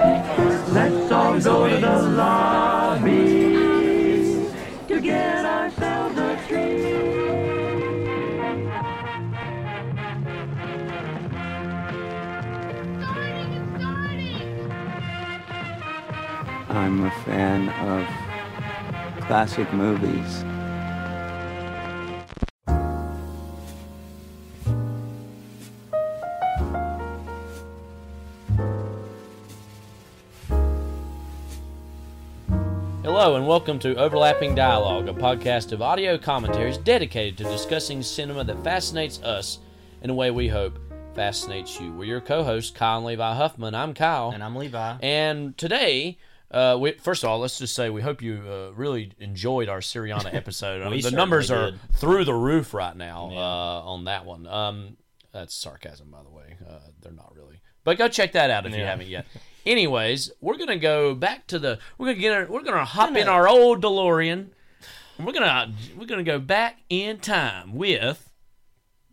Let's all go to the lobby to get ourselves a treat. I'm a fan of classic movies. Hello, and welcome to Overlapping Dialogue, a podcast of audio commentaries dedicated to discussing cinema that fascinates us in a way we hope fascinates you. We're your co hosts, Kyle and Levi Huffman. I'm Kyle. And I'm Levi. And today, uh, we, first of all, let's just say we hope you uh, really enjoyed our Syriana episode. I We mean, the numbers are through the roof right now Yeah. uh, on that one. Um, that's sarcasm, by the way. Uh, they're not really, but go check that out if you haven't yet. Anyways, we're gonna go back to the. We're gonna get. Our, we're gonna hop in our old DeLorean. And we're gonna we're gonna go back in time with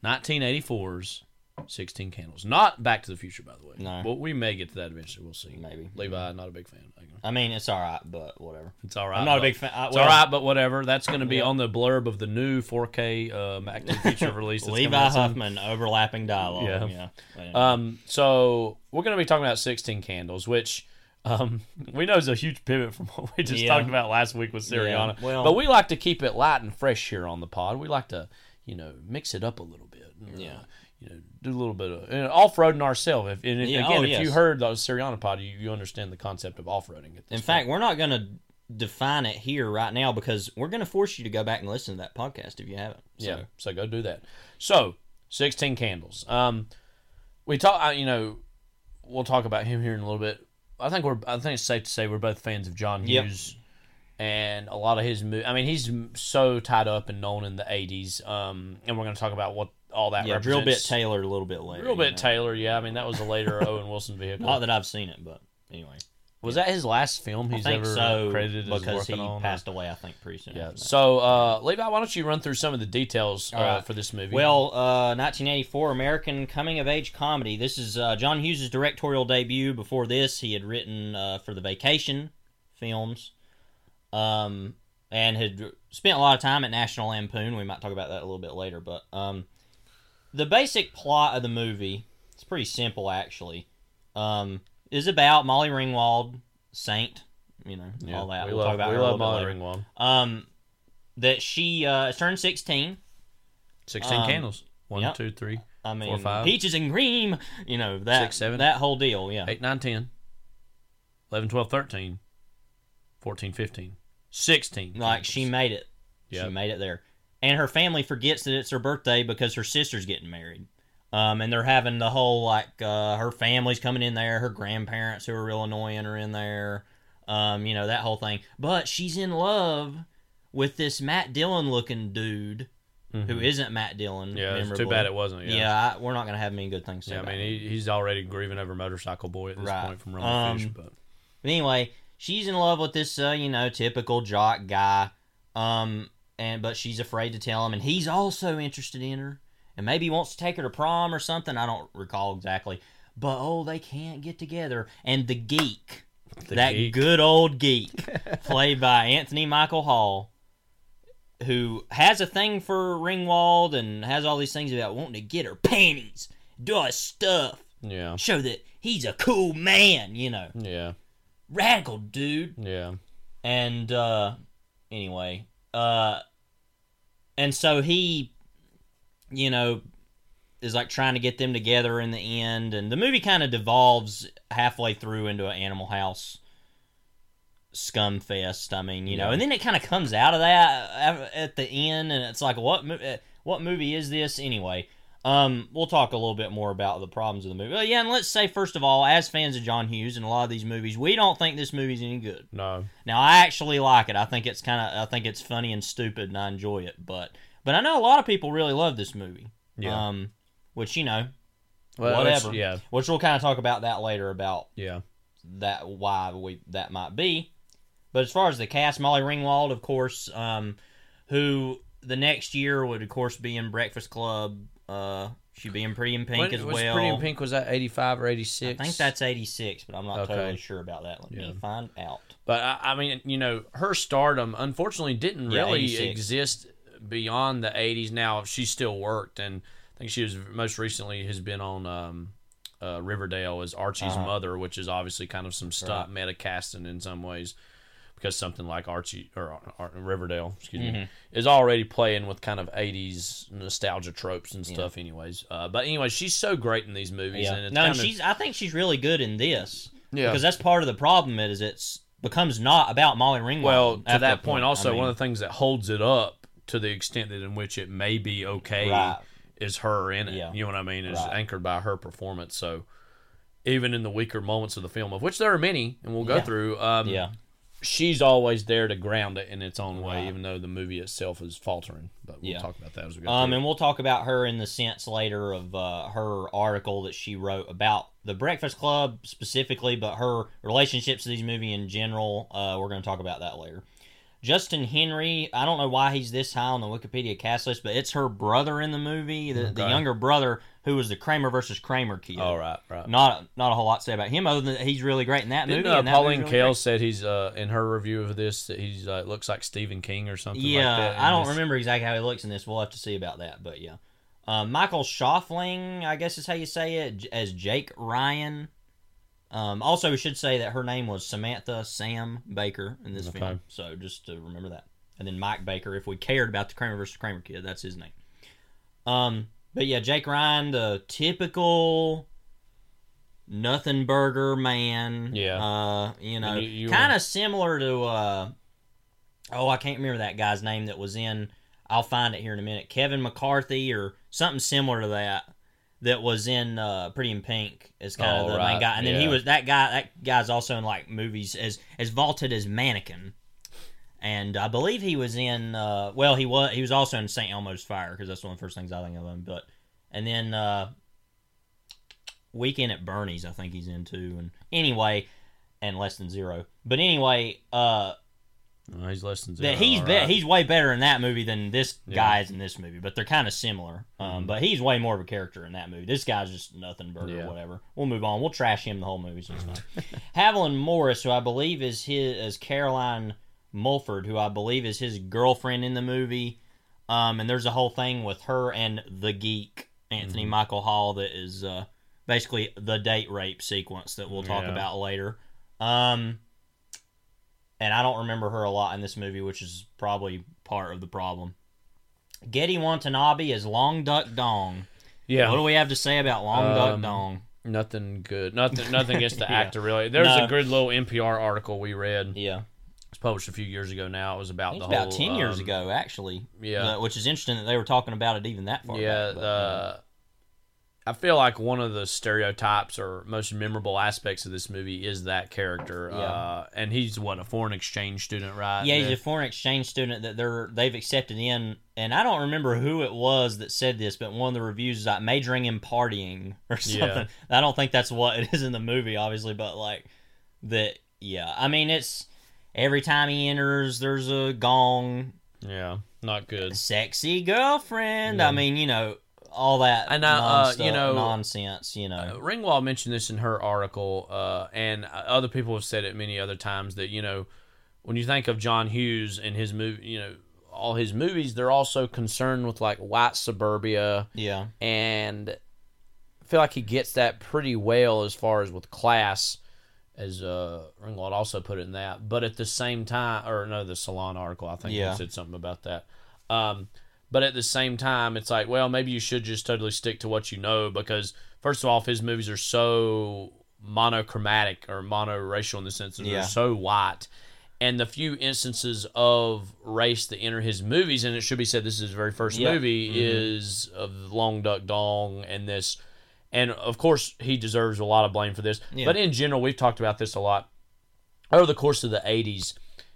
1984's 16 Candles. Not Back to the Future, by the way. No. But we may get to that eventually. We'll see. Maybe. Levi, not a big fan. I mean, it's all right, but whatever. It's all right. I'm not a big fan. I, It's all right, but whatever. That's going to be Yeah. on the blurb of the new 4K uh, Back to the Future release. Levi out soon. Huffman, overlapping dialogue. Yeah. Yeah. Um, so we're going to be talking about 16 Candles, which um, we know is a huge pivot from what we just Yeah. talked about last week with Syriana. Yeah, well- but we like to keep it light and fresh here on the pod. We like to, you know, mix it up a little bit. uh, Yeah. You know, do a little bit of and off-roading ourselves. If, and if, Yeah, again, oh, if you heard the Syriana pod, you, you understand the concept of off-roading. At this In fact, we're not going to define it here right now because we're going to force you to go back and listen to that podcast if you haven't. So, Yeah, so go do that. So, 16 Candles. Um, we talk, you know, we'll talk about him here in a little bit. I think we're, I think it's safe to say we're both fans of John Yep. Hughes and a lot of his mo- I mean, he's so tied up and known in the 80s. Um, and we're going to talk about what all that yeah, Drillbit represents. Taylor a little bit later. Real you bit know. Taylor, yeah. I mean, that was a later Owen Wilson vehicle. Not that I've seen it, but anyway. was that his last film he's I think ever so credited as because he on? passed away, I think, pretty soon. Yeah. after that. So, uh, Levi, why don't you run through some of the details uh, All right. for this movie? Well, uh, 1984 American coming of age comedy. This is uh, John Hughes' directorial debut. Before this, he had written uh, for the Vacation films, um, and had spent a lot of time at National Lampoon. We might talk about that a little bit later. But um, the basic plot of the movie, it's pretty simple actually, um, is about Molly Ringwald, Saint. You know Yeah, all that. We we'll love, talk about we love Molly. Ringwald. Um, that she uh, turned 16. 16 Um, candles. One, yep. two, three, I mean, five. peaches and cream, you know that Six, seven. that whole deal. Yeah, 8, 9, 10, 11, 12, 13, 14, 15, 16. like she made it. She made it there, and her family forgets that it's her birthday because her sister's getting married. Um, and they're having the whole like uh, her family's coming in there, her grandparents who are real annoying are in there, um, you know that whole thing. But she's in love with this Matt Dillon looking dude who isn't Matt Dillon. Mm-hmm. Yeah, it's too bad it wasn't. Yeah. Yeah, I, we're not gonna have many good things. Yeah, I mean, he, he's already grieving over Motorcycle Boy at this Right. point from Rumble Um, Fish. But But anyway, she's in love with this, uh, you know, typical jock guy. Um, and but she's afraid to tell him, and he's also interested in her, and maybe wants to take her to prom or something. I don't recall exactly. But oh, they can't get together. And the geek, The that geek. good old geek, played by Anthony Michael Hall, who has a thing for Ringwald and has all these things about wanting to get her panties, do this stuff, yeah, show that he's a cool man, you know, yeah, radical dude. yeah, And uh anyway, uh and so he you know is like trying to get them together in the end and the movie kind of devolves halfway through into an Animal House scum fest. I mean, you know, and then it kind of comes out of that at- the end and it's like what uh, what movie is this anyway? Um, we'll talk a little bit more about the problems of the movie. But yeah, and let's say first of all, as fans of John Hughes and a lot of these movies, we don't think this movie's any good. No. Now, I actually like it. I think it's kind of, I think it's funny and stupid, and I enjoy it. But, but I know a lot of people really love this movie. Yeah. Um, which you know, Well, whatever. Yeah. which we'll kind of talk about that later about Yeah. that why we that might be. But as far as the cast, Molly Ringwald, of course, um, who the next year would of course be in Breakfast Club. Uh, she being Pretty in Pink When- as was well. Pretty in Pink was that eighty five or eighty six? I think that's eighty six, but I'm not Okay. totally sure about that. Let Yeah. me find out. But I, I mean, you know, her stardom unfortunately didn't Yeah, really 86. exist beyond the '80s. Now she still worked, and I think she was most recently has been on um, uh, Riverdale as Archie's Uh-huh. mother, which is obviously kind of some stunt meta casting in some ways. Because something like Archie or, or Riverdale, excuse Mm-hmm. me, is already playing with kind of '80s nostalgia tropes and stuff. Anyways, uh, but anyway, she's so great in these movies, Yeah, and it's no, kind of- she's. I think she's really good in this. Yeah. because that's part of the problem. Is it's becomes not about Molly Ringwald. Well, to that a point, I also mean, one of the things that holds it up to the extent that in which it may be okay Right. is her in it. Yeah. You know what I mean? Is Right. anchored by her performance. So even in the weaker moments of the film, of which there are many, and we'll go Yeah. through, um, yeah, she's always there to ground it in its own way, Right. even though the movie itself is faltering. But we'll Yeah. talk about that as we go. Um, through. and we'll talk about her in the sense later of uh, her article that she wrote about the Breakfast Club specifically, but her relationships to these movies in general. Uh, we're going to talk about that later. Justin Henry, I don't know why he's this high on the Wikipedia cast list, but it's her brother in the movie, the, the younger brother who was the Kramer versus Kramer kid. All right, right. Not not a whole lot to say about him other than that he's really great in that Didn't movie. uh, and that Pauline really Kael said he's uh, in her review of this that he's uh, looks like Stephen King or something Yeah, like that. I don't this. remember exactly how he looks in this. We'll have to see about that, but yeah. Um, Michael Schoeffling, I guess is how you say it, as Jake Ryan. Um, also, we should say that her name was Samantha Sam Baker in this Okay. film, so just to remember that. And then Mike Baker, if we cared about the Kramer versus Kramer kid, that's his name. Um, but yeah, Jake Ryan, the typical nothing burger man. Yeah. Uh, you know, kind of similar to uh, oh, I can't remember that guy's name that was in. I'll find it here in a minute. Kevin McCarthy or something similar to that. That was in uh, Pretty in Pink as kind Oh, of the right, main guy, and then he was that guy. That guy's also in like movies as as vaulted as Mannequin, and I believe he was in. Uh, well, he was he was also in St. Elmo's Fire because that's one of the first things I think of him. But and then uh, Weekend at Bernie's, I think he's in too. And anyway, and Less Than Zero. But anyway, uh, No, he's less than zero. that he's be- right. he's way better in that movie than this Yeah. guy is in this movie, but they're kind of similar. Um, Mhm. But he's way more of a character in that movie. This guy's just nothing burger, Yeah. whatever. We'll move on. We'll trash him the whole movie, so it's fine. Haviland Morris, who I believe is his as Caroline Mulford, who I believe is his girlfriend in the movie. Um, and there's a whole thing with her and the geek Anthony Mm-hmm. Michael Hall that is uh, basically the date rape sequence that we'll talk Yeah. about later. Um, and I don't remember her a lot in this movie, which is probably part of the problem. Gedde Watanabe is Long Duck Dong. yeah. What do we have to say about Long Duck Um, Dong? Nothing good. Nothing. Nothing against the Yeah. actor really. There's No. a good little NPR article we read. Yeah, It's published a few years ago. Now it was about about whole, ten years um, ago, actually. Yeah. Uh, which is interesting that they were talking about it even that far. Yeah. back, but, the. I feel like one of the stereotypes or most memorable aspects of this movie is that character. Yeah. Uh, and he's what a foreign exchange student, right? yeah, he's a foreign exchange student that they're they've accepted in, and I don't remember who it was that said this, but one of the reviews is like majoring in partying or something. I don't think that's what it is in the movie, obviously, but like that. Yeah, I mean, it's every time he enters, there's a gong, yeah, not good. sexy girlfriend. Yeah. I mean, you know, all that And, uh, uh, you know, nonsense. You know, Uh, Ringwald mentioned this in her article, uh, and other people have said it many other times that you know when you think of John Hughes and his movie, you know all his movies, they're also concerned with like white suburbia, yeah, and I feel like he gets that pretty well as far as with class, as uh, Ringwald also put it in that. But at the same time, or no, the Salon article, I think Yeah. he said something about that. Um, but at the same time, it's like, well, maybe you should just totally stick to what you know because, first of all, if his movies are so monochromatic or monoracial in the sense that Yeah. they're so white, and the few instances of race that enter his movies, and it should be said this is his very first Yeah. movie, is of Long Duck Dong and this. And of course, he deserves a lot of blame for this. Yeah. But in general, we've talked about this a lot over the course of the 80s.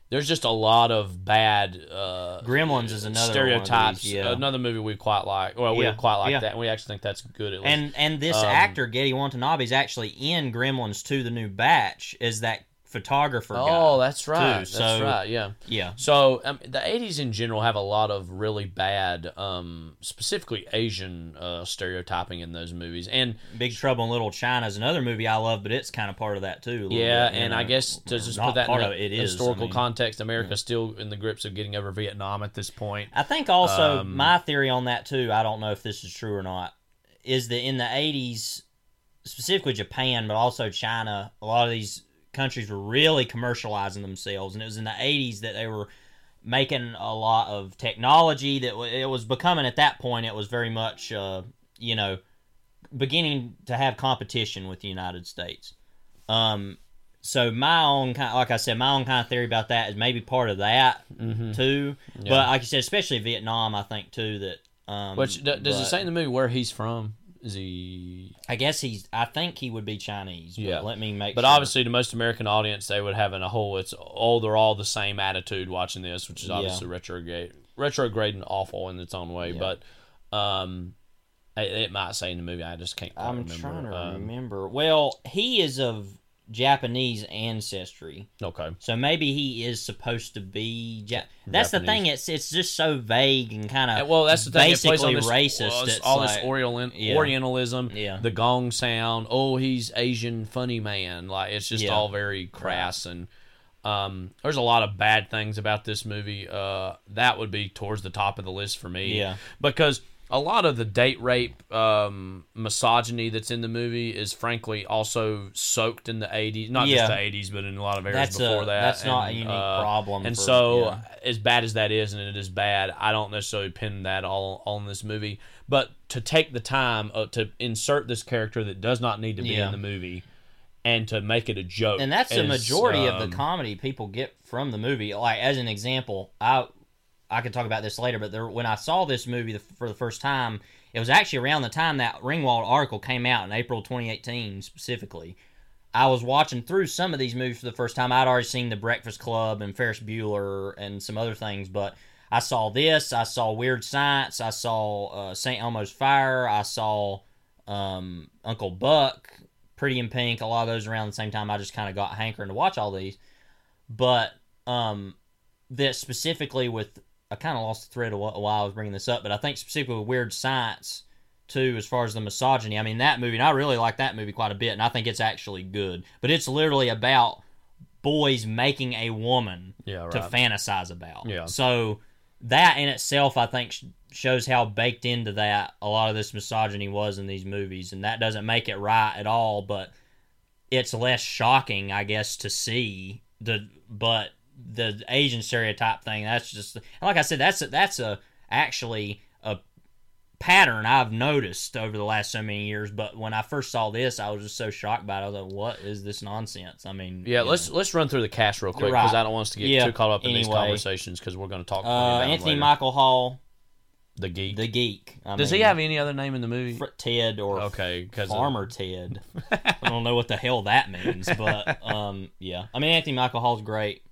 There's just a lot of bad uh, Gremlins is another stereotypes. These, yeah. Another movie we quite like. Well, we Yeah, quite like yeah. that. And we actually think that's good. At least. and and this Um, actor Gedde Watanabe is actually in Gremlins 2: The New Batch as that photographer. oh, that's right. too. That's So, right. Yeah. Yeah, So um, the '80s in general have a lot of really bad, um, specifically Asian uh, stereotyping in those movies, and Big Trouble in Little China is another movie I love, but it's kind of part of that too. yeah, bit, and I guess to just not put that in a it, is, historical I mean. context, America's still in the grips of getting over Vietnam at this point. I think also Um, my theory on that too. I don't know if this is true or not. Is that in the '80s, specifically Japan, but also China, a lot of these countries were really commercializing themselves, and it was in the '80s that they were making a lot of technology that it was becoming at that point. It was very much, uh, you know, beginning to have competition with the United States. Um, so my own kind, like I said, my own kind of theory about that is maybe part of that Mm-hmm. too. Yeah. But like you said, especially Vietnam, I think too that. Um, Which does it but say in the movie where he's from? Is he? I guess he's. I think he would be Chinese. But Yeah. Let me make. But sure. obviously, the most American audience, they would have in a whole. It's oh, they're all the same attitude watching this, which is Yeah. obviously retrograde, retrograde and awful in its own way. Yeah. But um, it, it might say in the movie. I just can't. I'm remember. trying to Um, remember. Well, he is of Japanese ancestry, Okay. so maybe he is supposed to be. Ja- That's the thing. It's it's just so vague and kind of. Well, that's the thing. Basically on this, racist. well, all like- this Oriental, Yeah. Orientalism, Yeah. the gong sound. Oh, he's Asian, funny man. Like it's just Yeah. all very crass and. Um, there's a lot of bad things about this movie. Uh, that would be towards the top of the list for me. Yeah. because a lot of the date rape, um, misogyny that's in the movie is frankly also soaked in the '80s. Not Yeah. just the '80s, but in a lot of eras That's a- before that. that's not a unique uh, problem And for- so, yeah. as bad as that is, and it is bad, I don't necessarily pin that all on this movie. But to take the time uh, to insert this character that does not need to be Yeah. in the movie, and to make it a joke, and that's the majority of um, the comedy people get from the movie. Like as an example, I I can talk about this later, but there, when I saw this movie the, for the first time, it was actually around the time that Ringwald article came out in April 2018 specifically. I was watching through some of these movies for the first time. I'd already seen The Breakfast Club and Ferris Bueller and some other things, but I saw this. I saw Weird Science. I saw uh, St. Elmo's Fire. I saw um, Uncle Buck, Pretty in Pink. A lot of those around the same time. I just kind of got hankering to watch all these, but um, that specifically with I kind of lost the thread of while I was bringing this up, but I think specifically with Weird Science too, as far as the misogyny. I mean, that movie, and I really like that movie quite a bit, and I think it's actually good. But it's literally about boys making a woman Yeah, to fantasize about. Yeah. So that in itself, I think, shows how baked into that a lot of this misogyny was in these movies, and that doesn't make it right at all. But it's less shocking, I guess, to see the but the Asian stereotype thing. That's just like I said. That's a, that's a actually a pattern I've noticed over the last so many years. But when I first saw this, I was just so shocked by it. I was like, "What is this nonsense?" I mean, Yeah, let's know. let's run through the cast real quick Right. because I don't want us to get Yeah, too caught up in these conversations because we're going to talk. Uh, about Anthony. Michael Hall, the geek. the geek. I Does mean, he have any other name in the movie? Fr- Ted or Okay, Farmer Ted? I don't know what the hell that means, but um, yeah. I mean, Anthony Michael Hall's great.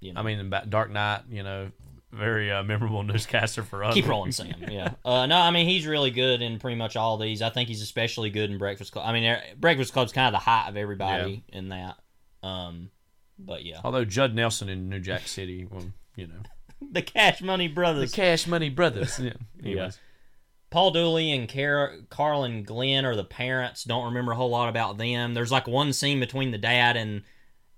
You know, I mean, Dark Knight, you know, very uh, memorable newscaster for us. keep rolling, Sam. Yeah. Uh, no, I mean he's really good in pretty much all these. I think he's especially good in Breakfast Club. I mean, er- Breakfast Club's kind of the height of everybody in that. Um, but yeah, Although Judd Nelson in New Jack City, well, you know, the Cash Money Brothers. the Cash Money Brothers. Yeah. Anyways. Paul Dooley and Car- Carlin Glynn are the parents. Don't remember a whole lot about them. There's like one scene between the dad and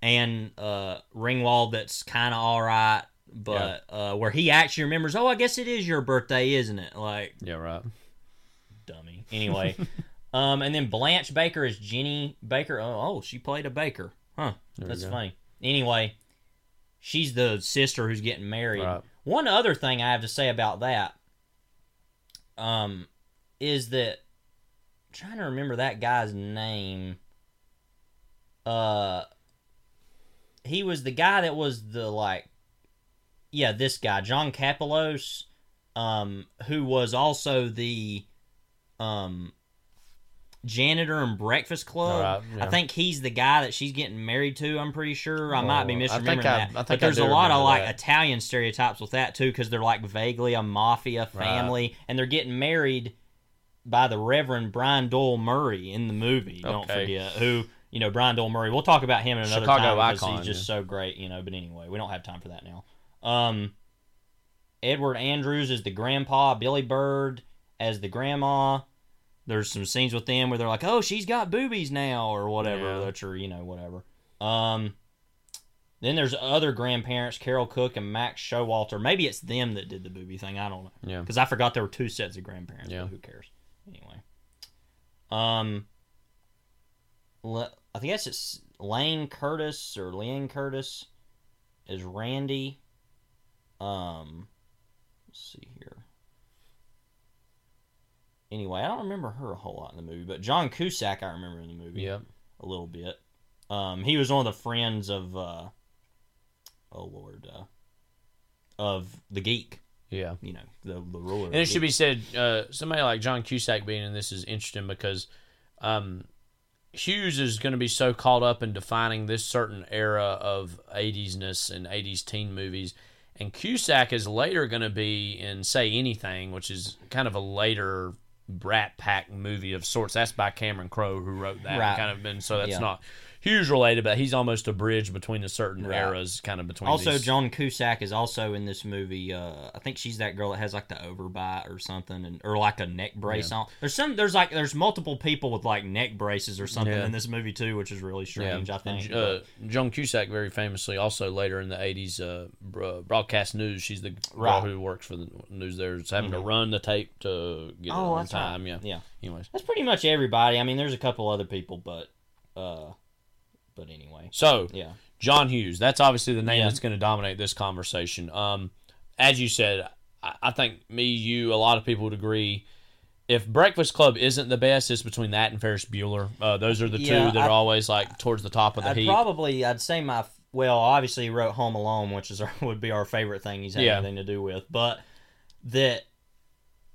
and uh, Ringwald that's kind of all right, but uh, where he actually remembers, oh, I guess it is your birthday, isn't it? Like Yeah, right. dummy. Anyway, um, and then Blanche Baker is Jenny Baker. Oh, oh she played a baker. Huh. There That's funny. Anyway, she's the sister who's getting married. Right. One other thing I have to say about that um, is that I'm trying to remember that guy's name. Uh, he was the guy that was the like, yeah, this guy John Kapelos, um, who was also the, um, janitor in Breakfast Club. Right, yeah. I think he's the guy that she's getting married to. I'm pretty sure. I might be Oh, I misremembering think I- that. I think but there's a lot of like that. Italian stereotypes with that too, because they're like vaguely a mafia family, and they're getting married by the Reverend Brian Doyle Murray in the movie. Don't forget who. You know Brian Doyle Murray. We'll talk about him in another Chicago time because icon, he's just yeah. so great, you know. But anyway, we don't have time for that now. Um, Edward Andrews is the grandpa. Billie Bird as the grandma. There's some scenes with them where they're like, "Oh, she's got boobies now," or whatever, Yeah. which are you know whatever. Um, then there's other grandparents, Carole Cook and Max Showalter. Maybe it's them that did the booby thing. I don't know. Yeah. Because I forgot there were two sets of grandparents. Yeah. But who cares? Anyway. Um. Le- I think that's it's Lane Curtis or Lane Curtis is Randy. Um. Let's see here. Anyway, I don't remember her a whole lot in the movie, but John Cusack I remember in the movie Yep. a little bit. Um, he was one of the friends of, uh, oh lord, uh, of the geek. Yeah. You know, the the ruler. And it should be said, uh, somebody like John Cusack being in this is interesting because um, Hughes is going to be so caught up in defining this certain era of 80s-ness and 80s teen movies. And Cusack is later going to be in Say Anything, which is kind of a later Brat Pack movie of sorts. That's by Cameron Crowe, who wrote that. Right. Kind of been so that's Yeah. not Hughes related, but he's almost a bridge between the certain Right. eras, kind of between. Also, these- Joan Cusack is also in this movie. Uh, I think she's that girl that has like the overbite or something, and or like a neck brace on. There's some. There's like there's multiple people with like neck braces or something Yeah. in this movie too, which is really strange. I think. And, uh, Joan Cusack, very famously, also later in the '80s, uh, broadcast news. She's the girl Right. Mm-hmm. who works for the news. there, is having to run the tape to get it Oh, on that's right. time. Yeah. yeah. Anyways, That's pretty much everybody. I mean, there's a couple other people, but, uh, but anyway, so yeah. John Hughes. That's obviously the name Yeah. that's going to dominate this conversation. Um, as you said, I, I think me, you, a lot of people would agree. If Breakfast Club isn't the best, it's between that and Ferris Bueller. Uh, those are the Yeah, two that I- are always like towards the top of the I'd heap. probably I'd say my well obviously he wrote Home Alone which is our, would be our favorite thing he's had Yeah. anything to do with but that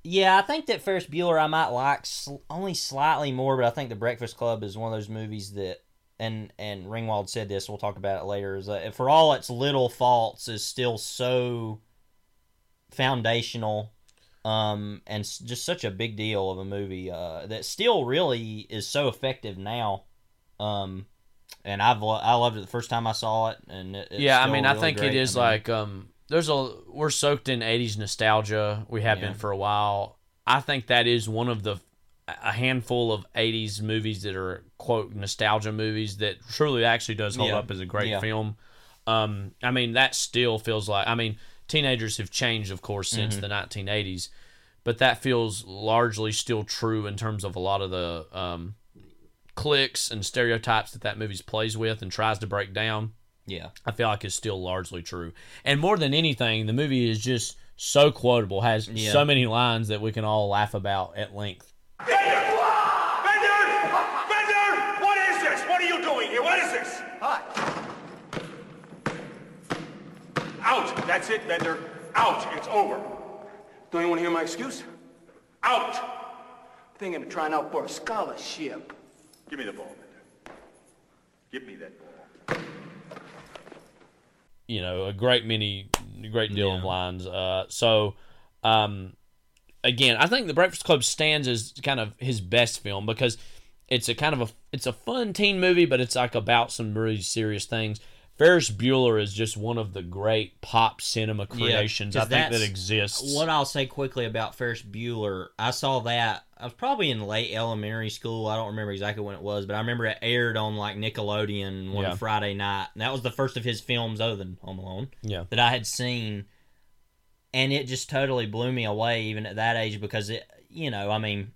yeah I think that Ferris Bueller I might like sl- only slightly more but I think The Breakfast Club is one of those movies that and and Ringwald said this we'll talk about it later is that for all its little faults is still so foundational um and just such a big deal of a movie uh that still really is so effective now um and I've lo- I loved it the first time I saw it, and it, yeah, I mean, I think great. it is I mean, like um, there's a we're soaked in '80s nostalgia. We have Yeah. been for a while. I think that is one of the a handful of '80s movies that are quote nostalgia movies that truly actually does hold Yeah. up as a great Yeah. film. Um, I mean, that still feels like. I mean, teenagers have changed, of course, since Mm-hmm. the 1980s, but that feels largely still true in terms of a lot of the um, clicks and stereotypes that that movie plays with and tries to break down. yeah, I feel like is still largely true. And more than anything, the movie is just so quotable, has Yeah. so many lines that we can all laugh about at length. Bender! Bender! Bender! What is this? What are you doing here? What is this? Out! That's it, Bender. Out! It's over. Don't you want to hear my excuse? Out! Thinking of trying out for a scholarship. Give me the ball, Bender. Give me that ball. You know, a great many, a great deal of lines. Uh, so, um, again, I think The Breakfast Club stands as kind of his best film because it's a kind of a it's a fun teen movie, but it's like about some really serious things. Ferris Bueller is just one of the great pop cinema creations I think that exists. What I'll say quickly about Ferris Bueller, I saw that. I was probably in late elementary school. I don't remember exactly when it was, but I remember it aired on like Nickelodeon one Yeah. Friday night. And that was the first of his films, other than Home Alone, yeah, that I had seen, and it just totally blew me away, even at that age, because it, you know, I mean,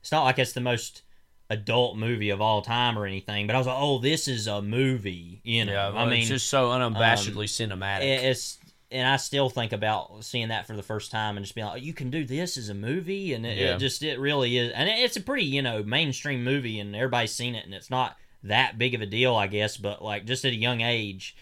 it's not like it's the most adult movie of all time or anything, but I was like, oh, this is a movie, you know. yeah. I mean, it's just so um, unabashedly cinematic. it- it's and I still think about seeing that for the first time and just being like, oh, you can do this as a movie, and it, Yeah. it just it really is, and it, it's a pretty you know mainstream movie, and everybody's seen it, and it's not that big of a deal, I guess. But like just at a young age,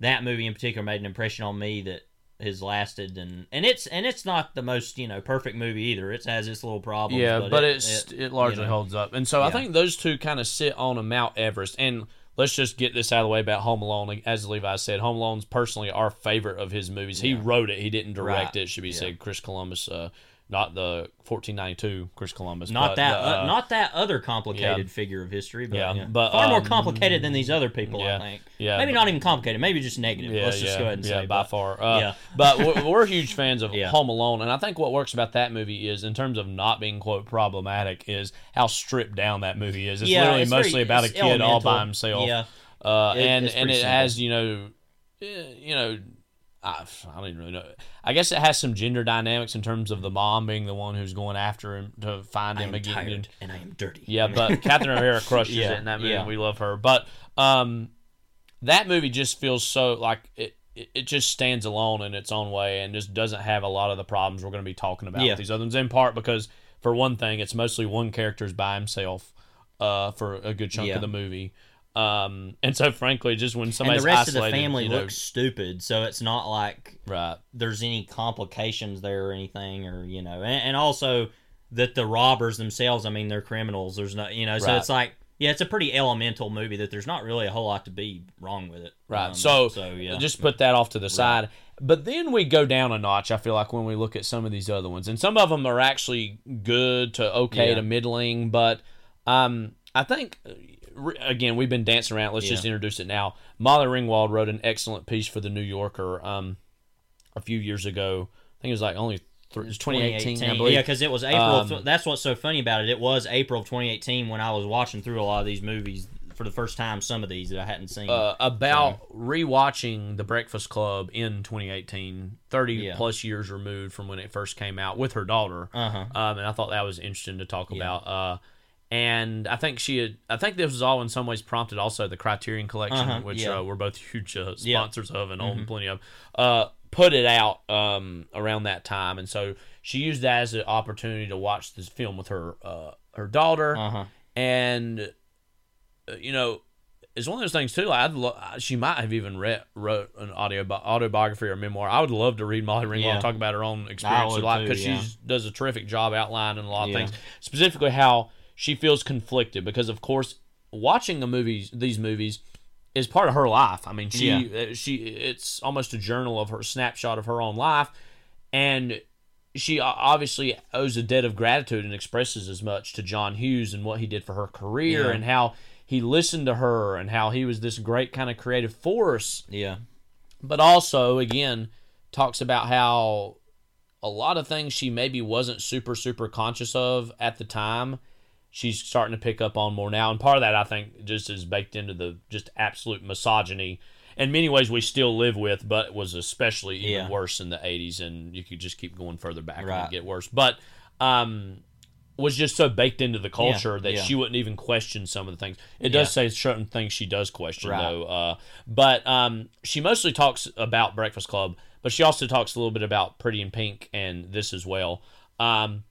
that movie in particular made an impression on me that has lasted and and it's and it's not the most you know perfect movie either. It has its little problems. Yeah, but, but, it, it's it, it, largely you know. holds up, and so I think those two kind of sit on a Mount Everest. And let's just get this out of the way about Home Alone. As Levi said, Home Alone's personally our favorite of his movies. He wrote it, he didn't direct Right. it. Should be Yeah. said. Chris Columbus, uh, not the 1492 Chris Columbus, Not that, the, uh, uh, not that other complicated yeah. figure of history, but, Yeah, yeah, but, far more um, complicated than these other people. yeah, I think. yeah, maybe but- not even complicated. Maybe just negative. Yeah, Let's just go ahead and yeah, say by but- far. Uh, yeah. but we're, we're huge fans of. Home Alone, and I think what works about that movie is, in terms of not being quote problematic, is how stripped down that movie is. It's literally it's mostly very- about a kid all by himself. Yeah. uh, It- and and it has you know, eh, you know. I, I don't even really know. I guess it has some gender dynamics in terms of the mom being the one who's going after him to find I him again. tired and I am dirty. Yeah, but Catherine O'Hara crushes Yeah, it in that movie. yeah. and We love her, but um, that movie just feels so like it. It just stands alone in its own way and just doesn't have a lot of the problems we're going to be talking about Yeah. with these other ones. In part because, for one thing, it's mostly one character's by himself uh, for a good chunk of the movie. Um, and so, frankly, just when and the rest of the family you know, looks stupid, so it's not like right. there's any complications there or anything, or you know, and, and also that the robbers themselves, I mean, they're criminals. There's not, you know, so Right. it's like, yeah, it's a pretty elemental movie that there's not really a whole lot to be wrong with it. Right. Um, so, so yeah, just put that off to the side. But then we go down a notch, I feel like, when we look at some of these other ones. And some of them are actually good to okay Yeah. to middling. But um, I think, again, we've been dancing around. Let's just introduce it now. Molly Ringwald wrote an excellent piece for The New Yorker um, a few years ago. I think it was like only th- it was 2018, I believe. Yeah, because it was April. Um, that's what's so funny about it. It was April of 2018 when I was watching through a lot of these movies for the first time. Some of these that I hadn't seen. uh, about rewatching The Breakfast Club in 2018, 30 Yeah. plus years removed from when it first came out with her daughter. Uh-huh. Um, and I thought that was interesting to talk about. Uh, and I think she had, I think this was all in some ways prompted also the Criterion Collection, Uh-huh, which yeah. uh, we're both huge uh, Yeah. Mm-hmm. sponsors of and own plenty of, uh, put it out um, around that time. And so she used that as an opportunity to watch this film with her, uh, her daughter. Uh-huh. And, uh, you know, it's one of those things too. Like I'd lo- she might have even read wrote an audio autobiography or memoir. I would love to read Molly Ringwald Yeah. talk about her own experience lot too, because yeah. she does a terrific job outlining a lot of Yeah. things. Specifically, how she feels conflicted because, of course, watching the movies, these movies, is part of her life. I mean, she uh, she it's almost a journal of her snapshot of her own life, and she obviously owes a debt of gratitude and expresses as much to John Hughes and what he did for her career Yeah. and how he listened to her and how he was this great kind of creative force yeah. but also again talks about how a lot of things she maybe wasn't super super conscious of at the time she's starting to pick up on more now and part of that i think just is baked into the just absolute misogyny in many ways we still live with but was especially even Yeah. worse in the 80s and you could just keep going further back and Right. it get worse but um was just so baked into the culture that yeah. she wouldn't even question some of the things. It does Yeah. say certain things she does question Right. though. Uh, but um, she mostly talks about Breakfast Club, but she also talks a little bit about Pretty in Pink and this as well. Um,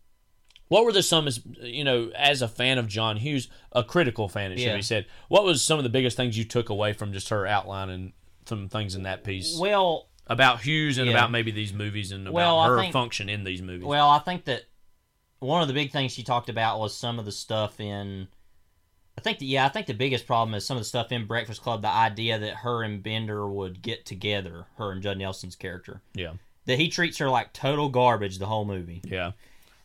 what were the some as you know as a fan of John Hughes, a critical fan, it should Yeah. be said. What was some of the biggest things you took away from just her outline and some things in that piece Well, about Hughes and Yeah. about maybe these movies and about Well, her think- function in these movies? Well, I think that one of the big things she talked about was some of the stuff in. I think that yeah, I think the biggest problem is some of the stuff in Breakfast Club. The idea that her and Bender would get together, her and Judd Nelson's character, yeah, that he treats her like total garbage the whole movie, yeah,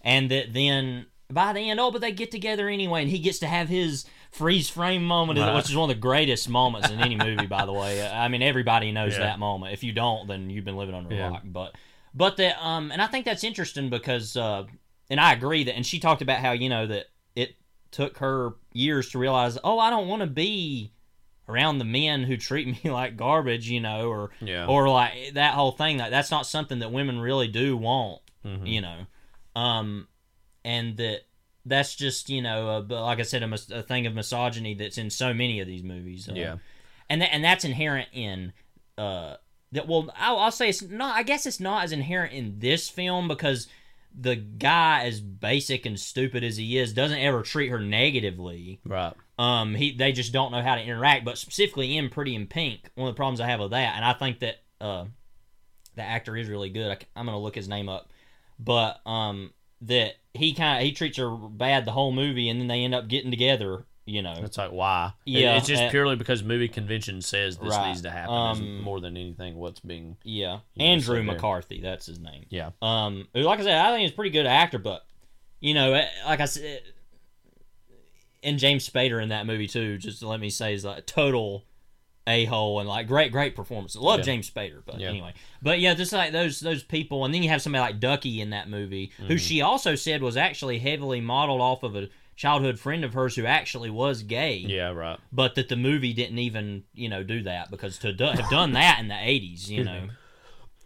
and that then by the end, oh, but they get together anyway, and he gets to have his freeze frame moment, Right. which is one of the greatest moments in any movie, by the way. I mean, everybody knows Yeah. that moment. If you don't, then you've been living under a Yeah. rock. But but that um, and I think that's interesting because uh, and I agree that, and she talked about how you know that it took her years to realize, oh, I don't want to be around the men who treat me like garbage, you know, or Yeah. or like that whole thing. Like that's not something that women really do want, Mm-hmm. you know, um, and that that's just you know, uh, but like I said, a, a thing of misogyny that's in so many of these movies. uh, Yeah. and that, and that's inherent in uh that. Well, I'll, I'll say it's not. I guess it's not as inherent in this film because the guy, as basic and stupid as he is, doesn't ever treat her negatively. Right. Um, he they just don't know how to interact. But specifically in Pretty in Pink, one of the problems I have with that, and I think that uh, the actor is really good. I, am gonna look his name up, but um, that he kind of he treats her bad the whole movie, and then they end up getting together. You know, It's like why? Yeah, it's just uh, purely because movie convention says this Right. needs to happen Um, more than anything. What's being yeah, Andrew there. McCarthy, that's his name. yeah. Um, who, like I said, I think he's a pretty good actor, but you know, eh, like I said, and James Spader in that movie too. Just to let me say, is like total a hole and like great, great performance. Love Yeah. James Spader, but Yeah. anyway, but yeah, just like those those people, and then you have somebody like Ducky in that movie, Mm-hmm. who she also said was actually heavily modeled off of a childhood friend of hers who actually was gay Yeah, right. but that the movie didn't even you know do that because to do, have done that in the 80s you know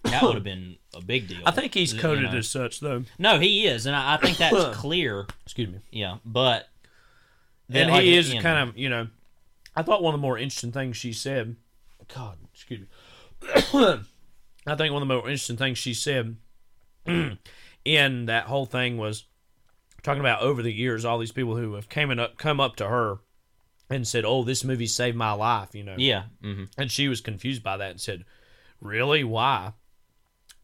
that would have been a big deal I think he's You coded know. as such though. no he is and i, I think that's clear Excuse me. yeah but and like, he is you know, kind of you know i thought one of the more interesting things she said god excuse me. I think one of the more interesting things she said in that whole thing was talking about over the years all these people who have came up come up to her and said oh this movie saved my life you know. Yeah hmm and she was confused by that and said really? Why?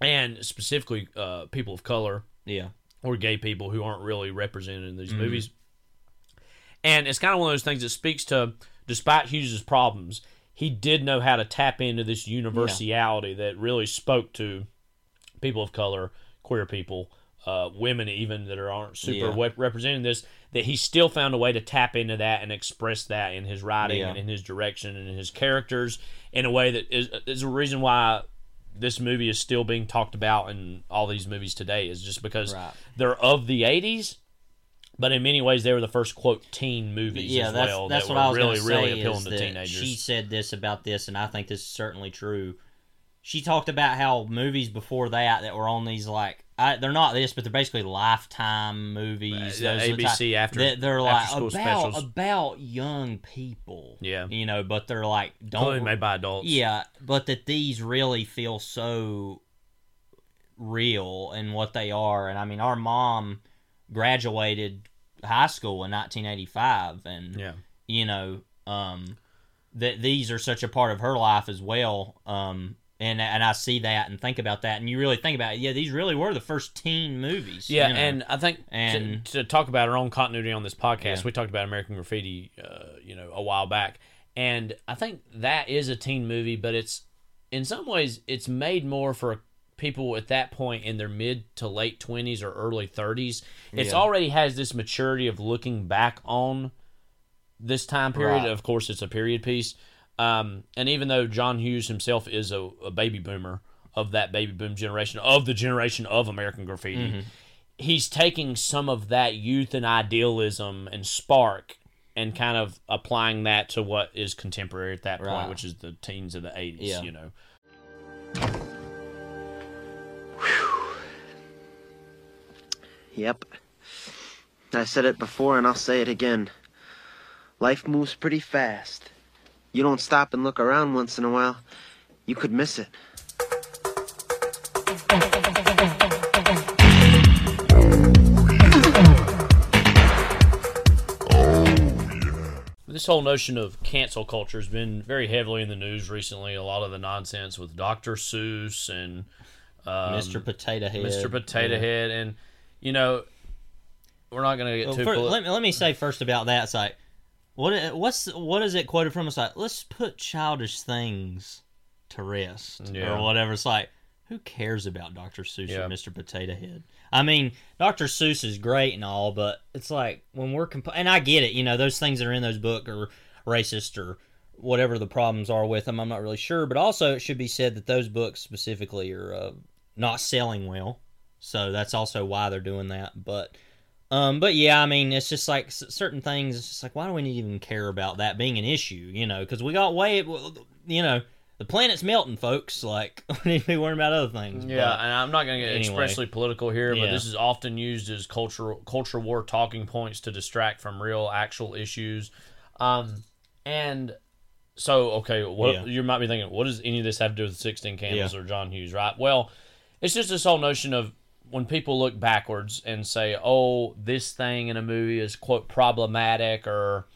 And specifically uh, people of color yeah. or gay people who aren't really represented in these movies. And it's kind of one of those things that speaks to, despite Hughes's problems, he did know how to tap into this universality that really spoke to people of color, queer people, uh, women even that are, aren't super Yeah. we- representing this. That he still found a way to tap into that and express that in his writing Yeah. and in his direction and in his characters in a way that is is a reason why this movie is still being talked about in all these movies today is just because Right. they're of the 80s but in many ways they were the first quote teen movies yeah as that's, well that's that what were i was really gonna really say appealing to teenagers she said this about this and i think this is certainly true she talked about how movies before that that were on these like I, they're not this, but they're basically lifetime movies. Uh, those are the ABC type- after- that they're like after-school about specials. about young people. Yeah. you know, but they're like totally don't made by adults yeah, but that these really feel so real in what they are. And I mean, our mom graduated high school in 1985, and yeah you know, um, that these are such a part of her life as well. Um, and and I see that and think about that, and you really think about it. Yeah, these really were the first teen movies. yeah you know. and i think And- to, to talk about our own continuity on this podcast Yeah. we talked about american graffiti uh, you know a while back and i think that is a teen movie but it's in some ways it's made more for people at that point in their mid to late 20s or early 30s it's Yeah. already has this maturity of looking back on this time period Right. of course it's a period piece um, and even though john hughes himself is a, a baby boomer of that baby boom generation of the generation of american graffiti Mm-hmm. he's taking some of that youth and idealism and spark and kind of applying that to what is contemporary at that point Right. which is the teens of the 80s Yeah. you know Yep. I said it before and I'll say it again. Life moves pretty fast. You don't stop and look around once in a while, you could miss it. this whole notion of cancel culture has been very heavily in the news recently. A lot of the nonsense with Dr. Seuss and um, Mr. Potato Head, Mr. Potato Yeah. Head, and you know, we're not going to get Well, too. poli- let, me, let me say first about that. It's like, what what's what is it quoted from? It's like, let's put childish things to rest Yeah. or whatever. It's like, who cares about Dr. Seuss Yeah. or Mr. Potato Head? I mean, Dr. Seuss is great and all, but it's like when we're comp- and I get it. You know, those things that are in those book are racist or whatever the problems are with them. I'm not really sure, but also it should be said that those books specifically are uh, not selling well. So that's also why they're doing that. But um, but yeah, I mean, it's just like certain things. It's just like, why do we need even care about that being an issue? You know, because we got way, you know, the planet's melting, folks. Like, we need to be worrying about other things. Yeah, But- and I'm not going to get anyway. expressly political here, but Yeah. this is often used as cultural culture war talking points to distract from real actual issues. Um, and so okay, what Yeah. you might be thinking, what does any of this have to do with Sixteen Candles Yeah. or John Hughes, right? Well, it's just this whole notion of when people look backwards and say, "Oh, this thing in a movie is quote problematic," or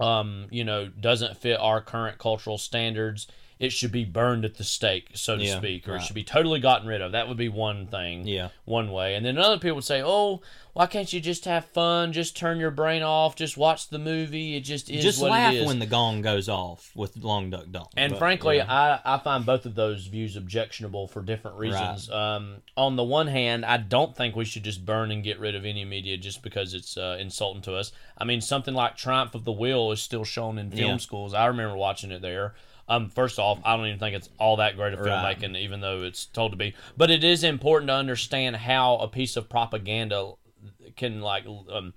um, you know, doesn't fit our current cultural standards, it should be burned at the stake, so to Yeah, speak, or it should be totally gotten rid of. That would be one thing. Yeah. One way. And then other people would say, Oh, why can't you just have fun? Just turn your brain off, just watch the movie. It just is Just what laugh it is. when the gong goes off with Long Duck Dong. And But, frankly, yeah. I, I find both of those views objectionable for different reasons. Um, on the one hand, I don't think we should just burn and get rid of any media just because it's uh, insulting to us. I mean, something like Triumph of the Will is still shown in film Yeah. schools. I remember watching it there. Um, first off, I don't even think it's all that great of Right. filmmaking, even though it's told to be. But it is important to understand how a piece of propaganda can like um,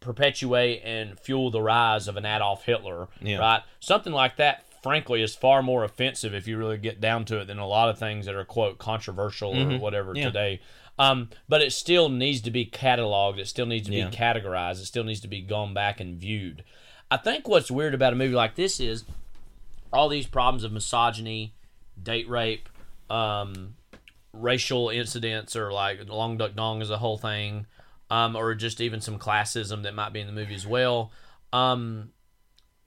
perpetuate and fuel the rise of an Adolf Hitler, Yeah. right? Something like that, frankly, is far more offensive if you really get down to it than a lot of things that are quote controversial or whatever Mm-hmm. Yeah. today. Um, but it still needs to be cataloged. It still needs to Yeah. be categorized. It still needs to be gone back and viewed. I think what's weird about a movie like this is all these problems of misogyny, date rape, um, racial incidents, or like Long Duck Dong is a whole thing, um, or just even some classism that might be in the movie as well. Um,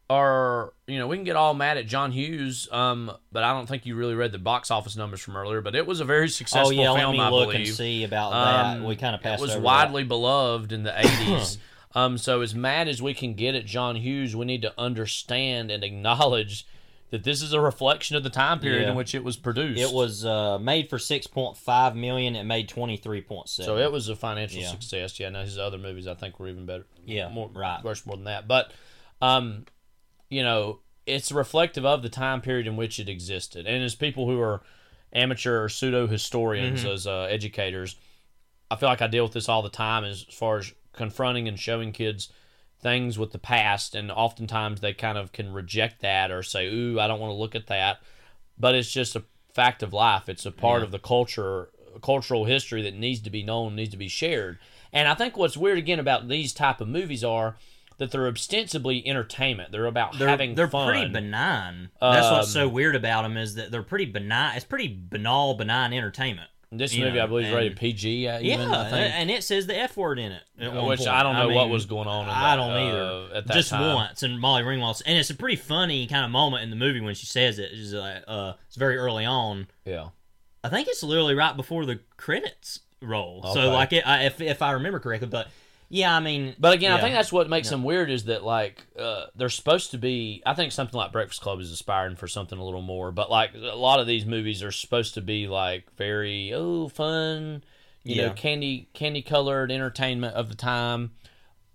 are you know we can get all mad at John Hughes, um, but I don't think you really read the box office numbers from earlier. But it was a very oh successful yeah, let film, me I look believe. and see about Um, that. We kind of passed. It was over that. widely beloved in the 80s. um, so, as mad as we can get at John Hughes, we need to understand and acknowledge that this is a reflection of the time period Yeah. in which it was produced. It was uh, made for six point five million. It made twenty three point seven. So it was a financial Yeah. success. Yeah, now his other movies I think were even better. Yeah, more right. worse more than that. But, um, you know, it's reflective of the time period in which it existed, and as people who are amateur or pseudo historians, Mm-hmm. as uh, educators, I feel like I deal with this all the time as far as confronting and showing kids things with the past, and oftentimes they kind of can reject that or say, "Ooh, I don't want to look at that," but it's just a fact of life. It's a part of the culture, cultural history that needs to be known, needs to be shared. And I think what's weird again about these type of movies are that they're ostensibly entertainment. They're about they're having they're fun. pretty benign. That's what's so Um, weird about them is that they're pretty benign. It's pretty banal, benign entertainment. This movie, know, I believe, is rated PG. Uh, even, yeah, I think. and it says the F word in it. Which point. I don't know what mean, was going on in I don't uh, either. at that Just time. once, and Molly Ringwald, and it's a pretty funny kind of moment in the movie when she says it. It's like, uh, it's very early on. yeah. I think it's literally right before the credits roll. Okay. So like, it, I, if if I remember correctly, but yeah, I mean, But again, I think that's what makes them weird is that like uh, they're supposed to be. I think something like Breakfast Club is aspiring for something a little more. But like a lot of these movies are supposed to be like very oh fun, you Yeah. know, candy candy colored entertainment of the time.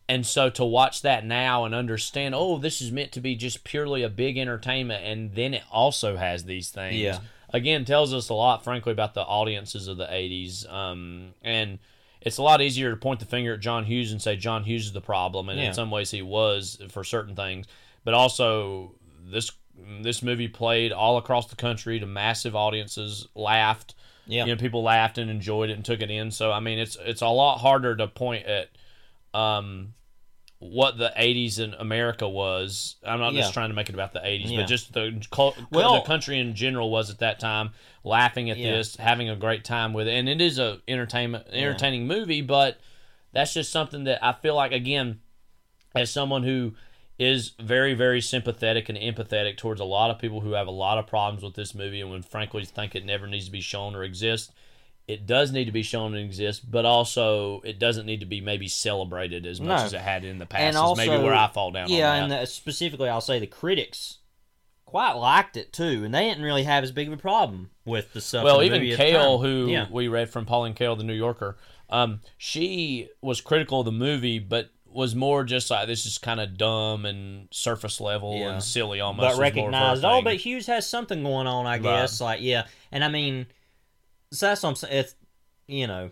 And so to watch that now and understand, oh, this is meant to be just purely a big entertainment, and then it also has these things. Yeah. Again, tells us a lot, frankly, about the audiences of the '80s. Um, and it's a lot easier to point the finger at John Hughes and say John Hughes is the problem, and Yeah. in some ways he was for certain things. But also, this this movie played all across the country to massive audiences, laughed. Yeah. You know, people laughed and enjoyed it and took it in. So I mean, it's it's a lot harder to point at um, what the '80s in America was. I'm not Yeah. just trying to make it about the '80s, Yeah. but just the Well- the country in general was at that time laughing at Yeah. this, having a great time with it, and it is a entertainment entertaining movie. But that's just something that I feel like again, as someone who is very very sympathetic and empathetic towards a lot of people who have a lot of problems with this movie and when frankly think it never needs to be shown or exist it does need to be shown and exist but also it doesn't need to be maybe celebrated as much No. as it had in the past and also maybe where i fall down Yeah, and the, specifically, I'll say the critics quite liked it too, and they didn't really have as big of a problem with the stuff. well the even Kael who yeah, we read from Pauline Kael the new yorker um, she was critical of the movie but was more just like this is kind of dumb and surface level Yeah. and silly almost but was more of her recognized, oh, but Hughes has something going on, I guess. Like, yeah, and I mean, so that's what I'm saying. It's you know.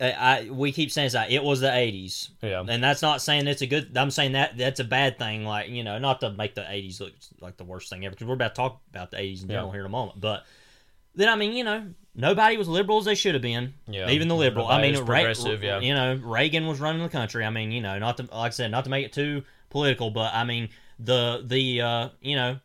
I, I we keep saying that it was the '80s, yeah and that's not saying it's a good. I'm saying that that's a bad thing. Like you know, not to make the '80s look like the worst thing ever, because we're about to talk about the '80s in Yeah. general here in a moment. But then I mean, you know, nobody was liberal as they should have been. Yeah. even the liberal. I Nobody mean, was Ra- progressive, yeah. You know, Reagan was running the country. I mean, you know, not to like I said, not to make it too political, but I mean the the uh, you know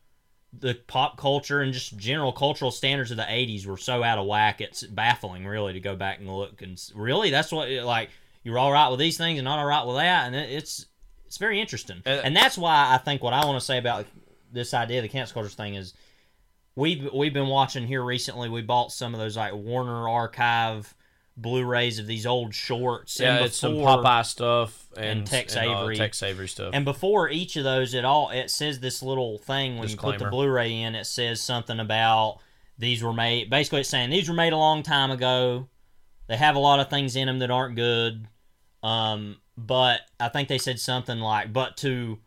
the pop culture and just general cultural standards of the 80s were so out of whack it's baffling really to go back and look and really that's what like you're all right with these things and not all right with that and it's it's very interesting. Uh, and that's why i think what i want to say about this idea of the cancel culture thing is we've we've been watching here recently we bought some of those like warner archive blu-rays of these old shorts Yeah, and it's some Popeye stuff and, and Tex uh, Avery. Tex Avery stuff. and before each of those, it all it says this little thing when you put the Blu-ray in. It says something about these were made. Basically, it's saying these were made a long time ago. They have a lot of things in them that aren't good. Um, but I think they said something like, "But to,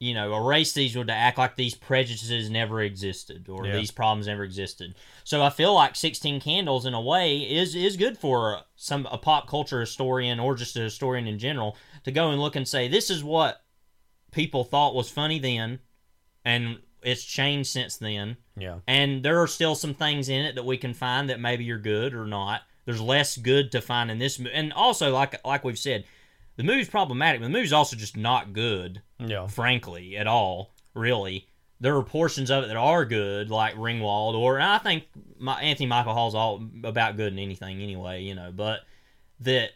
you know, erase these or to act like these prejudices never existed or Yeah. these problems never existed." So I feel like Sixteen Candles, in a way, is is good for some a pop culture historian or just a historian in general to go and look and say, "This is what people thought was funny then, and it's changed since then." yeah. and there are still some things in it that we can find that maybe are good or not. There's less good to find in this, and also like like we've said, the movie's problematic. But the movie's also just not good, Yeah. frankly, at all. Really, there are portions of it that are good, like Ringwald, or and I think my, Anthony Michael Hall's all about good in anything anyway, you know. But that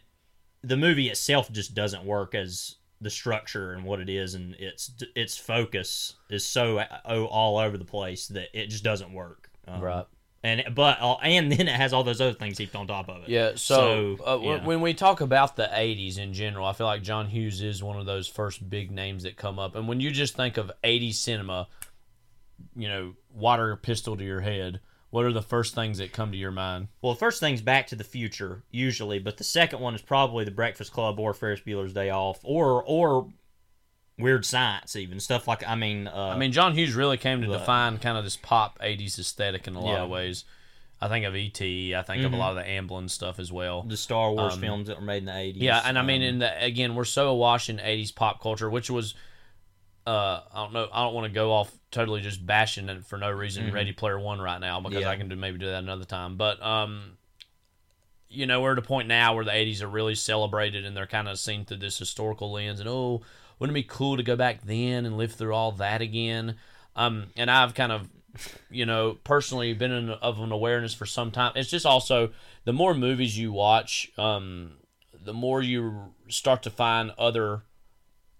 the movie itself just doesn't work as the structure and what it is, and its its focus is so uh, all over the place that it just doesn't work. Um, Right. And but uh, and then it has all those other things heaped on top of it. Yeah, so, So, uh, yeah. when we talk about the 80s in general, I feel like John Hughes is one of those first big names that come up. And when you just think of 80s cinema, you know, water pistol to your head, what are the first things that come to your mind? Well, the first thing's Back to the Future usually, but the second one is probably The Breakfast Club or Ferris Bueller's Day Off or or Weird Science even stuff like I mean uh, I mean, John Hughes really came to But- define kind of this pop 80s aesthetic in a lot Yeah. of ways. I think of E.T., I think of a lot of the Amblin stuff as well. the Star Wars um, films that were made in the eighties. Yeah, and I mean, in the again, we're so awash in '80s pop culture, which was, uh, I don't know, I don't want to go off totally just bashing it for no reason. Ready Player One right now because Mm-hmm. Yeah. I can do, maybe do that another time. But um, you know, we're at a point now where the '80s are really celebrated and they're kind of seen through this historical lens. And oh, wouldn't it be cool to go back then and live through all that again? Um, and I've kind of you know, personally been in, of an awareness for some time. It's just also the more movies you watch, um, the more you start to find other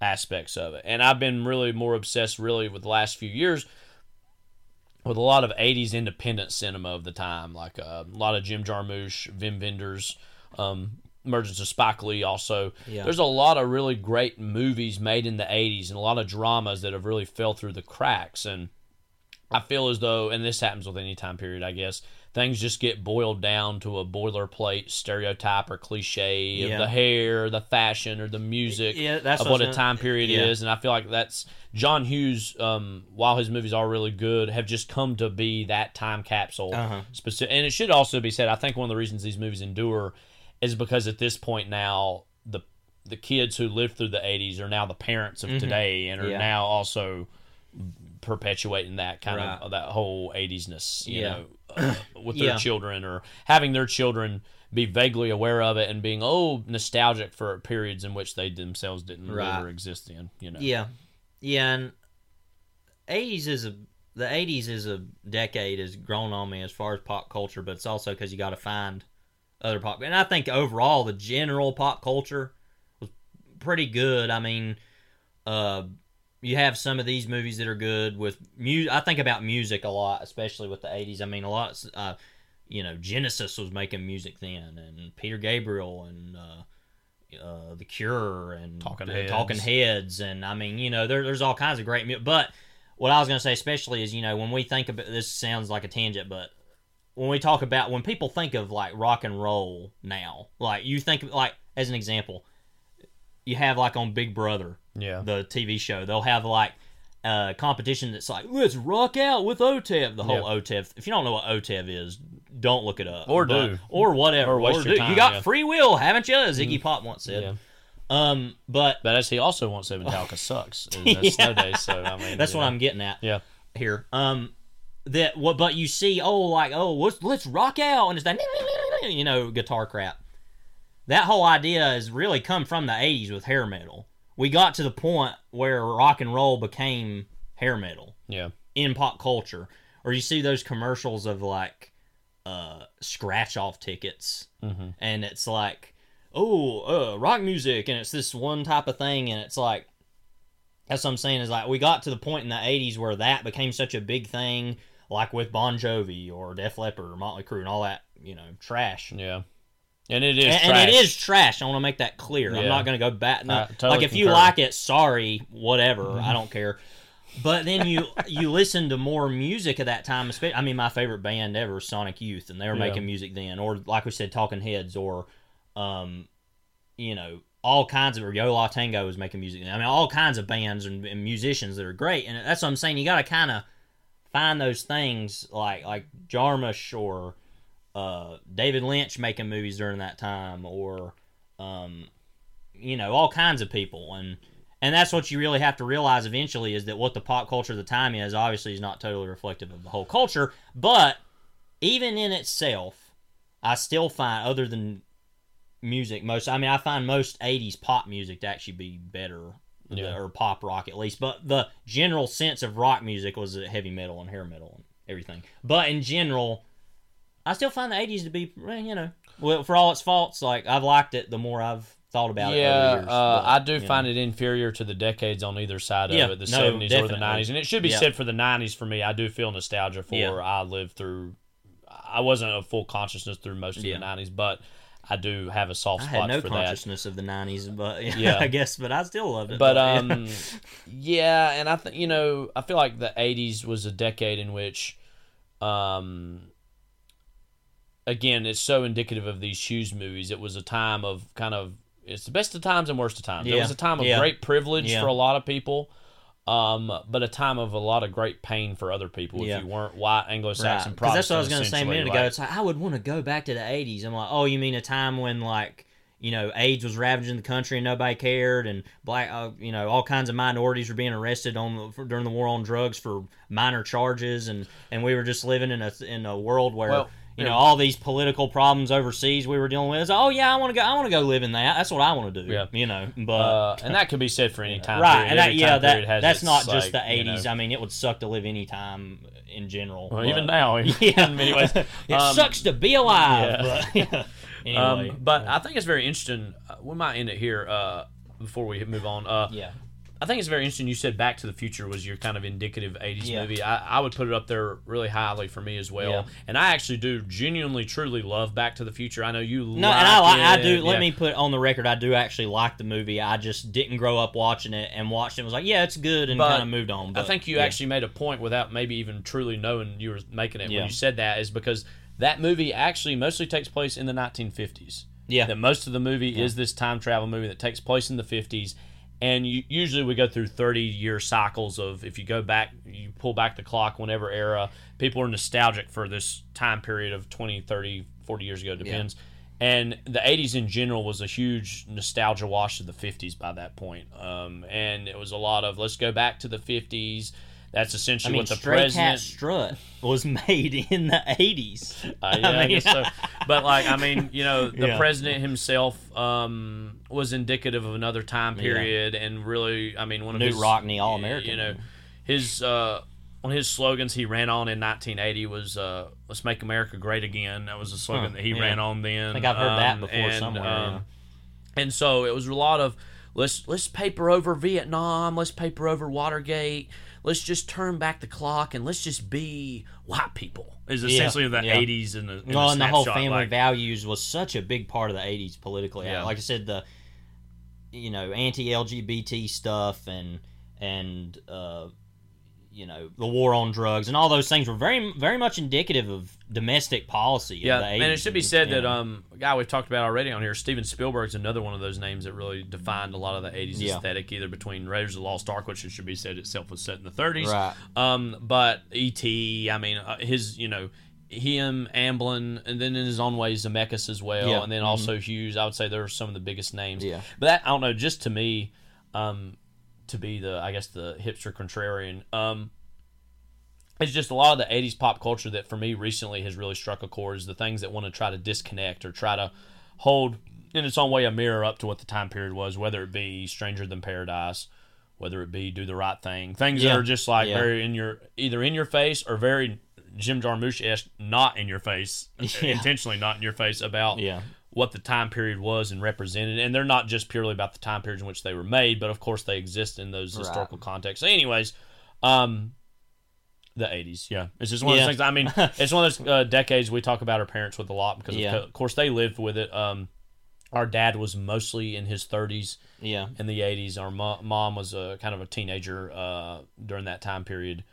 aspects of it. And I've been really more obsessed, really, with the last few years with a lot of 80s independent cinema of the time, like uh, a lot of Jim Jarmusch, Wim Wenders, um, emergence of Spike Lee also. Yeah. There's a lot of really great movies made in the 80s and a lot of dramas that have really fell through the cracks. And I feel as though, and this happens with any time period, I guess, things just get boiled down to a boilerplate stereotype or cliche Yeah. of the hair, the fashion, or the music Yeah, that's of what what a time period yeah. is. And I feel like that's John Hughes. Um, while his movies are really good, have just come to be that time capsule. Uh-huh. Specific, and it should also be said. I think one of the reasons these movies endure is because at this point now the the kids who lived through the 80s are now the parents of today and are Mm-hmm. Yeah. now also perpetuating that kind Right. of that whole 80s-ness you Yeah. know uh, with their Yeah. children or having their children be vaguely aware of it and being oh nostalgic for periods in which they themselves didn't live Right. or exist in you know Yeah, yeah, and eighties is a the eighties is a decade has grown on me as far as pop culture, but it's also because you got to find other pop. And I think overall the general pop culture was pretty good. I mean, uh, you have some of these movies that are good with music. I think about music a lot, especially with the eighties. I mean, a lot. Uh, you know, Genesis was making music then, and Peter Gabriel and. Uh, uh, the Cure and Talking Heads. Talking Heads, and I mean, you know, there, there's all kinds of great music. But what I was going to say, especially, is you know, when we think about this, sounds like a tangent, but when we talk about when people think of like rock and roll now, like you think like as an example, you have like on Big Brother, yeah the TV show, they'll have like a competition that's like let's rock out with OTEV, the whole Yeah. OTEV. If you don't know what OTEV is, don't look it up Or But- do. or whatever, Or waste your do. time, You got yeah. Free will, haven't you? As Iggy Pop once said. Yeah. Um, but but as he also wants to say Metallica sucks in the snow days so I mean That's what know. I'm getting at. yeah Here. Um that what but you see, oh like, oh let's let's rock out and it's that you know, guitar crap. That whole idea has really come from the eighties with hair metal. We got to the point where rock and roll became hair metal. yeah in pop culture, or you see those commercials of like uh scratch off tickets, Mm-hmm. and it's like, oh, uh, rock music, and it's this one type of thing, and it's like. That's what I'm saying is like we got to the point in the 80s where that became such a big thing, like with Bon Jovi or Def Leppard or Motley Crue and all that, you know, trash. Yeah, and it is and, trash. and it is trash. I want to make that clear. I'm not going to go back. No, totally like if you like it, sorry, whatever. I don't care. But then you you listen to more music at that time. I mean, my favorite band ever, Sonic Youth, and they were Yeah. making music then, or like we said, Talking Heads, or um, you know, all kinds of or Yo La Tengo was making music. then. I mean, all kinds of bands and, and musicians that are great, and that's what I'm saying. You got to kind of find those things like like Jarmusch or uh, David Lynch making movies during that time, or um, you know, all kinds of people, and and that's what you really have to realize eventually is that what the pop culture of the time is obviously is not totally reflective of the whole culture, but even in itself, I still find other than music most I mean I find most 80s pop music to actually be better Yeah. or pop rock at least but the general sense of rock music was heavy metal and hair metal and everything but in general I still find the 80s to be eh, you know well for all its faults like I've liked it the more I've thought about it yeah, uh, I do you know. find it inferior to the decades on either side of Yeah, it, the no, seventies or the nineties, and it should be Yeah. said for the nineties for me. I do feel nostalgia for Yeah. I lived through. I wasn't a full consciousness through most of Yeah. the nineties, but I do have a soft I spot had no for that. consciousness of the 90s but yeah, Yeah. I guess but I still loved it But yeah. um, yeah, and I think you know, I feel like the '80s was a decade in which, um, again, it's so indicative of these Hughes movies. It was a time of kind of it's the best of times and worst of times. It was a time of Yeah. great privilege Yeah. for a lot of people. Um, but a time of a lot of great pain for other people Yeah. if you weren't white Anglo-Saxon Because that's what I was going to say a minute ago. It's like I would want to go back to the '80s. I'm like, oh, you mean a time when like you know AIDS was ravaging the country and nobody cared, and black, uh, you know, all kinds of minorities were being arrested on for, during the war on drugs for minor charges, and and we were just living in a in a world where. Well, you know all these political problems overseas we were dealing with. It's oh yeah, I want to go. I want to go live in that. That's what I want to do. Yeah. you know. But uh, and that could be said for any time right, period. and that, Every yeah, that that's not just like, the you know- '80s. I mean, it would suck to live any time in general. Well, but- even now, in yeah. many ways. it Um, sucks to be alive. yeah. But, yeah. Anyway, Um, but I think it's very interesting. Uh, we might end it here uh, before we move on. Uh, yeah, I think it's very interesting. You said Back to the Future was your kind of indicative '80s Yeah. movie. I, I would put it up there really highly for me as well. Yeah. And I actually do genuinely, truly love Back to the Future. I know you. no, like and I. I do. Let me put on the record. I do actually like the movie. I just didn't grow up watching it and watched it. and Was like, yeah, it's good, and kind of moved on. But, I think you yeah. actually made a point without maybe even truly knowing you were making it Yeah. when you said that is because that movie actually mostly takes place in the 1950s. Yeah. That most of the movie is this time travel movie that takes place in the 50s. And you, usually we go through 30 year cycles of if you go back, you pull back the clock, whenever era, people are nostalgic for this time period of 20, 30, 40 years ago, depends. And the 80s in general was a huge nostalgia wash of the 50s by that point. Um, and it was a lot of let's go back to the 50s. That's I essentially mean, what the Stray president. Cat Strut was made in the '80s. Uh, yeah, I, I mean- guess so. But like, I mean, you know, the Yeah. president himself um, was indicative of another time Yeah. period, and really, I mean, one of Knute his Rockne, All-American. You know, his uh, one of his slogans he ran on in 1980 was uh, "Let's make America great again." That was a slogan Huh, that he yeah. ran on then. I think I've heard that Um, before and, somewhere. um, yeah. and so it was a lot of let's let's paper over Vietnam, let's paper over Watergate, let's just turn back the clock and let's just be white people. Is Yeah, essentially the yeah. '80s and the, well, the and the whole family like- values was such a big part of the '80s politically. Yeah. Like I said, the you know anti-LGBT stuff and and uh, you know the war on drugs and all those things were very very much indicative of domestic policy. Yeah, of the 80s. and it should be said that um, a guy we've talked about already on here, Steven Spielberg's another one of those names that really defined a lot of the '80s Yeah. aesthetic, either between Raiders of the Lost Ark, which it should be said itself was set in the '30s, Right. Um, but E.T., I mean, uh, his you know. Him, Amblin, and then in his own way, Zemeckis as well, Yeah. and then also Hughes. I would say they're some of the biggest names. Yeah. but that I don't know. Just to me, um, to be the I guess the hipster contrarian, um, it's just a lot of the 80s pop culture that for me recently has really struck a chord is the things that want to try to disconnect or try to hold in its own way a mirror up to what the time period was whether it be stranger than paradise whether it be Do the Right Thing, things Yeah. that are just like Yeah. very in your either in your face or very Jim Jarmusch esque, not in your face, Yeah. intentionally not in your face about Yeah. What the time period was and represented. And they're not just purely about the time periods in which they were made, but of course they exist in those Right. historical contexts. So, anyways, um, the '80s, yeah, it's just one of those things. I mean, it's one of those uh, decades we talk about our parents with a lot because, Yeah. of, of course, they lived with it. Um, our dad was mostly in his 30s Yeah. in the 80s. Our mo- mom was a kind of a teenager uh, during that time period,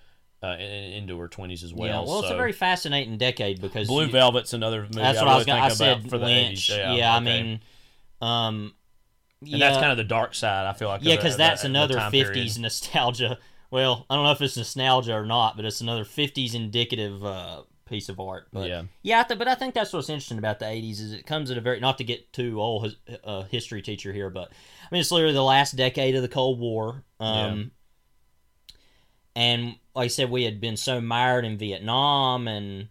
uh, into her 20s as well. yeah. Well, it's a very fascinating decade because Blue you- Velvet's another movie. That's what I really was going. to I for the Lynch. 80s. Yeah, Yeah, I mean, um, and that's kind of the dark side. I feel like. yeah, because that's the- the another '50s nostalgia. Well, I don't know if it's nostalgia or not, but it's another '50s indicative uh, piece of art. But Yeah. yeah, I th- but I think that's what's interesting about the '80s is it comes at a very not to get too old uh, history teacher here, but I mean it's literally the last decade of the Cold War. Um, and like I said, we had been so mired in Vietnam and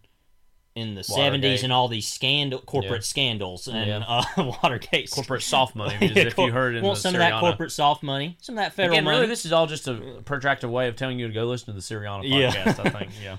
in the. '70s and all these scandal corporate Yeah. scandals and Yeah. uh, Watergate corporate soft money. Because if you heard in want the some of that corporate soft money, some of that federal Again, money. really, this is all just a protracted way of telling you to go listen to the Syriana Yeah. podcast. I think. Yeah.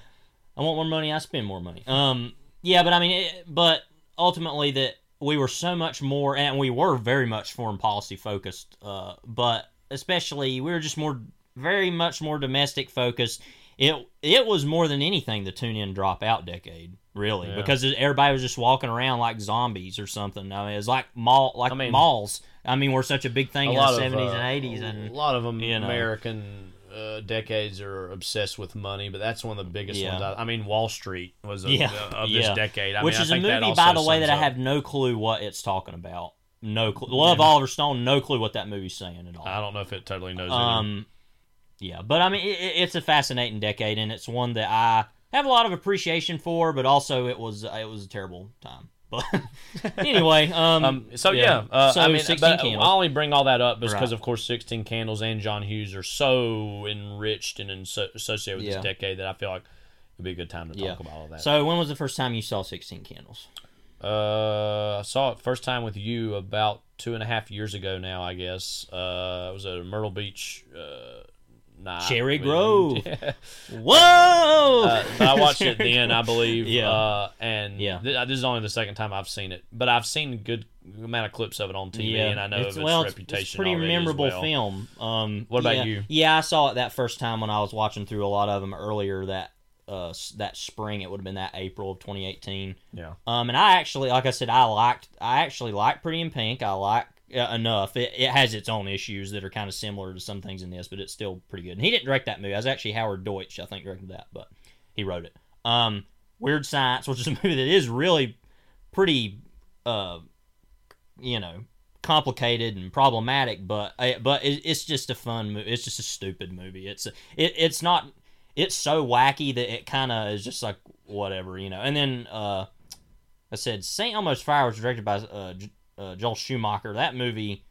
I want more money, I spend more money. Um, yeah, but I mean, it, but ultimately that we were so much more, and we were very much foreign policy focused. Uh, but especially we were just more, very much more domestic focused. It it was more than anything the tune in drop out decade, really, Yeah. because everybody was just walking around like zombies or something. I mean, it was like mall, like I mean- malls. I mean, we're such a big thing a in the seventies uh, and eighties, and a lot of them you know. American uh, decades are obsessed with money, but that's one of the biggest Yeah. ones. I, I mean, Wall Street was a, yeah, uh, of this decade. I Which mean, is a movie, by the way, that I have no clue what it's talking about. No clue. Love Oliver Stone, no clue what that movie's saying at all. I don't know if it totally knows. Um, yeah, but I mean, it, it- it's a fascinating decade, and it's one that I have a lot of appreciation for, but also it was it was a terrible time. But anyway, um, Um, so yeah, uh, so I mean, 16 but Candles. I only bring all that up because, Right. of course, Sixteen Candles and John Hughes are so enriched and associated with Yeah. this decade that I feel like it'd be a good time to yeah. talk about all that. So when was the first time you saw Sixteen Candles? Uh, I saw it first time with you about two and a half years ago now, I guess. Uh, it was at Myrtle Beach. Uh, night. Cherry Grove. Yeah. Whoa! Uh, I watched it then, I believe. Yeah. Uh, and Yeah. th- this is only the second time I've seen it, but I've seen a good amount of clips of it on TV, and I know it's, of its well, it's- reputation. It's a pretty memorable well. film. Um, What about yeah, you? Yeah, I saw it that first time when I was watching through a lot of them earlier that uh that spring. It would have been that April of 2018. Yeah. Um, and I actually, like I said, I liked. I actually like Pretty in Pink. I like uh, enough. It, it has its own issues that are kind of similar to some things in this, but it's still pretty good. And he didn't direct that movie. I was actually Howard Deutch, I think, directed that, but he wrote it. Um, Weird Science, which is a movie that is really pretty, uh, you know, complicated and problematic, but uh, but it, it's just a fun movie. It's just a stupid movie. It's it, it's not. It's so wacky that it kind of is just like whatever, you know. And then uh, I said St. Elmo's Fire was directed by uh, uh, Joel Schumacher. That movie.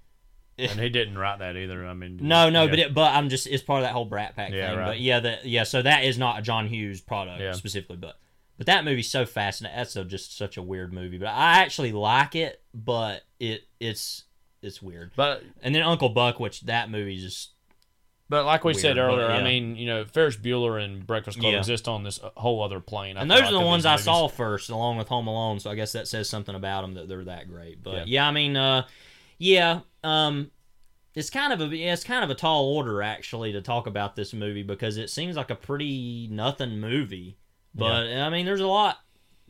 And he didn't write that either. I mean, No, no, yeah. but it, but I'm just it's part of that whole Brat Pack Yeah, thing. right. But yeah, that yeah, so that is not a John Hughes product Yeah. specifically, but but that movie's so fascinating. That's a, just such a weird movie, but I actually like it. But it it's it's weird. But And then Uncle Buck, which that movie just but like we said Weird, but earlier, I mean, you know, Ferris Bueller and Breakfast Club Yeah. exist on this uh, whole other plane. I and feel those like, are the of ones these I movies. saw first, along with Home Alone. So I guess that says something about them that they're that great. But Yeah. yeah, I mean, uh, yeah, um, it's kind of a yeah, it's kind of a tall order actually to talk about this movie because it seems like a pretty nothing movie. But I mean, there's a lot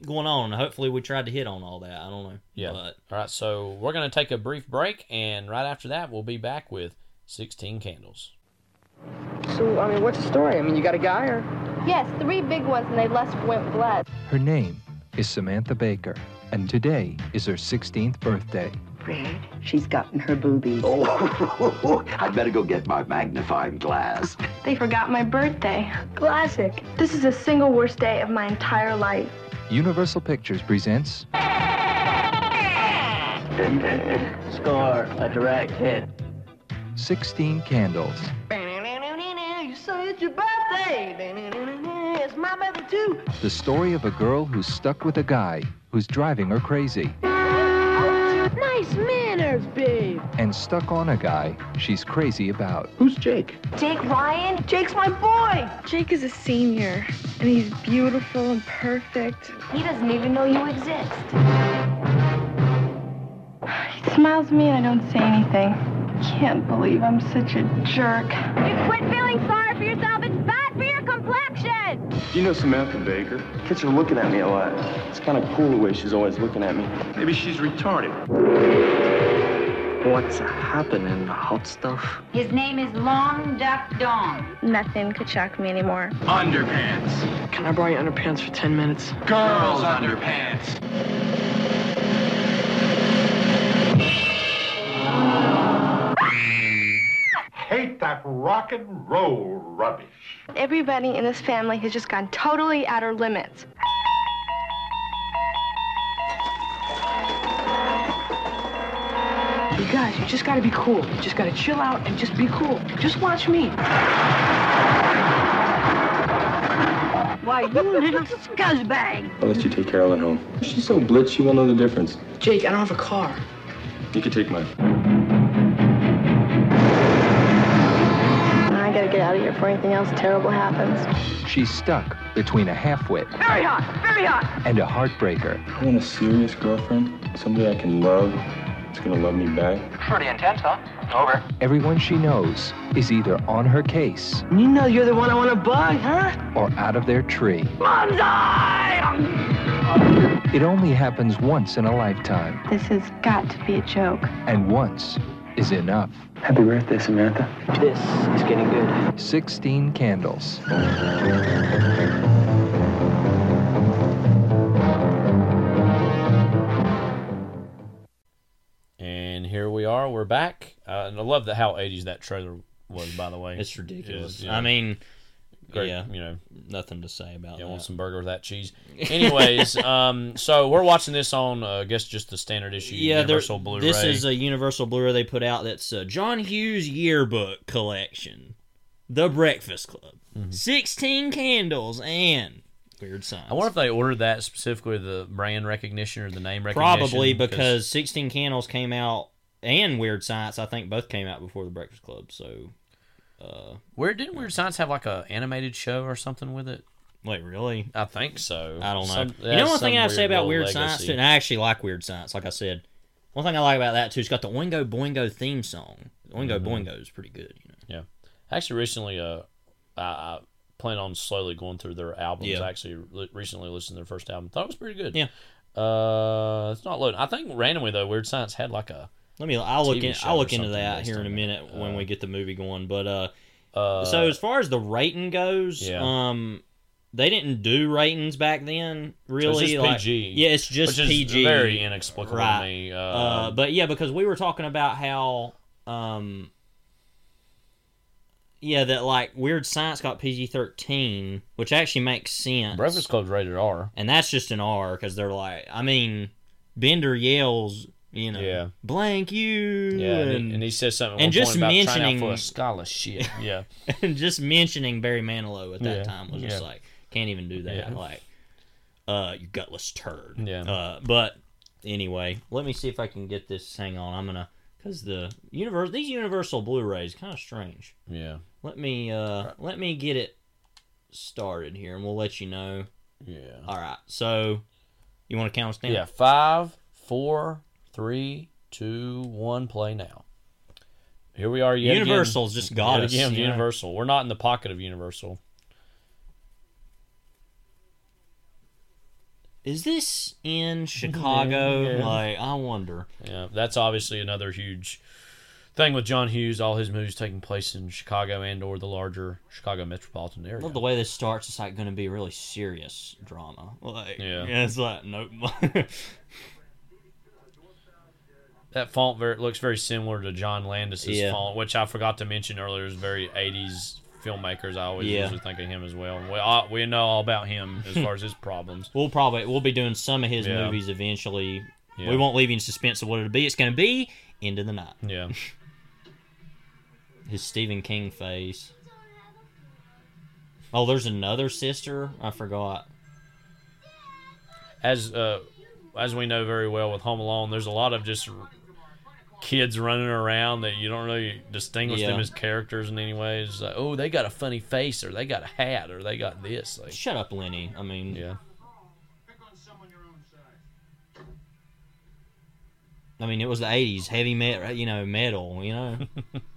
going on. Hopefully, we tried to hit on all that. I don't know. Yeah. But All right, so we're going to take a brief break, and right after that, we'll be back with 16 Candles. So, I mean, what's the story? I mean, you got a guy or? Yes, three big ones, and they left went blood. Her name is Samantha Baker, and today is her 16th birthday. Fred, she's gotten her boobies. Oh, I'd better go get my magnifying glass. They forgot my birthday. Classic. This is the single worst day of my entire life. Universal Pictures presents Score, a direct hit. 16 Candles. Birthday. It's my birthday too. The story of a girl who's stuck with a guy who's driving her crazy. Nice manners, babe. and stuck on a guy she's crazy about. Who's Jake? Jake Ryan? Jake's my boy! Jake is a senior, and he's beautiful and perfect. He doesn't even know you exist. He smiles at me and I don't say anything. Can't believe I'm such a jerk. You quit feeling sorry for yourself. It's bad for your complexion. Do you know Samantha Baker? Catch her looking at me a lot. It's kind of cool the way she's always looking at me. Maybe she's retarded. What's happening, hot stuff? His name is Long Duck Dong. Nothing could shock me anymore. Underpants. Can I borrow your underpants for 10 minutes? Girls underpants. Hate that rock and roll rubbish. Everybody in this family has just gone totally out of limits. You guys, you just gotta be cool. You just gotta chill out and just be cool. Just watch me. Why, you little scuzzbag. I'll let you take Carolyn home. She's so blitz, she won't know the difference. Jake, I don't have a car. You can take mine. Get out of here before anything else terrible happens. She's stuck between a half-wit Very hot, very hot. and a heartbreaker. I want a serious girlfriend, somebody I can love, that's gonna love me back. Pretty intense, huh? Over. Everyone she knows is either on her case You know you're the one I wanna bug, huh? or out of their tree. Bonsai! It only happens once in a lifetime, This has got to be a joke. and once is enough. Happy birthday, Samantha. This is getting good. 16 candles. And here we are. We're back. Uh, and I love the how 80s that trailer was, by the way. It's ridiculous. It was, I mean, great, yeah, you know, nothing to say about you that. want some burger with that cheese. Anyways, um, so we're watching this on, uh, I guess, just the standard issue yeah, Universal Blu-ray. this is a Universal Blu-ray they put out. That's uh, John Hughes Yearbook Collection, The Breakfast Club, sixteen candles, and Weird Science. I wonder if they ordered that specifically the brand recognition or the name recognition. Probably because 16 Candles came out and Weird Science, I think, both came out before The Breakfast Club. So, uh, where didn't Weird Science have like a animated show or something with it? wait, really? I think so. I don't know. Some- you know one thing I have to say about Weird Science, too, and I actually like Weird Science, like I said. One thing I like about that, too, it's got the Oingo Boingo theme song. Oingo Mhm. Boingo is pretty good. You know? Yeah, actually, recently, uh, I, I plan on slowly going through their albums. Yeah. I actually li- recently listened to their first album. Thought it was pretty good. Yeah. Uh, it's not loading. I think randomly though, Weird Science had like a. Let me. I'll look in. I'll look into that here in a minute that. when Uh, we get the movie going. But uh, Uh, so as far as the rating goes, Yeah. um, they didn't do ratings back then. Really, just like- PG, Yeah, it's just which is PG. very inexplicable to right. me. Uh, Uh, but yeah, because we were talking about how, um, yeah, that like Weird Science got PG thirteen, which actually makes sense. Breakfast Club's rated R. and that's just an R because they're like, I mean, Bender yells, you know, Yeah. blank you, Yeah, and, and, he, and he says something. and just about trying out mentioning for a scholarship. Yeah, and just mentioning Barry Manilow at that Yeah, time was just like, can't even do that. Yeah. Like, uh, you gutless turd. Yeah. Uh, but anyway, let me see if I can get this. Hang on, I'm gonna because the universe these Universal Blu-rays kind of strange. yeah, Let me uh let me get it started here, and we'll let you know. yeah. All right, so you want to count us down? Yeah, five, four, three, two, one. Play now. Here we are. Yet Universal's again. just got Yet us, Again, know? Universal. We're not in the pocket of Universal. Is this in Chicago? Yeah. Like, I wonder. Yeah, that's obviously another huge thing with John Hughes. All his movies taking place in Chicago and or the larger Chicago metropolitan I area. love the way this starts. It's like going to be a really serious drama. Like, Yeah. it's like nope. That font very, looks very similar to John Landis's Yeah. font, which I forgot to mention earlier. Is very '80s filmmakers. I always Yeah. usually think of him as well. We all, we know all about him as far as his problems. we'll probably we'll be doing some of his Yeah. movies eventually. Yeah. We won't leave you in suspense of what it'll be. It's going to be end of the Night. Yeah. His Stephen King face. Oh, there's another sister. I forgot. as uh, as we know very well with Home Alone, there's a lot of just kids running around that you don't really distinguish them as characters in any way. It's like, oh, they got a funny face, or they got a hat, or they got this. Like, Shut up, Lenny. I mean, yeah. I mean, it was the '80s, heavy metal, you know, metal, you know.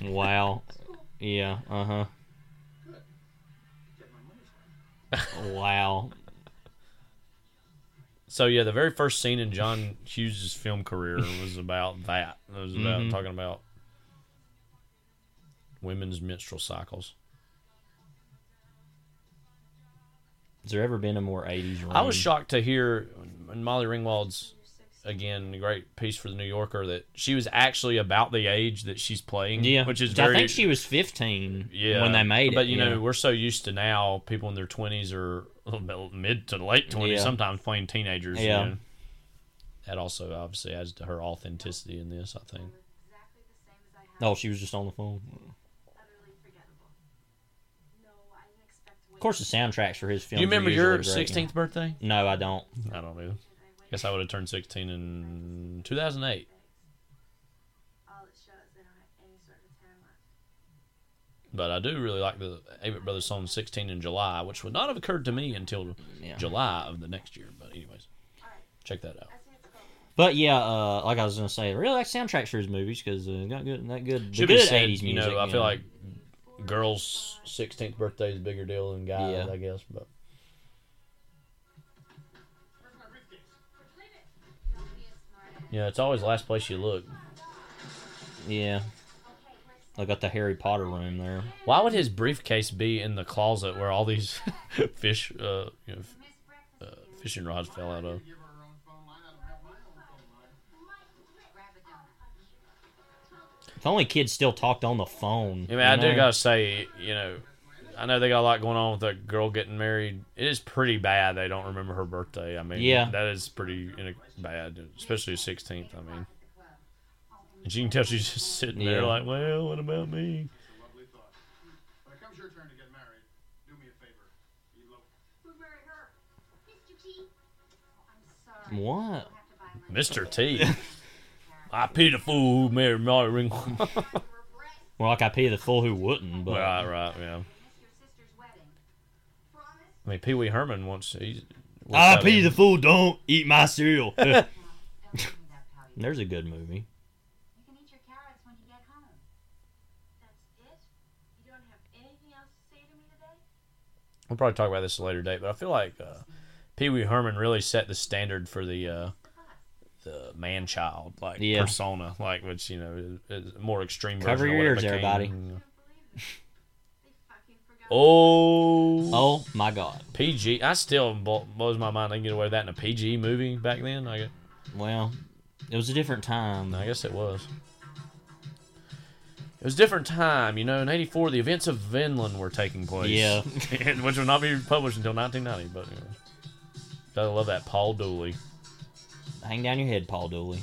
wow. Yeah. Uh huh. wow. So yeah, the very first scene in John Hughes' film career was about that. It was about Mhm. talking about women's menstrual cycles. Has there ever been a more '80s? Run? I was shocked to hear in Molly Ringwald's again a great piece for the New Yorker that she was actually about the age that she's playing. Yeah, which is very, I think she was 15 yeah, when they made it. But you know, we're so used to now people in their twenties or a little bit mid to late twenties, Yeah. sometimes playing teenagers. you Yeah. know. That also obviously adds to her authenticity in this. I think. Oh, she was just on the phone. Of course, the soundtracks for his film. Do you remember your sixteenth birthday? No, I don't. I don't either. Guess I would have turned sixteen in two thousand eight. But I do really like the Avett Brothers song 16 in July, which would not have occurred to me until July of the next year. But, anyways, check that out. But yeah, uh, like I was gonna say, I really like soundtracks for his movies because uh, got good, that good, the Should good said, '80s music. you know, I feel know. like girls' 16th birthday is a bigger deal than guys, Yeah. I guess. But yeah, it's always the last place you look. Yeah. I got the Harry Potter room there. Why would his briefcase be in the closet where all these fish, uh, you know, f- uh, fishing rods fell out of? If only kids still talked on the phone. I mean, I you do gotta say, you know, I know they got a lot going on with that girl getting married. It is pretty bad. They don't remember her birthday. I mean, Yeah. that is pretty bad, especially the sixteenth. I mean, and you can tell she's just sitting there like, well, what about me? When it comes your turn to get married, do me a favor. Elope. Who married her? Mr. T. I'm sorry. What? Mr. T. I pity the fool who married Molly Ringwald. Well, like I pay the fool who wouldn't, but right, right, yeah. I mean, Pee Wee Herman once he's. I pity the fool. Don't eat my cereal. There's a good movie. You can eat your carrots when you get home. That's it? You don't have anything else to say to me today? We'll probably talk about this at a later date, but I feel like uh, Pee Wee Herman really set the standard for the uh, the man child like Yeah. persona, like which you know is, is more extreme. Cover version of your ears, became. everybody. Oh, Oh my God. PG. I still blo- blows my mind they can get away with that in a PG movie back then. I, get, Well, it was a different time. I guess it was. It was a different time, you know. In '84, the events of Vineland were taking place. Yeah. and- which would not be published until 1990. But you know, gotta love that Paul Dooley. Hang down your head, Paul Dooley.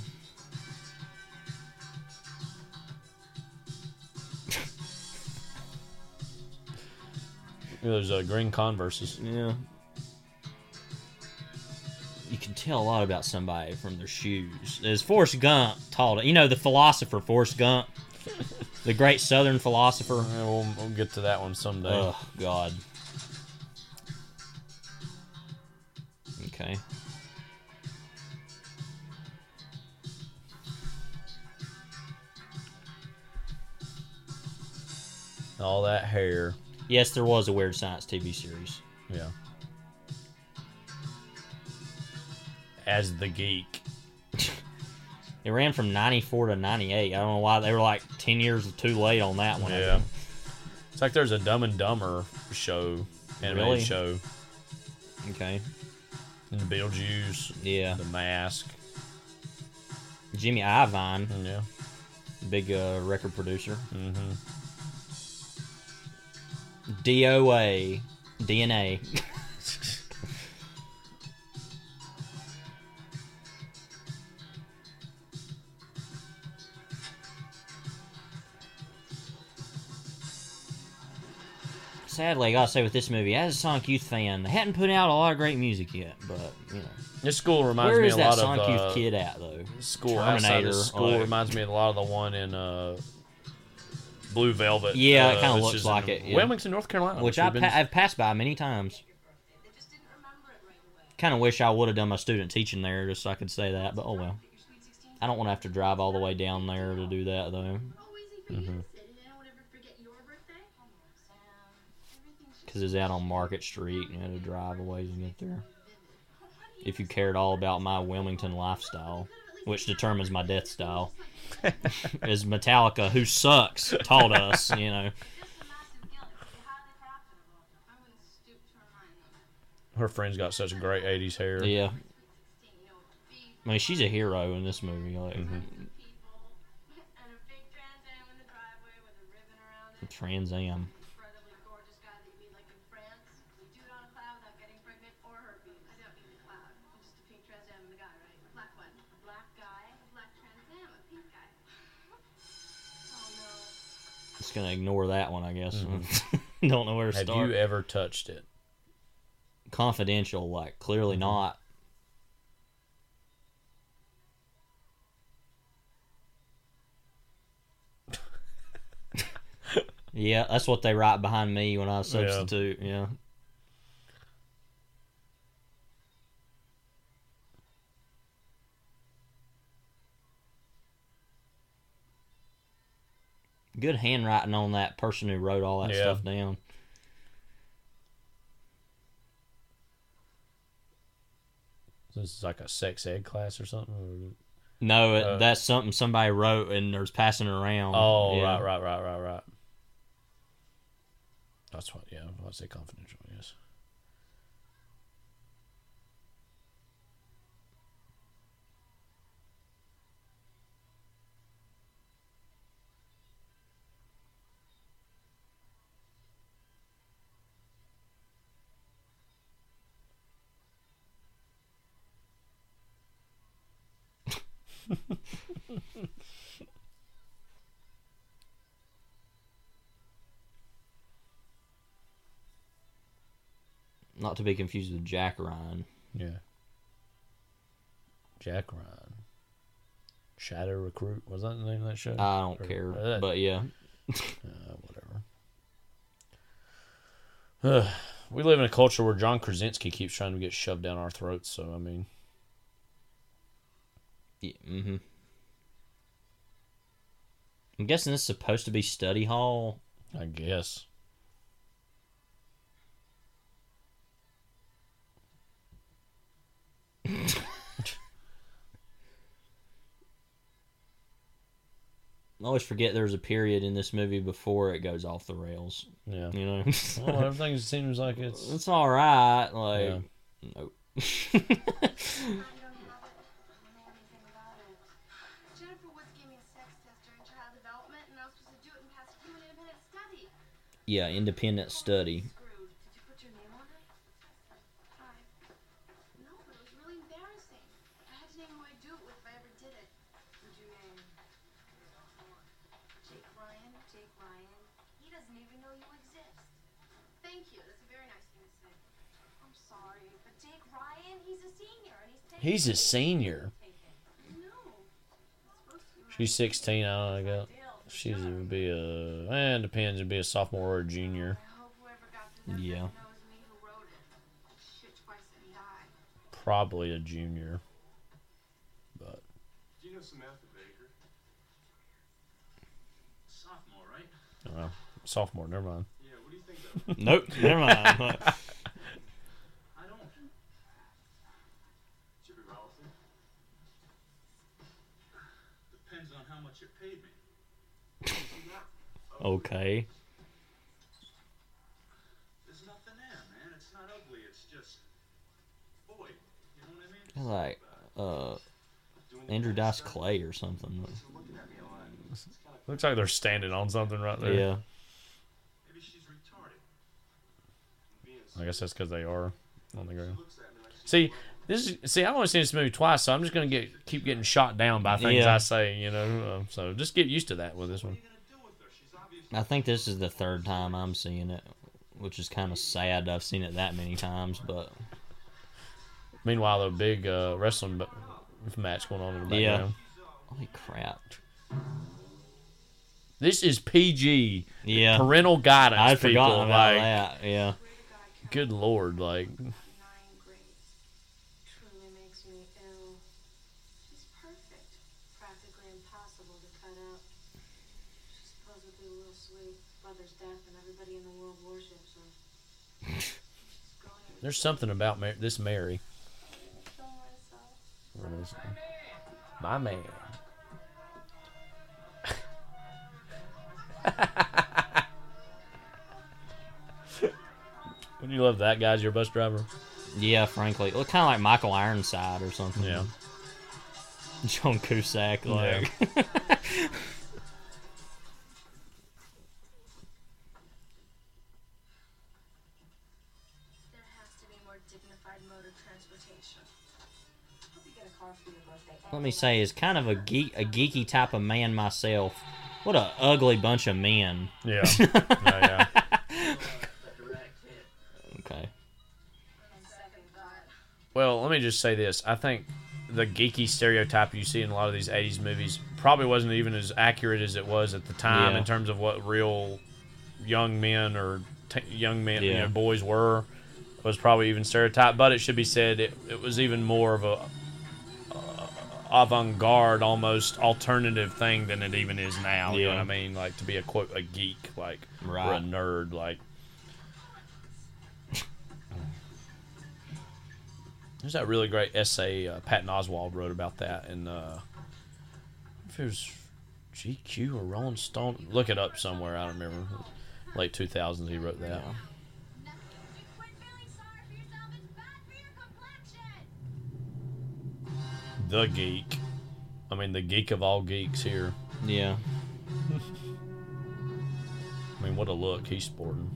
Those uh, green Converses. Yeah. You can tell a lot about somebody from their shoes. As Forrest Gump taught it. You know, the philosopher Forrest Gump, the great Southern philosopher. Yeah, we'll, we'll get to that one someday. Oh, God. Okay. All that hair. Yes, there was a Weird Science TV series. Yeah. As the geek. It ran from 94 to 98. I don't know why they were like 10 years too late on that one. Yeah. It's like there's a Dumb and Dumber show, animated Really? show. Okay. And Beetlejuice. Yeah. The Mask. Jimmy Iovine. Yeah. Big uh, record producer. Mm-hmm. DOA. DNA. Sadly, I gotta say with this movie, as a Sonic Youth fan, they hadn't put out a lot of great music yet, but you know. This school reminds Where me a lot Sonic of Youth uh, kid at though? School Terminator. of school like, reminds me a lot of the one in uh, Blue Velvet. Yeah, uh, it kind of which looks like it. yeah. Wilmington, North Carolina, which I've, been- pa- I've passed by many times. Kind of wish I would have done my student teaching there just so I could say that, but oh well. I don't want to have to drive all the way down there to do that though. Mhm. Because it's out on Market Street and you had to drive a ways to get there. If you cared all about my Wilmington lifestyle, which determines my death style, as Metallica, who sucks, taught us, you know. Her friend's got such great '80s hair. Yeah. I mean, she's a hero in this movie. Like, mm-hmm. Trans Am. Just gonna ignore that one, I guess. Mm-hmm. Don't know where to Have start. you ever touched it? Confidential, like clearly mm-hmm. not. yeah, that's what they write behind me when I substitute. Yeah. Good handwriting on that person who wrote all that Yeah. stuff down. This is like a sex ed class or something. No, Uh, that's something somebody wrote and there's passing it around. Oh, Yeah. right, right, right, right, right. That's what. Yeah, I'd say confidential. Yes. Not to be confused with Jack Ryan. Yeah. Jack Ryan. Shadow Recruit. Was that the name of that show? I don't Or- care, or that- but yeah. uh, whatever. we live in a culture where John Krasinski keeps trying to get shoved down our throats. So I mean, Yeah, mm-hmm. I'm guessing this is supposed to be study hall. I guess. I always forget there's a period in this movie before it goes off the rails. Yeah. You know? well, everything seems like it's. It's all right. Like, Yeah. nope. but Jake Ryan, Jake Ryan. He doesn't even know you exist. Thank you. That's a very nice thing to say. I'm sorry, but Jake Ryan, he's a senior, he's a senior. She's 16. I don't know. I guess. She's would be a. Eh, it depends. It'd be a sophomore or a junior. Yeah. Probably a junior. But Do you know Samantha Baker? Sophomore, right? I. Sophomore. Never mind. Yeah, what do you think Nope, never mind. I don't. Should be relative. Depends on how much you paid me. Okay. There's nothing there, man. It's not ugly. It's just void. You know what I mean? Like, uh, Andrew Dice Clay or something. Looks like they're standing on something right there. Yeah. Maybe she's retarded. I guess that's because they are on the ground. See, this is see. I've only seen this movie twice, so I'm just gonna get keep getting shot down by things Yeah. I say. You know, uh, so just get used to that with this one. I think this is the third time I'm seeing it which is kind of sad. I've seen it that many times, but Meanwhile, the big uh, wrestling match going on in the yeah. background. Holy crap! This is PG. Yeah. Parental guidance. I'd people. forgotten about like, that. Yeah. Good lord, like Truly makes me ill. She's perfect. Practically impossible to cut out. She's supposedly a little sweet. Brother's death and everybody in the world worships her. There's something about Mar- this Mary. What is it? My man. Wouldn't you love that guy's your bus driver? Yeah, frankly, look kind of like Michael Ironside or something. Yeah. John Cusack, like. There Let me say, is kind of a geek, a geeky type of man myself. What a ugly bunch of men. Yeah. yeah. Okay. Well, let me just say this. I think the geeky stereotype you see in a lot of these 80s movies probably wasn't even as accurate as it was at the time Yeah. in terms of what real young men or t- young men, you know, boys were. Was probably even stereotyped, but it should be said it, it was even more of a avant-garde, almost alternative thing than it even is now. You know what I mean? Like to be a quote a geek, like or a nerd, like. There's that really great essay uh, Patton Oswalt wrote about that, and uh, if it was GQ or Rolling Stone, look it up somewhere. I don't remember. Late 2000s, he wrote that. The geek. I mean, the geek of all geeks here. Yeah. I mean, what a look he's sporting.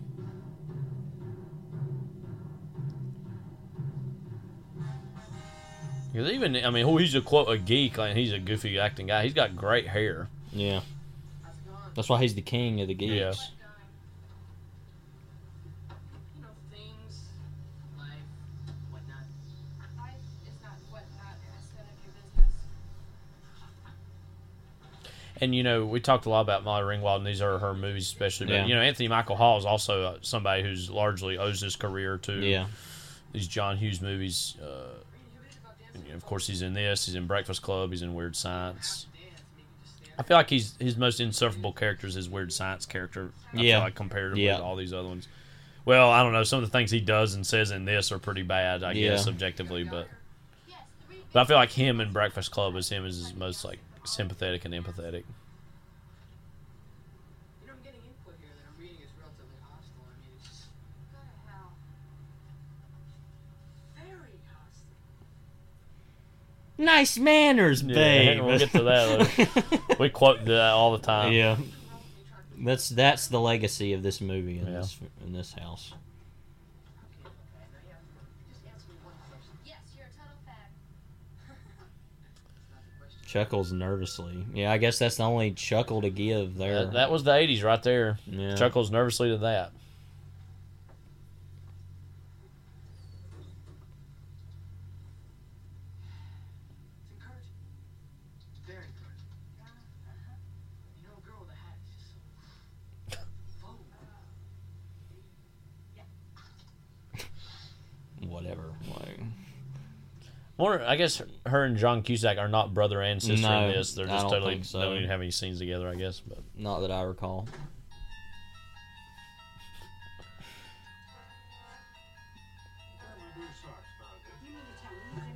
Because even, I mean, who he's a quote a geek, like he's a goofy acting guy. He's got great hair. Yeah. That's why he's the king of the geeks. Yeah. And you know, we talked a lot about Molly Ringwald, and these are her movies, especially. But Yeah. you know, Anthony Michael Hall is also uh, somebody who's largely owes his career to Yeah. these John Hughes movies. Uh, and, you know, of course, he's in this. He's in Breakfast Club. He's in Weird Science. I feel like he's his most insufferable character is his Weird Science character. I Yeah. feel like comparatively Yeah. to all these other ones. Well, I don't know. Some of the things he does and says in this are pretty bad, I Yeah. guess, objectively. But but I feel like him in Breakfast Club is him is his most like sympathetic and empathetic. You know, I'm getting input here that I'm reading is relatively hostile. I mean, it's just. Go to hell. Very hostile. Nice manners, Yeah, babe. we'll get to that. later. we quote that all the time. Yeah. That's that's the legacy of this movie in Yeah. this in this house. Yes, you're a total fag. Chuckles nervously. Yeah, I guess that's the only chuckle to give there. That, that was the '80s right there. Yeah. Chuckles nervously to that. It's encouraging. Very encouraging. You know, a girl with a hat is just so. Whatever. Like, Wonder, I guess her and John Cusack are not brother and sister No, in this. They're I just don't totally think so. don't even have any scenes together. I guess, but not that I recall.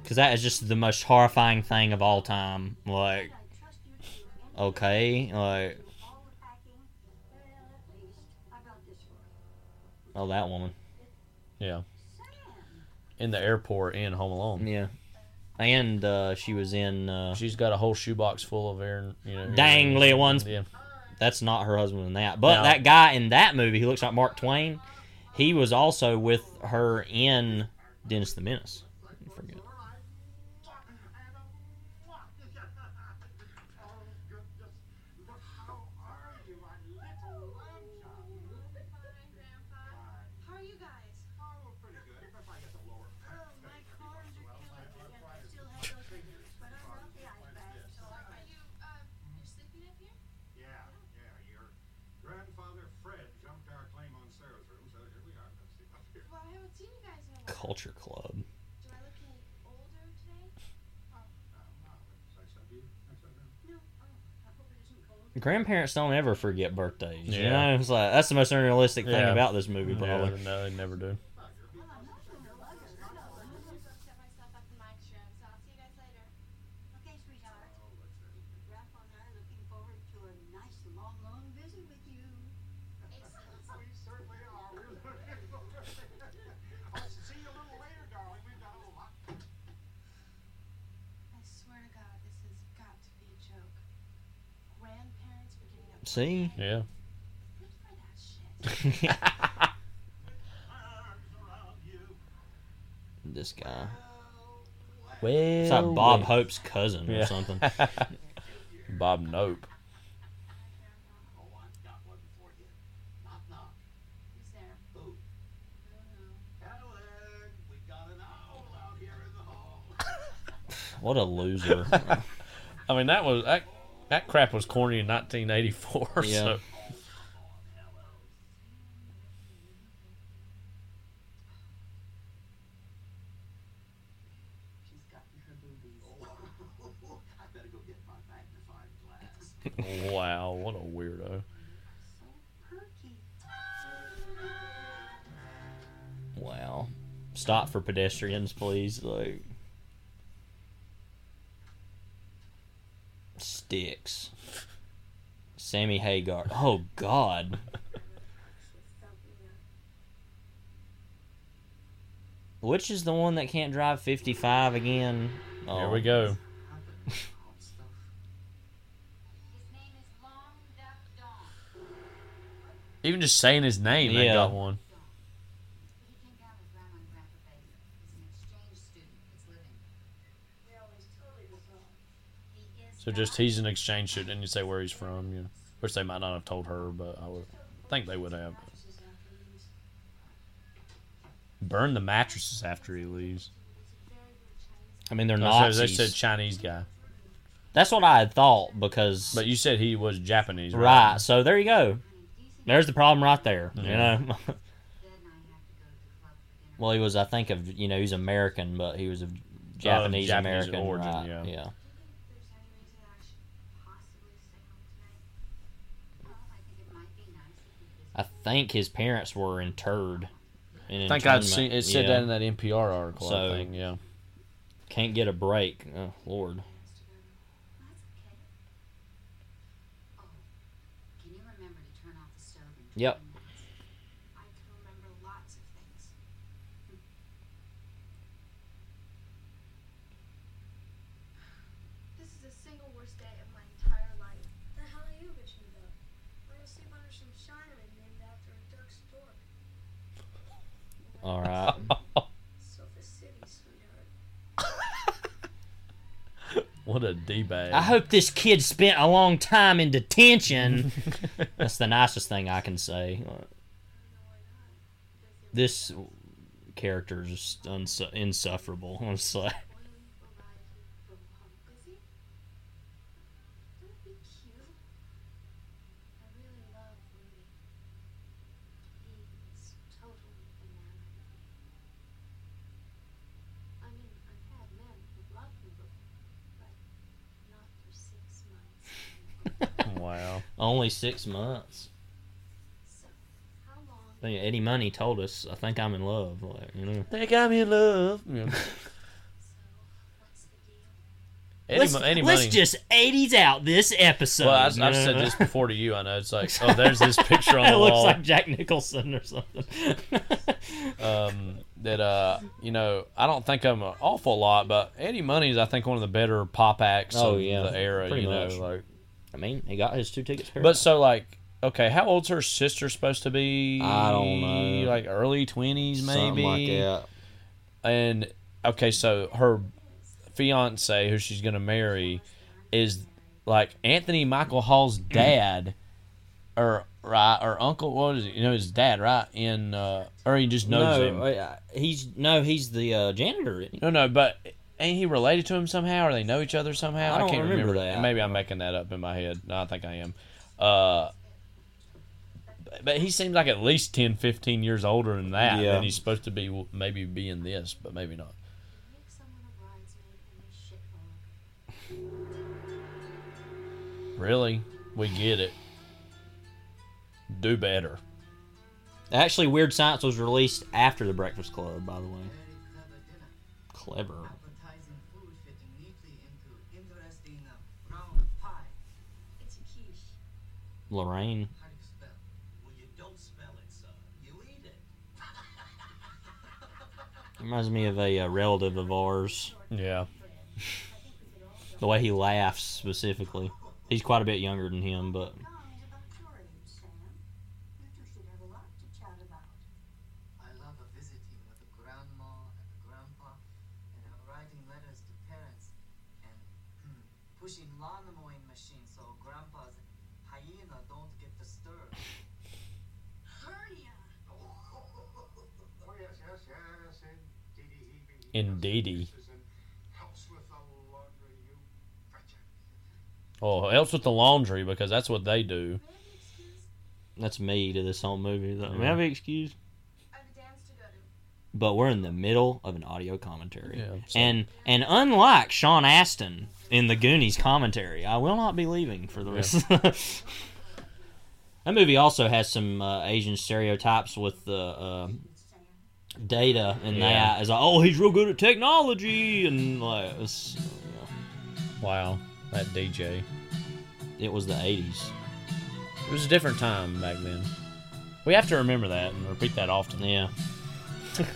Because that is just the most horrifying thing of all time. Like, okay, like, oh, that woman. yeah. In the airport in Home Alone. Yeah. And uh, she was in. Uh, She's got a whole shoebox full of air. You know, dangly earrings. ones. Yeah. That's not her husband in that. But No. that guy in that movie, he looks like Mark Twain. He was also with her in Dennis the Menace. I forget. Culture Club. Grandparents don't ever forget birthdays. You Yeah. know, it's like that's the most unrealistic thing Yeah. about this movie, Yeah, probably. no, they never do. Okay, sweetheart. Grandpa and I are looking forward to a nice long, long visit with you. We certainly are. We're looking forward. I'll see you a little later, darling. We've got a little lot. I swear to God, this has got to be a joke. Grandparents Yeah. this guy. Well, It's like Bob well. Hope's cousin or Yeah. something. Bob Nope. What a loser. I mean, that was that, that crap was corny in 1984. Yeah. So. She's gotten her boobies. I better go get my magnifying glass. Wow, what a weirdo. wow. Stop for pedestrians, please. Like sticks. Sammy Hagar. Oh God. Which is the one that can't drive 55 again? Oh. Here we oh. go. Even just saying his name, they Yeah. got one. So just he's an exchange student, and you say where he's from, you know, which they might not have told her, but I would think they would have. Burn the mattresses after he leaves. I mean, they're Oh, not. so They said Chinese guy, That's what I had thought because. but you said he was Japanese, right? right. So there you go. There's the problem right there. You Yeah. know. well, he was. I think of you know he's American, but he was of oh, Japanese, Japanese American origin, right? yeah. yeah. I think his parents were interred. In I think I'd internment. seen it said Yeah. that in that NPR article. So- I think, yeah. Can't get a break. Oh, Lord. Can you remember to turn off the stove and Yep. I can remember lots of things. This is the single worst day of my entire life. The hell are you bitching about? I'm gonna sleep under some Chinaman named after a Dirk Stork. All right. Sofa City, sweetheart. What a d bag. I hope this kid spent a long time in detention. That's the nicest thing I can say. This character is just uns- insufferable. Honestly. Don't be cute. I really love Rudy. He's totally enamored of me. I mean, I've had men who've loved me before, but not for six months. wow. Only six months. How long? I think Eddie Money told us. I think I'm in love. Like, you know. Think I'm in love. Yeah. Eddie, let's, Mo- Eddie let's Money. just 80s out this episode. Well, I, you I've said this before to you. I know it's like, oh, there's this picture on the it the looks like Jack Nicholson or something. um, that uh, you know, I don't think I'm an awful lot, but Eddie Money is, I think, one of the better pop acts Oh, of yeah. the era. Pretty you know, like, I mean, he got his two tickets. but so like, okay, how old's her sister supposed to be? I don't know. Like early twenties, maybe. Something like that. And okay, so her fiance, who she's gonna marry, is like Anthony Michael Hall's dad, or right, or uncle. What is it? You know, his dad, right? In uh, or he just knows no, him. uh, he's no, he's the uh, janitor. No, no, but ain't he related to him somehow, or they know each other somehow? I don't can't remember that. Maybe I'm making that up in my head. No, I think I am. Uh, But he seems like at least 10, 15 years older than that. Yeah. And he's supposed to be maybe be in this, but maybe not. Really? We get it. Do better. Actually, Weird Science was released after The Breakfast Club, by the way. Clever. It. Reminds me of a uh, relative of ours. Yeah. The way he laughs, specifically. He's quite a bit younger than him, but I love uh, visiting with the grandma and the grandpa and uh, writing letters to parents and pushing lawn mowing machine so grandpa's hyena don't get disturbed. Hernia. Oh, yes, yes, yes, indeedy. Indeedy. Helps with the laundry. Oh, helps with the laundry because that's what they do. that's me to this whole movie. Though. May Yeah. I be excused? I have a dance to go to. But we're in the middle of an audio commentary. Yeah, so- And and unlike Sean Astin in the Goonies commentary, I will not be leaving for the rest. that movie also has some uh, Asian stereotypes with the uh, data and Yeah. that as like, oh he's real good at technology and like it's, Wow, that DJ. it was the 80s. It was a different time back then. We have to remember that and repeat that often. Yeah.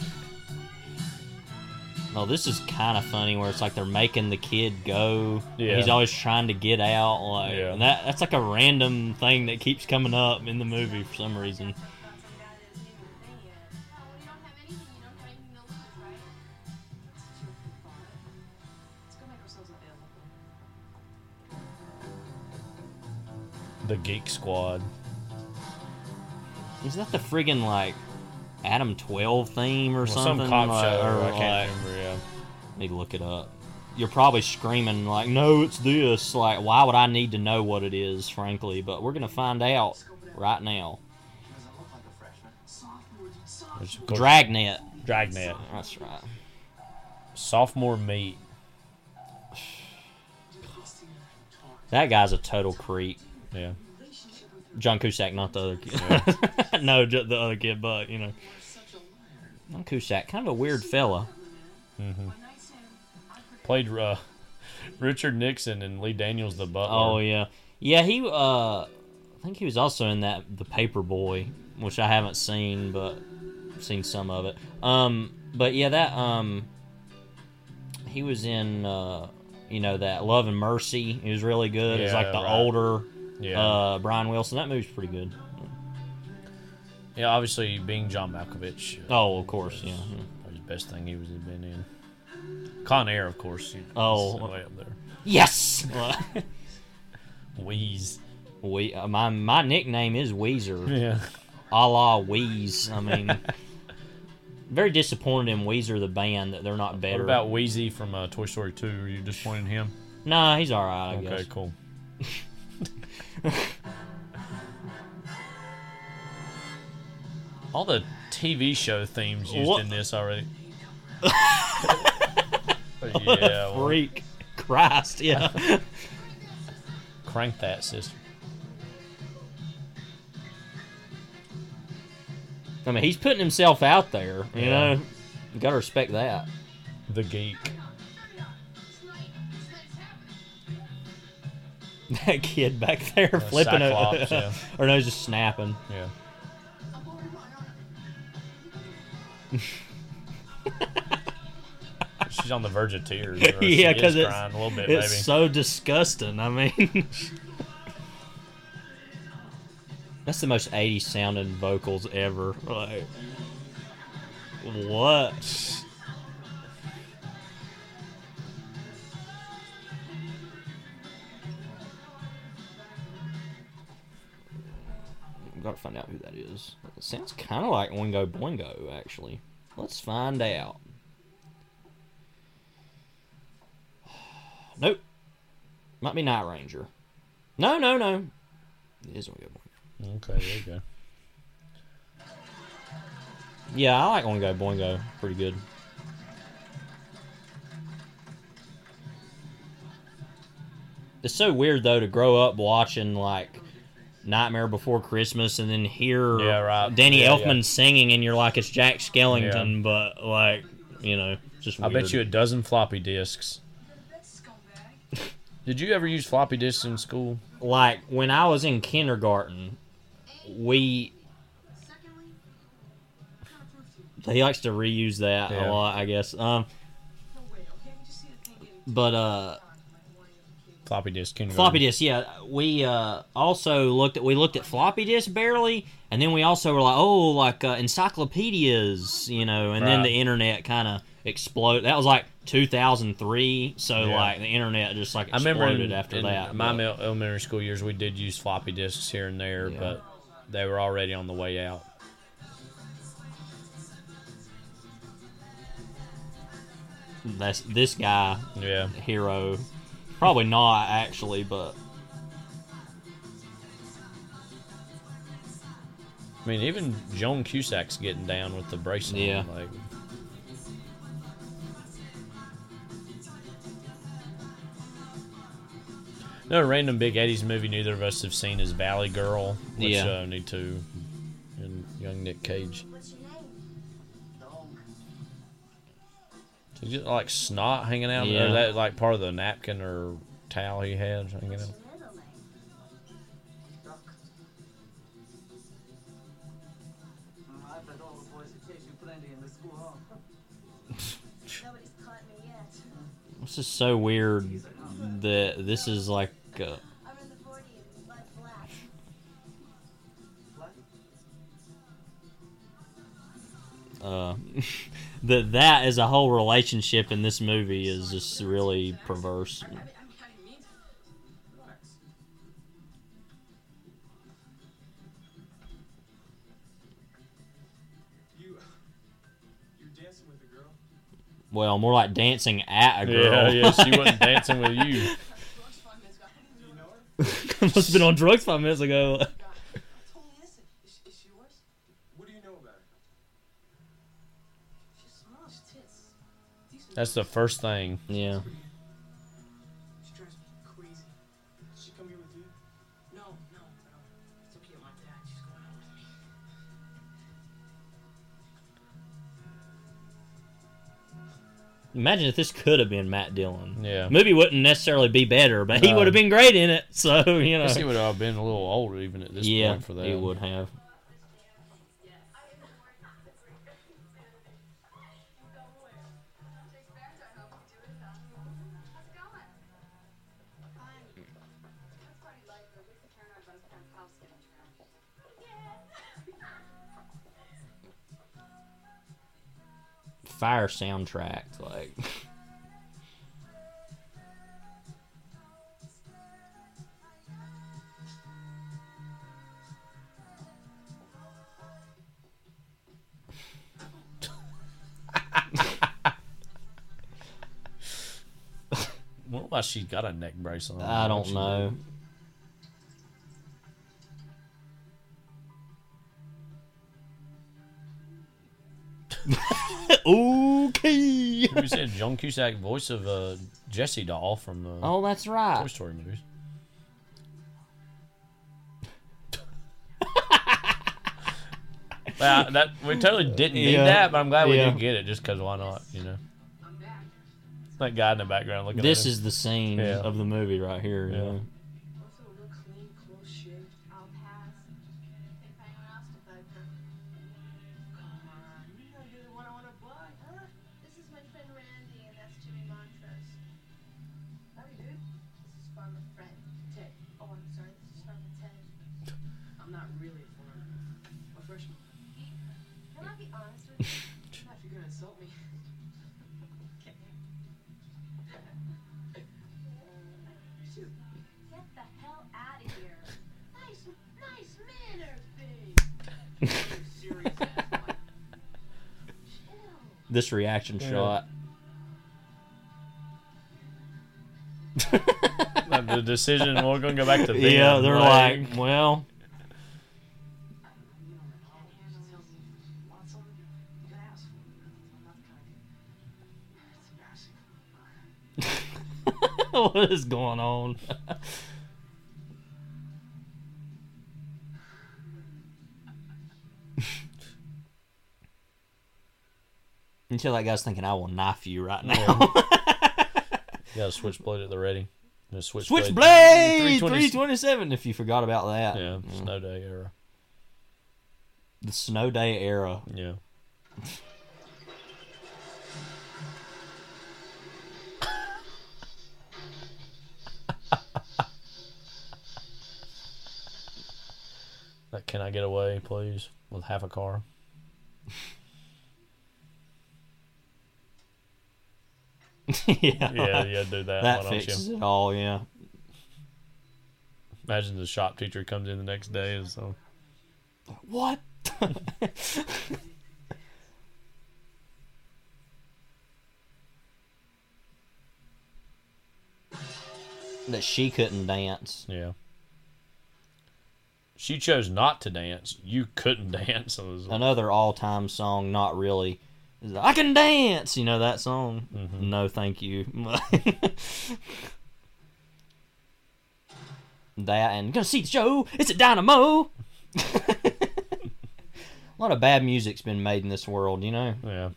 Oh, this is kind of funny where it's like they're making the kid go. Yeah. He's always trying to get out. Like Yeah. and that. That's like a random thing that keeps coming up in the movie for some reason. The Geek Squad. Is that the friggin' like Adam Twelve theme or Well, something? some cop Like, show. or, I can't like- remember. Yeah. Need to look it up. You're probably screaming like, "No, it's this!" Like, why would I need to know what it is? Frankly, but we're gonna find out right now. Which, of course- Dragnet. Dragnet. That's right. Sophomore meet. That guy's a total creep. Yeah. John Cusack, not the other kid. no, ju- the other kid, but you know, John Cusack, kind of a weird fella. Mm-hmm. Played uh, Richard Nixon and Lee Daniels the butler. Oh yeah, yeah. He, uh, I think he was also in that The Paper Boy, which I haven't seen, but seen some of it. Um, but yeah, that um, he was in uh, you know that Love and Mercy. He was really good. It's like the right. older Yeah. uh Brian Wilson. That movie's pretty good. Yeah, obviously being John Malkovich. uh, Oh, of course, yeah. Probably the best thing he was been in. Con Air, of course. he- Oh. way up there. Yes. Wheeze. We uh, my my nickname is Weezer. Yeah. A la Wheeze. I mean, very disappointed in Weezer the band that they're not better. What about Wheezy from uh, Toy Story 2? Are you disappointed in him? Nah, he's all right. I okay, guess. cool. All the TV show themes used What? in this already. Yeah, a well, freak. Christ, yeah. crank that sister. I mean, he's putting himself out there. You Yeah. know, you gotta respect that. The geek. That kid back there flipping it, yeah. or no, just snapping. Yeah. She's on the verge of tears. yeah, because it's, crying a little bit, it's maybe. so disgusting. I mean, that's the most 80s sounding vocals ever. Like, what? I've got to find out who that is. It sounds kind of like Oingo Boingo, actually. Let's find out. Nope. Might be Night Ranger. No, no, no. It is Oingo Boingo. Okay, there you go. Yeah, I like Oingo Boingo. Pretty good. It's so weird though to grow up watching like Nightmare Before Christmas and then hear Yeah, right. Danny Yeah, Elfman yeah. singing and you're like it's Jack Skellington, but like you know, just I bet you a dozen floppy disks. Did you ever use floppy disks in school? like when I was in kindergarten, we he likes to reuse that Yeah. a lot, I guess. Um, but uh, Floppy disk. kindergarten. floppy disk, yeah. We uh also looked at we looked at floppy disk barely, and then we also were like, oh, like uh, encyclopedias, you know, and then the internet kind of exploded. That was like 2003, so Yeah. like the internet just like I exploded remember in, after in that. my but- elementary school years, we did use floppy disks here and there, but they were already on the way out. that's this guy Yeah. hero probably not actually but I mean, even Joan Cusack's getting down with the bracelet. Yeah. Like, no random big Eddie's movie neither of us have seen is Valley Girl, which Yeah. uh, need to, and young Nick Cage. You get like snot hanging out, Yeah. or that like part of the napkin or towel he had hanging out. I bet all the boys would chase you plenty in the school hall. Nobody's caught me yet. this is so weird that this is like uh, I'm in the 40 and blood black. uh that that as a whole relationship in this movie is just really perverse You, you're dancing with a girl. well more like dancing at a girl Yeah, yeah, she wasn't dancing with you. must have been on drugs five minutes ago She's the first thing. Yeah. imagine if this could have been Matt Dillon Yeah. movie wouldn't necessarily be better but he No. would have been great in it so you know I guess he would have been a little older even at this yeah point for that. he would have fire soundtrack like wonder why she got a neck brace on. I don't know. did. You said Joan Cusack, voice of uh, Jessie Doll from the Oh, that's right. Toy Story movies. well, that we totally didn't need Yeah. that, but I'm glad we Yeah. did get it just because why not? You know, that guy in the background looking. This at is the scene Yeah. of the movie right here. Yeah. Yeah. reaction yeah. shot. like the decision we're gonna go back to the. Yeah, they're like, like well. what is going on? Until that guy's thinking, I will knife you right now. You got a switchblade at the ready. A Switchblade 320 327, if you forgot about that. Yeah, mm. snow day era. The snow day era. Yeah. Like, can I get away, please, with half a car? yeah. Yeah, yeah, do that. That fixes it all, yeah. Imagine the shop teacher comes in the next day and so. What? that she couldn't dance. Yeah. She chose not to dance. You couldn't dance. So it was- Another all-time song, not really. Is I can dance. You know that song? Mm-hmm. No, thank you. that and gonna see the show. It's a dynamo. a lot of bad music's been made in this world. You know. Yeah.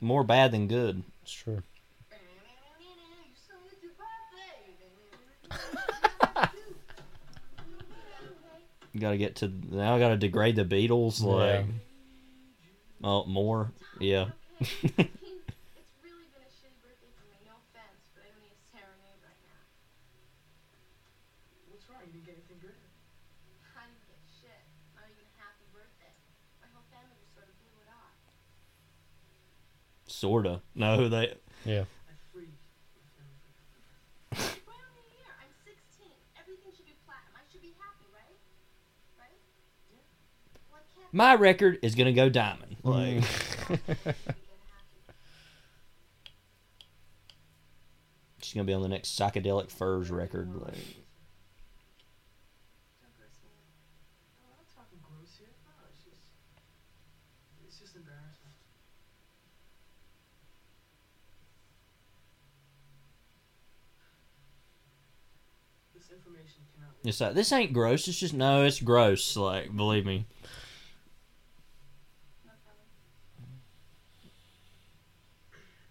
More bad than good. It's true. You gotta get to now. I gotta degrade the Beatles. Like, Yeah. Oh, more. Yeah. It's really been a shitty birthday for me. No offense, but I don't need a serenade right now. What's wrong? You didn't get anything good? I didn't get shit. Not even half a birthday. My whole family just sort of blew it off. Sorta. No, they. Yeah. Right on the year. I'm 16. Everything should be platinum. I should be happy, right? Right? Yeah. Well, I can't. My record is gonna go diamond. Mm. Like. She's gonna be on the next psychedelic furs record. Like. I'm not talking gross here. No, it's just, it's just embarrassing. This information cannot. It's like this ain't gross. It's just no, it's gross. Like believe me.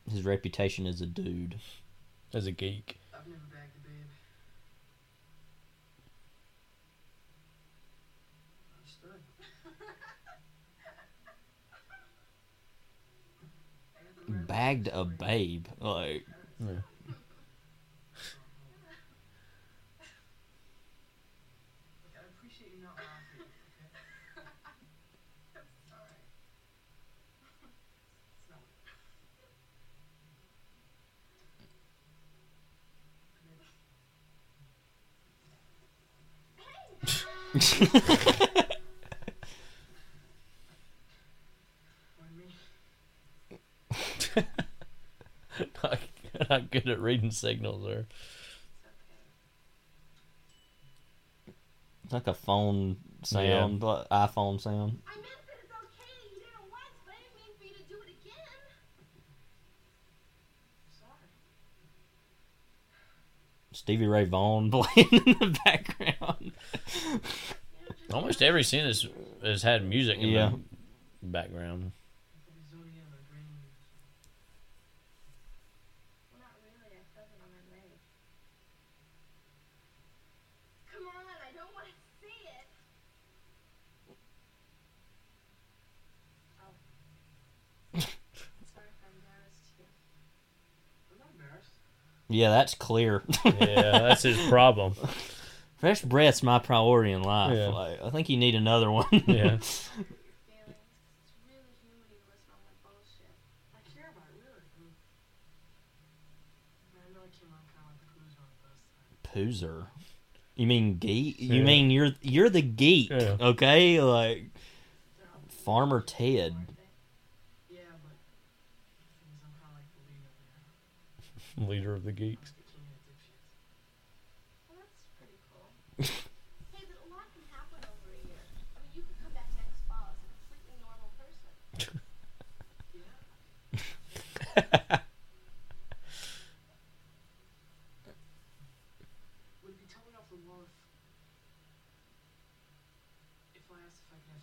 His reputation as a dude. As a geek. I've never bagged a babe. Understood. Bagged a babe. Like. Look, I appreciate you not laughing, okay? That's alright. It's not not, not good at reading signals. It's like a phone sound, like iPhone sound. I meant that it's okay. You did it once, but I didn't mean for you to do it again. Stevie Ray Vaughan playing in the background. Almost every scene has, has had music in Yeah. the background. Well, not really. I felt it on my leg. Come on, I don't want to see it. Oh. Sorry if I embarrassed you. I'm not embarrassed. Yeah, that's clear. Yeah, that's his problem. Fresh breath's my priority in life. Yeah. Like, I think you need another one. Yeah. Feelings. It's really humiliating to listen to all that bullshit. I care about it, really. I mean, I know I came out kind of like the cruiser on the bus. Poozer. You mean geek? You Yeah. mean you're you're the geek? Yeah. Okay, like Farmer Ted. Yeah, but the thing is, I'm kind of like the leader there. Leader of the geeks. The king of the dipshits. Well, that's pretty cool. hey, but a lot can happen over a year. I mean, you could come back next fall as a completely normal person.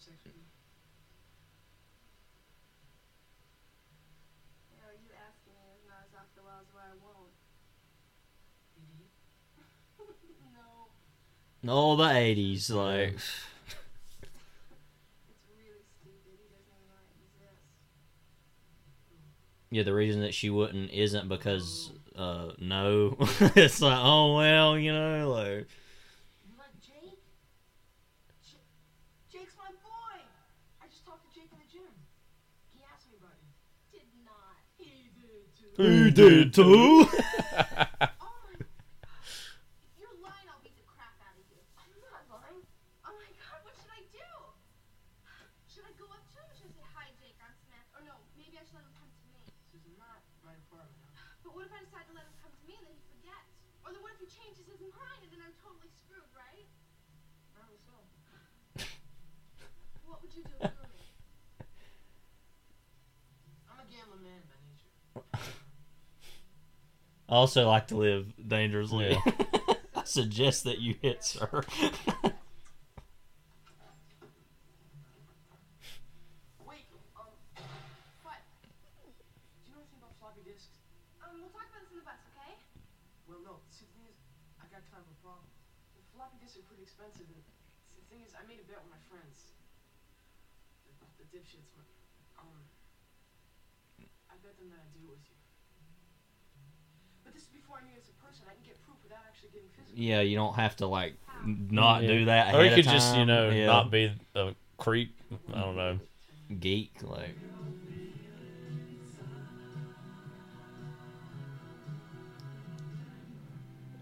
sex with you? You know, you asking me is not as off the walls where I won't. no. Oh, the '80s, like. It's really stupid. He doesn't even the eighties, like. Yeah, the reason that she wouldn't isn't because uh no. it's like, oh well, you know, like You like Jake? J- Jake's my boy. I just talked to Jake in the gym. He asked me about you. Did not. He did too. He did too. You're lying. I'll beat the crap out of you. I'm not lying. Oh my god, what should I do? Should I go up to him or should I say hi, Jake? I'm Smith? Or no, maybe I should let him come to me. This is not my apartment. But what if I decide to let him come to me and then he forgets? Or then what if he changes his mind and then I'm totally screwed, right? Probably so. What would you do if you were me? I'm a gambling man by nature. I also like to live dangerously. I suggest that you hit sir. Wait, um, what? Do you know anything about floppy disks? Um, we'll talk about this in the bus, okay? Well, no. See, the thing is, I got kind of a problem. The floppy disks are pretty expensive, and see, the thing is, I made a bet with my friends. The, the dipshits, my, um, I bet them that I'd do it with you. Yeah, you don't have to like not Yeah. do that. Or you could of just, you know, Yeah. not be a creep. I don't know. geek like.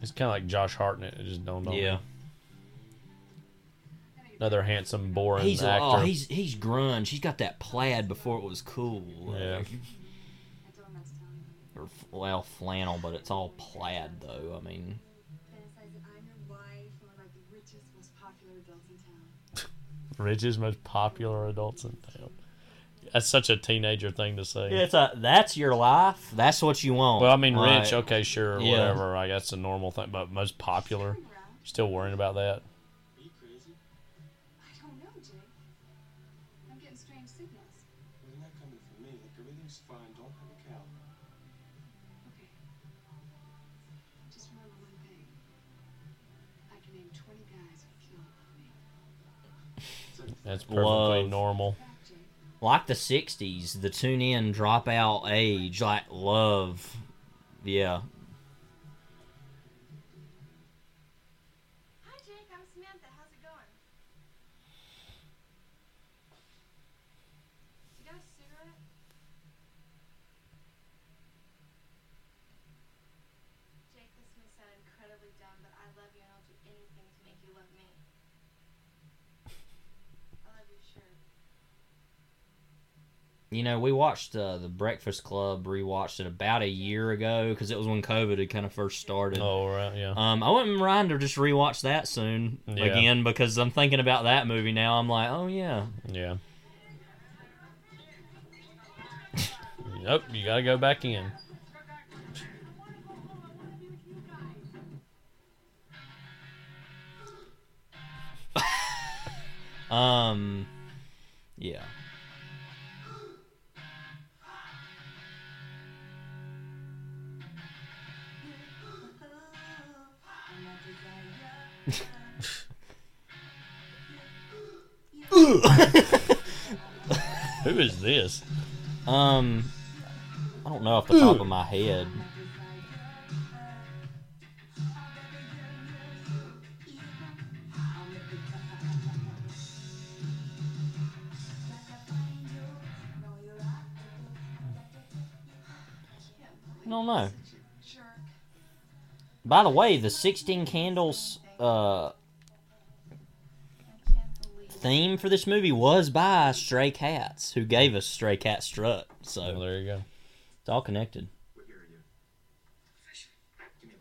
It's kind of like Josh Hartnett. It just don't know. Yeah. Another handsome, boring He's oh, actor. oh, he's he's grunge. He's got that plaid before it was cool. Yeah. like- or f- well, flannel, but it's all plaid though. I mean, Fantasize that I'm your wife and we're like the richest, most popular adults in town. richest, most popular adults in town. That's such a teenager thing to say. it's a that's your life. That's what you want. Well, I mean, Like, rich, okay, sure, yeah. whatever. I guess a normal thing, but most popular, still worrying about that. That's perfectly Love. normal. like the '60s, the tune in, dropout age, like love. Yeah, Hi, Jake. I'm Samantha. How's it going? You got a cigarette? Jake, this may sound incredibly dumb, but I love you and I'll do anything to make you love me. I love your shirt. You know, we watched uh, the Breakfast Club, rewatched it about a year ago because it was when COVID had kind of first started. Oh, right, yeah. Um, I wouldn't mind to just rewatch that soon Yeah. again because I'm thinking about that movie now. I'm like, oh yeah, Yeah. Nope, you gotta go back in. um, yeah. Who is this? Um, I don't know off the top of my head. Don't know. By the way, the Sixteen Candles uh, theme for this movie was by Stray Cats, who gave us Stray Cat Strut. So Well, there you go. It's all connected. What year are you? Give me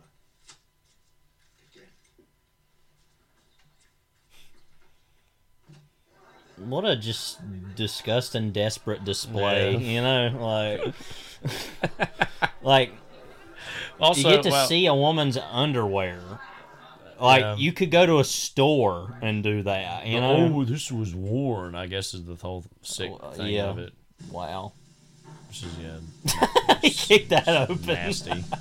a What a just disgusting, desperate display. Yeah. You know, like, like Also, you get to well- see a woman's underwear. Like Yeah. you could go to a store and do that. You know? oh, this was worn. I guess is the whole sick thing yeah. of it. Wow. Which is yeah, he kicked that open. nasty.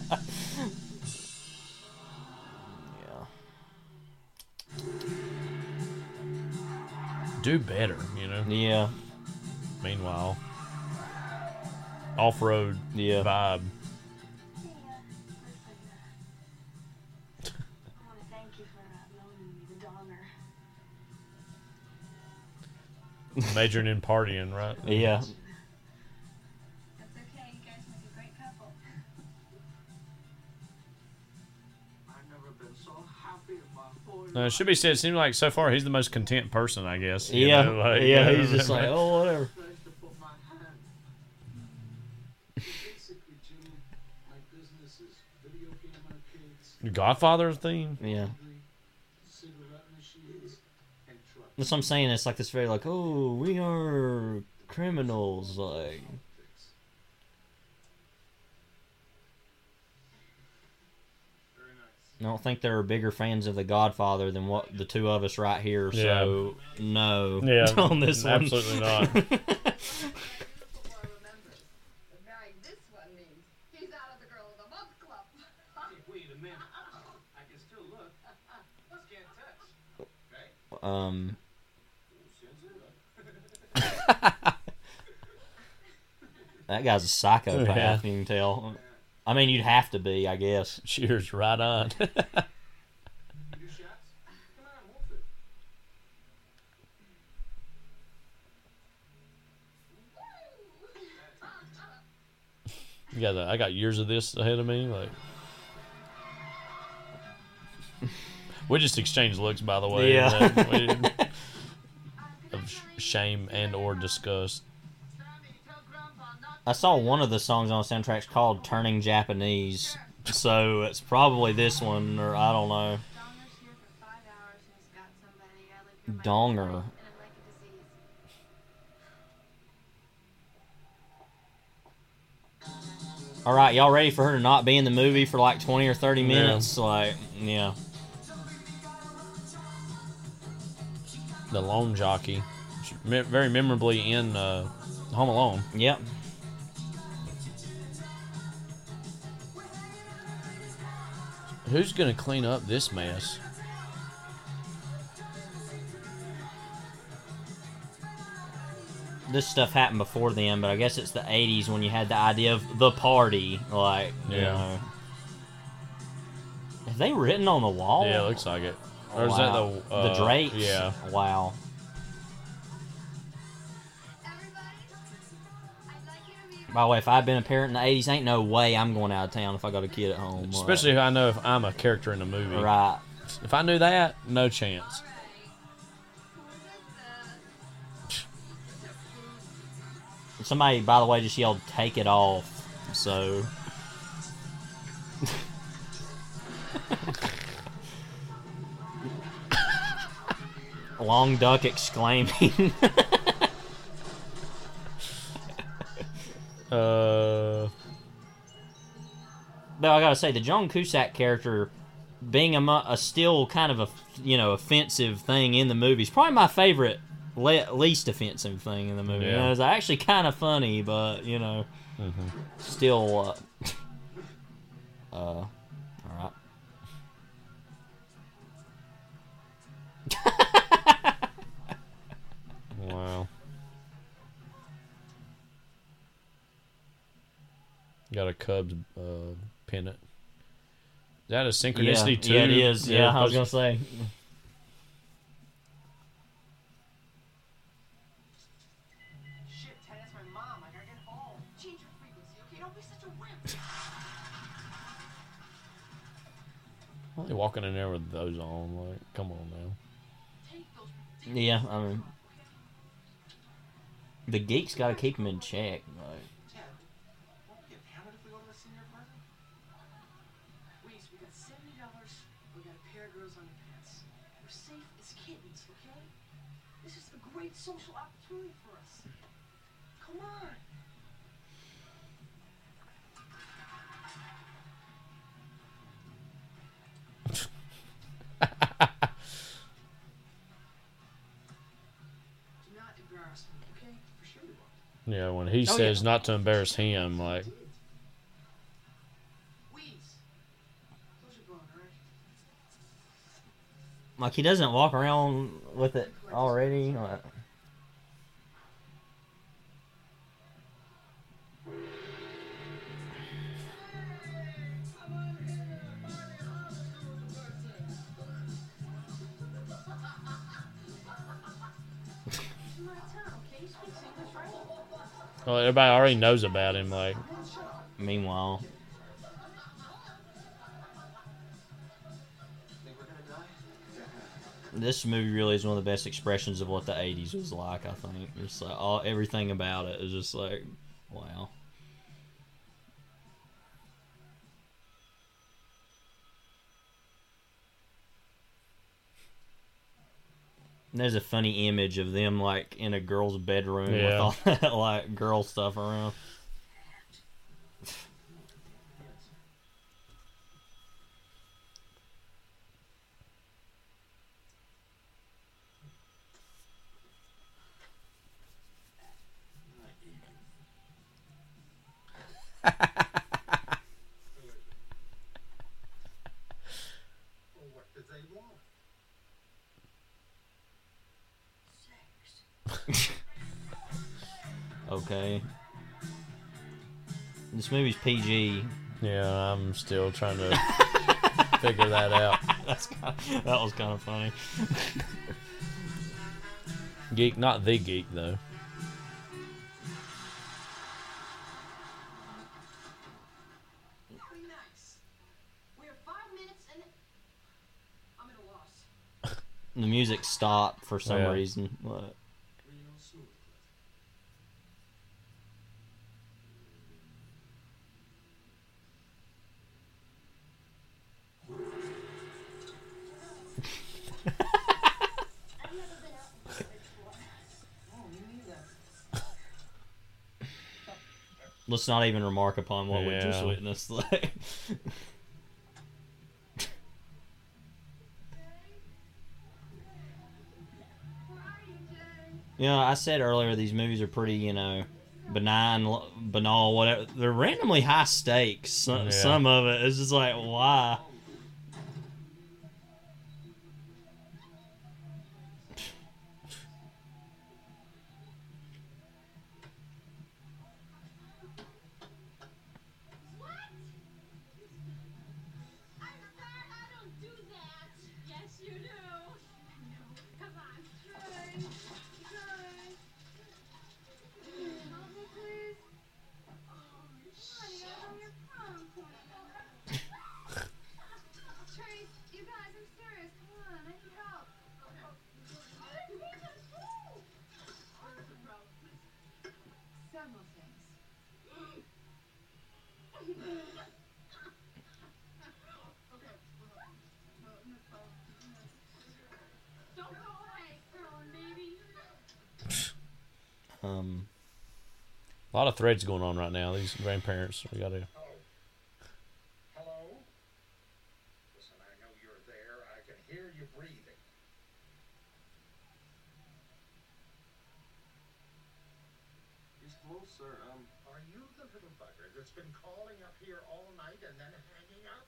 Yeah. Do better, you know. Yeah. Meanwhile, off-road Yeah. vibe. Majoring in partying, right? Yeah. That's okay. You guys make a great couple. I've never been so happy in my whole No, it should be said. It seems like so far he's the most content person, I guess. you Yeah. know, like, yeah, you know, he's just like, oh, whatever. place to put my hand. Basically, Jimmy, my business is video game arcades, Godfather theme. Yeah. cigarette machines, and trucks. That's what I'm saying. It's like this very like, oh, we are criminals. Like, I don't think there are bigger fans of The Godfather than what the two of us right here. So no, Yeah, on this one, absolutely not. One means he's out of the girl of the month club. Wait a minute. I can still look. Just can't um, that guy's a psychopath. You can tell. I mean, you'd have to be, I guess. Cheers, right on. You got I got years of this ahead of me. Like, we just exchanged looks, by the way. Yeah. Of shame and or disgust. I saw one of the songs on the soundtrack's called "Turning Japanese," so it's probably this one, or I don't know. Donger. All right, y'all ready for her to not be in the movie for like twenty or thirty Yeah. minutes? Like, yeah. The lone jockey, very memorably in uh, Home Alone. Yep. Who's gonna clean up this mess? This stuff happened before then, but I guess it's the '80s when you had the idea of the party. Like, you Yeah. know. Have they written on the wall? Yeah, it looks like it. Or is that Wow. the uh, the drapes? Yeah. Wow. By the way, if I'd been a parent in the '80s, ain't no way I'm going out of town if I got a kid at home. Like, Especially if I know if I'm a character in the movie. Right. If I knew that, no chance. somebody, by the way, just yelled "Take it off." So. Long duck exclaiming. Uh. but I gotta say, the John Cusack character, being a, a still kind of a you know offensive thing in the movie, is probably my favorite, le- least offensive thing in the movie. You Yeah. know, it's actually kind of funny, but you know, still. Uh, uh, Got a Cubs uh, pennant. Is that a synchronicity yeah, too? Yeah, it is. Yeah, I was gonna say. Shit, Ted, that's my mom. I gotta get home. Change your frequency, okay? Don't be such a wimp. Only walking in there with those on, like, come on now. Yeah, I mean, the geeks got to keep them in check. Like, Yeah, when he Oh, says yeah. not to embarrass him, like Like he doesn't walk around with it already. Like, well, everybody already knows about him. Like, meanwhile, this movie really is one of the best expressions of what the '80s was like. I think it's like all everything about it is just like, wow. There's a funny image of them like in a girl's bedroom with all that like girl stuff around. Okay. This movie's PG. yeah, I'm still trying to figure that out. That's kind that was kind of funny. Geek, not the geek though. Be nice. We have five minutes and I'm at a loss. The music stopped for some Yeah. reason. What? Let's not even remark upon what we just witnessed. Like, you know, I said earlier these movies are pretty, you know, benign, banal, whatever. They're randomly high stakes. Some, Yeah. some of it is just like, why? Um, A lot of threads going on right now. These grandparents, we gotta. Hello? Listen, I know you're there. I can hear you breathing. He's close, sir. Um, Are you the little bugger that's been calling up here all night and then hanging up?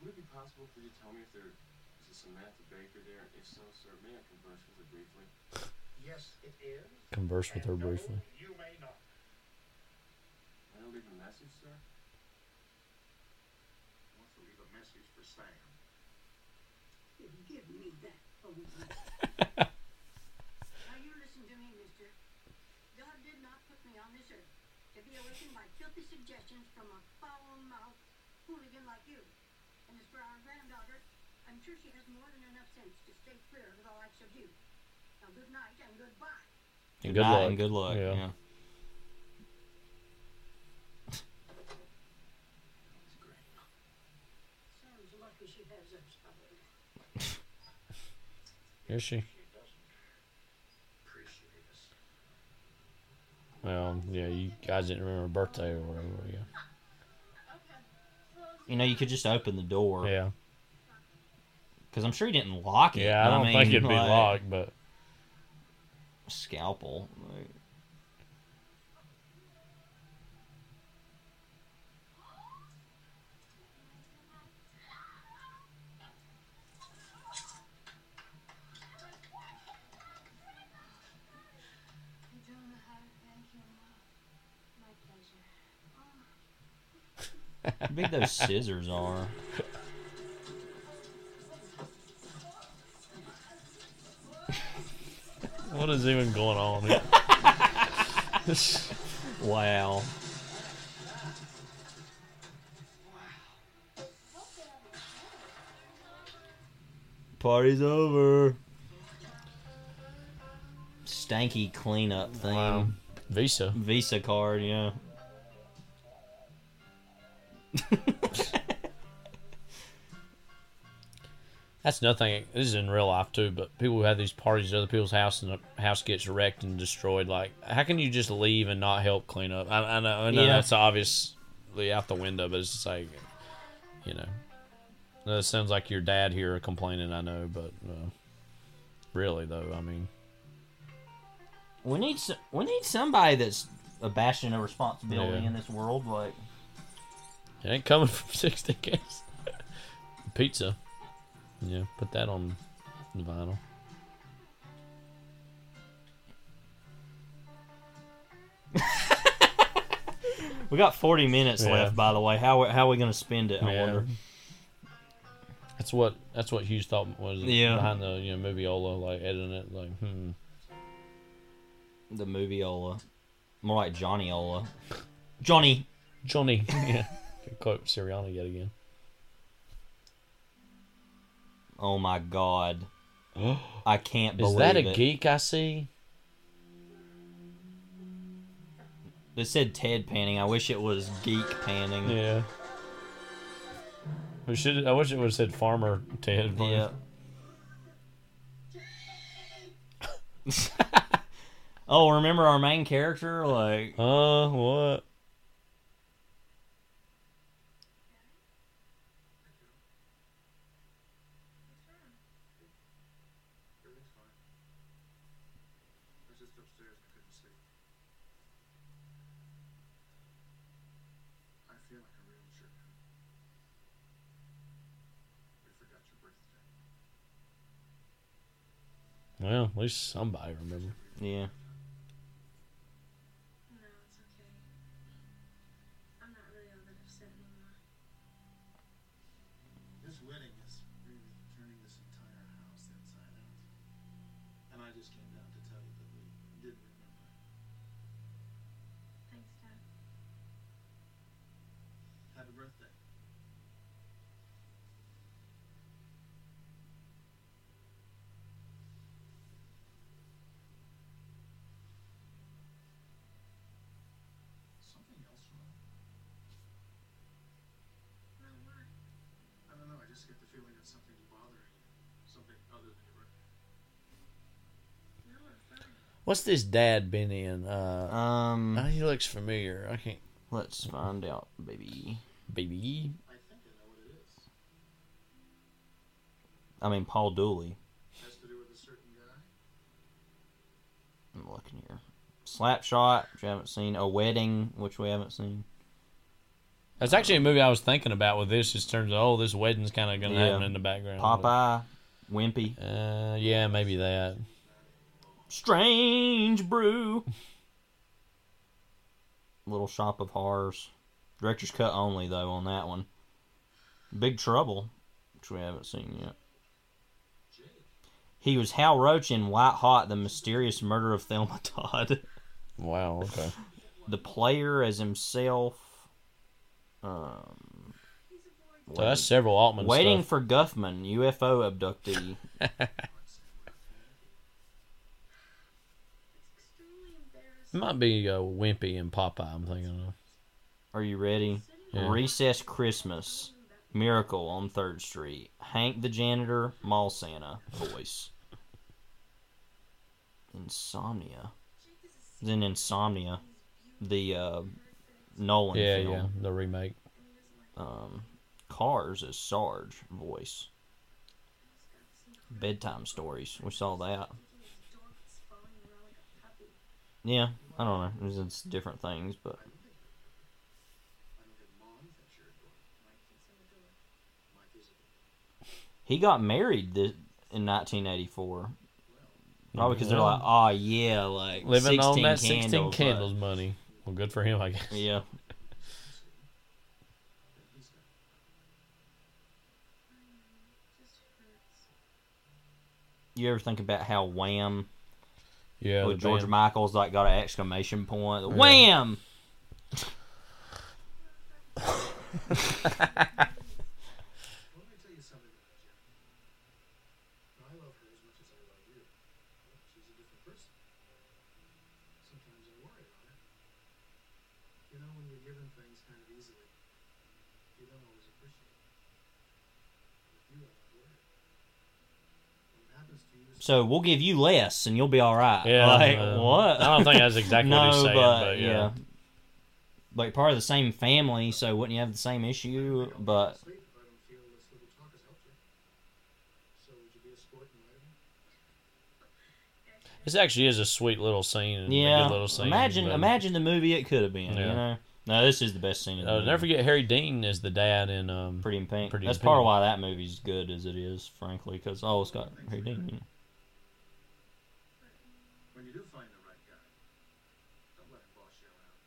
would it be possible for you to tell me if there is a Samantha Baker there? If so, sir, may I converse with her briefly? Yes, it is. Converse with her And no, briefly. You may not. May I leave a message, sir? Want to leave a message for Sam. Give me that phone. now you listen to me, mister. God did not put me on this earth to be awakened by filthy suggestions from a foul-mouthed hooligan like you. And as for our granddaughter, I'm sure she has more than enough sense to stay clear of the likes of you. Now good night and goodbye. And Good luck. and good luck. Yeah. yeah. Sounds lucky she has us covered. Is she? Well, yeah, you guys didn't remember her birthday or whatever. Yeah. You know, you could just open the door. Yeah. Because I'm sure he didn't lock it. Yeah, I don't think mean, it'd be like, locked, but scalpel. How big those scissors are. What is even going on here? wow. Party's over. Stanky cleanup thing. Wow. Visa. Visa card, yeah. That's nothing. This is in real life too. But people who have these parties at other people's house and the house gets wrecked and destroyed. Like, how can you just leave and not help clean up? I, I know, I know Yeah. that's obviously out the window, but it's just like, you know, that sounds like your dad here complaining. I know, but uh, really though, I mean, We need we need somebody that's a bastion of responsibility Yeah. in this world. Like, it ain't coming from Sixteen Candles. Pizza. Yeah, put that on the vinyl. we got forty minutes Yeah. left. By the way, how how are we gonna spend it? I Yeah. wonder. That's what that's what Hughes thought was Yeah. behind the you know Moviola like editing it like hmm The Moviola, more like Johnny Ola. Johnny. Johnny yeah quote Sirianni yet again Oh my god. I can't is believe that a it. geek I see It said Ted panning. I wish it was geek panning. yeah we should I wish it would have said Farmer Ted Yeah. oh, remember our main character? Like, uh what Everything's fine. I was just upstairs and I couldn't sleep. I feel like a real jerk. We forgot your birthday. Well at least somebody remember yeah. No, it's okay. I'm not really all that upset anymore. This wedding is really turning this entire house inside out. And I just came down to tell you that we did remember. Thanks, Dad. Happy birthday. Something else wrong? No, why? I don't know. I just get the feeling that something's bothering you. Something other than your birthday. No, I'm fine. What's this dad been in uh Um, uh, he looks familiar I can't let's find out, baby. baby I think I know what it is. I mean, Paul Dooley. Has to do with a certain guy. I'm looking here. Slapshot, which we haven't seen. A Wedding, which we haven't seen. that's actually a movie I was thinking about with this just turns out oh this wedding's kind of gonna Yeah. happen in the background Popeye, Wimpy, uh yeah maybe that Strange Brew, Little Shop of Horrors. Director's cut only though on that one. Big Trouble, which we haven't seen yet. He was Hal Roach in White Hot: The Mysterious Murder of Thelma Todd. wow okay the player as himself. Um, so that's several Altman Waiting stuff. for Guffman, UFO abductee. It might be uh, Wimpy and Popeye. I'm thinking of. Are you ready? Yeah. Recess Christmas, Miracle on Third Street, Hank the janitor, Mall Santa voice. Insomnia. Then Insomnia, the uh, Nolan Yeah, film. yeah, the remake. Um, Cars is Sarge voice. Bedtime stories. We saw that. Yeah, I don't know. It's, it's different things, but. He got married this, in 1984. Probably because yeah. they're like, oh yeah, like living on that candles, sixteen candles money. Well, good for him, I guess. Yeah. you ever think about how Wham yeah, with George band. Michael's like got an exclamation point. Yeah. Wham! Let me tell you something about Ginny. Now, I love her as much as I love you. She's a different person. Sometimes I worry about her. You know, when you're given things kind of easily, you don't always appreciate it. With you, I'm not worried. When it happens to you, So we'll give you less, and you'll be all right. Yeah, Like, uh, what? I don't think that's exactly no, what he's saying, but, but yeah. Like part of the same family, so wouldn't you have the same issue? But sleep if I don't feel this little talk has helped you. So would you be a sport and lie to me? This actually is a sweet little scene. Yeah, good little scene. imagine but- imagine the movie it could have been. You know, no, this is the best scene. Of the Uh, movie. never forget Harry Dean is the dad in um, Pretty in Pink. Pretty in That's part of why that movie's good as it is, frankly, because oh, it's got Harry Dean. in it. When you do find the right guy, don't let him boss you around.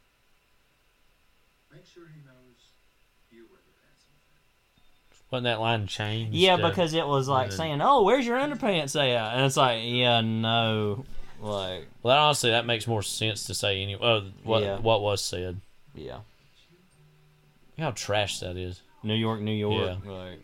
Make sure he knows you wear the pants in the fit. Wasn't that line changed? Yeah, because it was like saying, "Oh, where's your underpants at?" And it's like, yeah, no, like, Well, honestly, that makes more sense to say anyway. Oh, what Yeah. what was said? yeah, Look how trash that is. New York, New York, Yeah. like,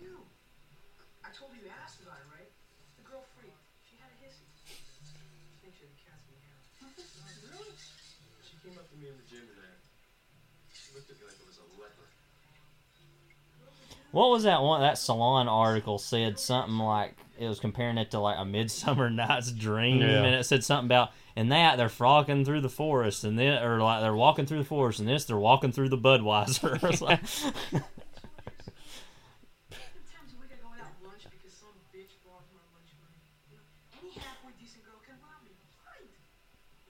what was that one? That salon article said something like it was comparing it to like a Midsummer Night's Dream, Yeah. and it said something about and that they're frolicking through the forest, and then or like they're walking through the forest, and this they're walking through the Budweiser. It's like- Sometimes we gotta go without lunch because some bitch borrowed my lunch money. Any halfway decent girl can rob me. Right.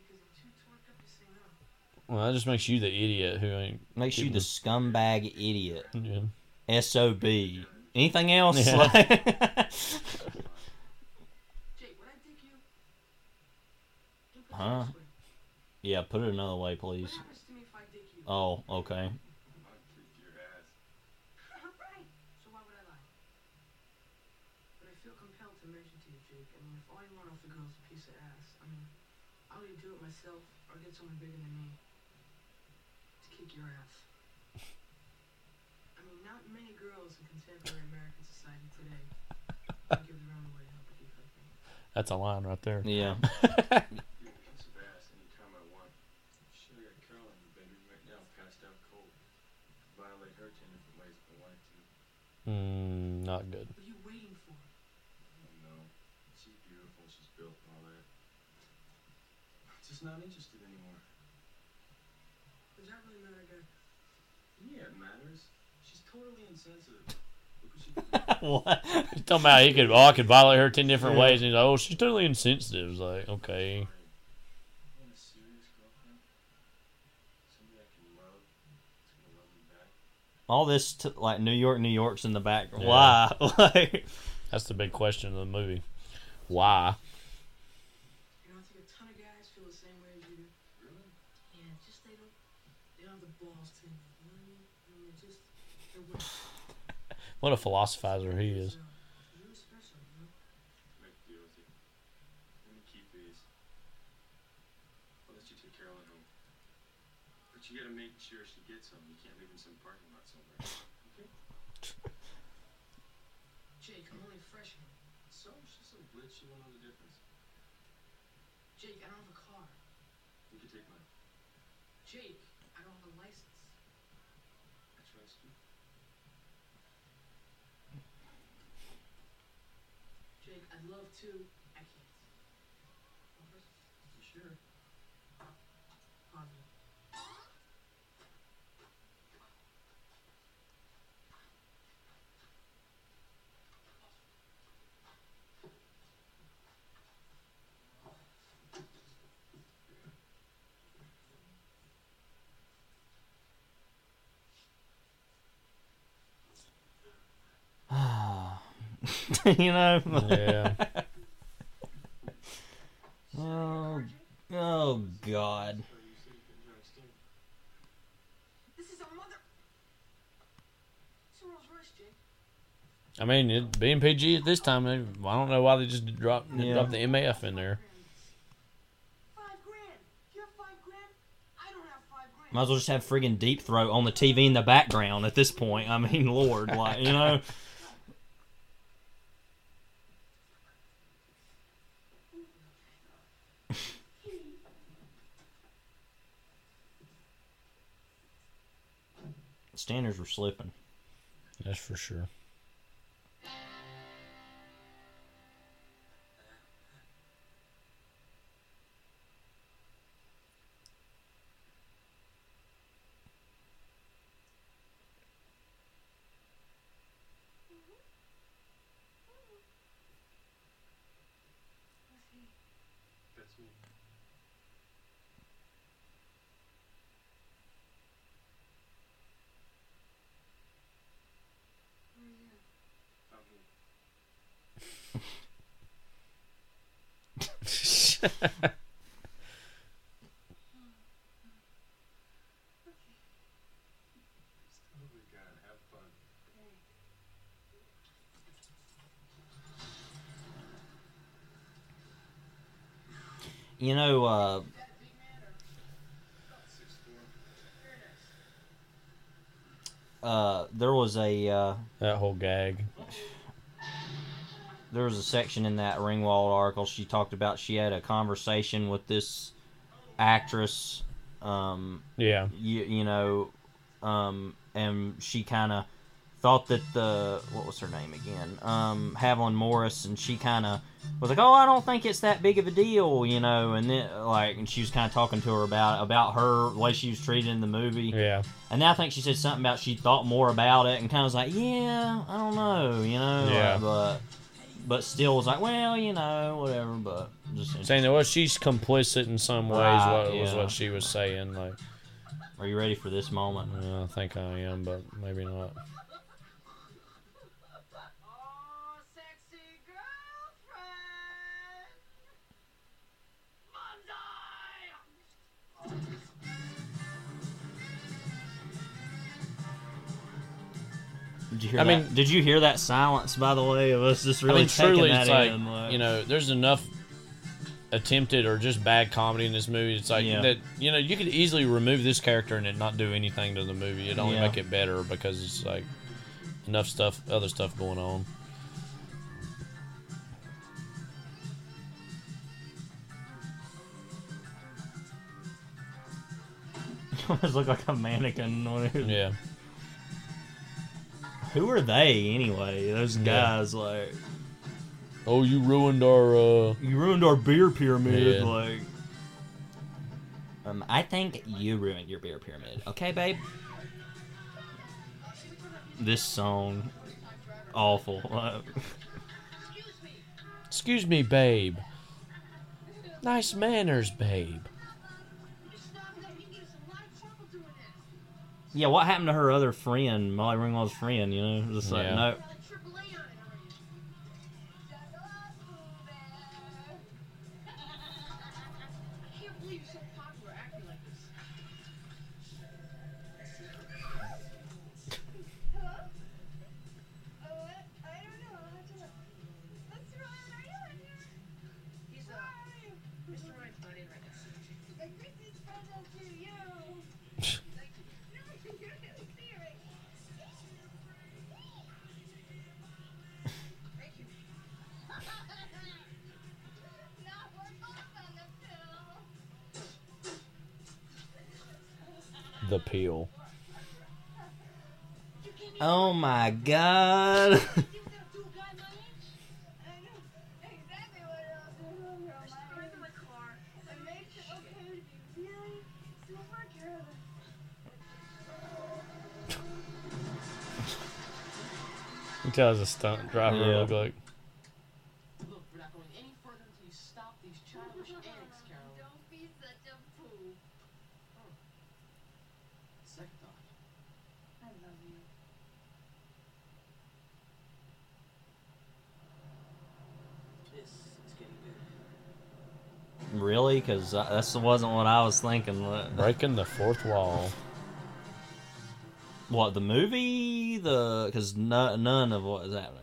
Because I'm too torqued up to say no. Well, that just makes you the idiot who ain't. Makes you the scumbag idiot. Yeah. Sob. Anything else? Yeah. Like- Jake, would I dick you? huh? Yeah, put it another way, please. What happens oh, to me if I dick you? Oh, okay. right. So why would I lie? But I feel compelled to mention to you, Jake. I mean, if all you want off the girl is a piece of ass, I mean, I'll either do it myself or get someone bigger than me to kick your ass. I mean, not many girls in contemporary American society today would give their own away to help a geek like me. That's a line right there. Yeah. Piece of ass anytime I want. Sure, I got Carol in the bedroom right now, passed out cold. Violate her ten different a line right there. Yeah. Mm, not good. What are you waiting for? I don't know. She's beautiful, she's built and all that. I'm just not interested anymore. Does that really matter, guy? Yeah, it matters. She's totally insensitive. Look what she what? He's talking about he could. Oh, I could violate her ten different Yeah. ways, and he's like, "Oh, she's totally insensitive." It's like, okay. I want a serious girlfriend. Somebody I can love. That's gonna love me back. All this t- like New York, New York's in the back. Yeah. Why? like, That's the big question of the movie. Why? You know, I think a ton of guys feel the same way as you do. Really? Yeah, just they don't, they don't have the balls to. You know what I mean? I mean, they're just, they're weak. What a philosophizer he is. Really special, you know? Make a deal with you. Let me keep these. I'll let you take Caroline home. But you gotta make sure she gets home. You can't leave in some parking lot somewhere. Okay? Jake, I'm only a freshman. So she's so blitz, she won't know the difference. Jake, I don't have a car. You can take mine. Jake, I don't have a license. I trust you. Jake, I'd love to. I can't. You sure? Positive. you know? Yeah. oh, oh God. This is a mother. It's a Rolls Royce, Jake. I mean, it, being PG at this time, they, I don't know why they just dropped Yeah. dropped the MAF in there. Might as well just have friggin' Deep Throat on the TV in the background at this point. I mean, Lord, like you know. Standards were slipping. That's for sure. You know, uh, uh, there was a uh, that whole gag. There was a section in that Ringwald article. She talked about she had a conversation with this actress. Um, Yeah. You, you know, um, and she kind of thought that the what was her name again? Um, Haviland Morris, and she kind of was like, "Oh, I don't think it's that big of a deal," you know. And then like, and she was kind of talking to her about about her the way she was treated in the movie. Yeah. And I think she said something about she thought more about it and kind of was like, "Yeah, I don't know," you know. Yeah. uh, but but still was like, "Well, you know, whatever." But just Saying that well, she's complicit in some ways. Right, what was what she was saying? Like, are you ready for this moment? I think I am, but maybe not. Did you hear I that? mean- did you hear that silence? By the way, of us just really I mean, taking truly, that it's like, in. Like, you know, there's enough attempted or just bad comedy in this movie. It's like Yeah. that. You know, you could easily remove this character and it not do anything to the movie. It only Yeah. make it better because it's like enough stuff, other stuff going on. almost look like a mannequin. Yeah. Who are they anyway? Those Yeah. guys like. Oh, you ruined our. uh You ruined our beer pyramid. Yeah. Like. Um, I think you ruined your beer pyramid. Okay, babe. This song, awful. Excuse me, babe. Nice manners, babe. Yeah, what happened to her other friend, Molly Ringwald's friend? You know, just like Yeah. no. Be my god. You tell us a stunt driver Yeah. look like. Look, we're not going any further until you stop these childish antics, Carol. Don't be such a fool. Second thought. I love you. This is getting good. Really? Because that wasn't what I was thinking. Breaking the fourth wall. What the movie? The because no, none of what is happening.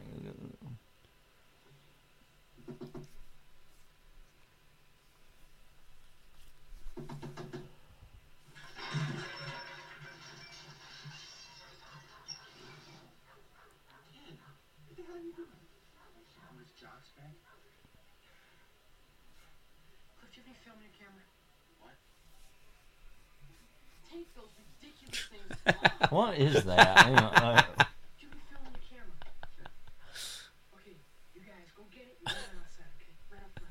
Right that? okay? Right up.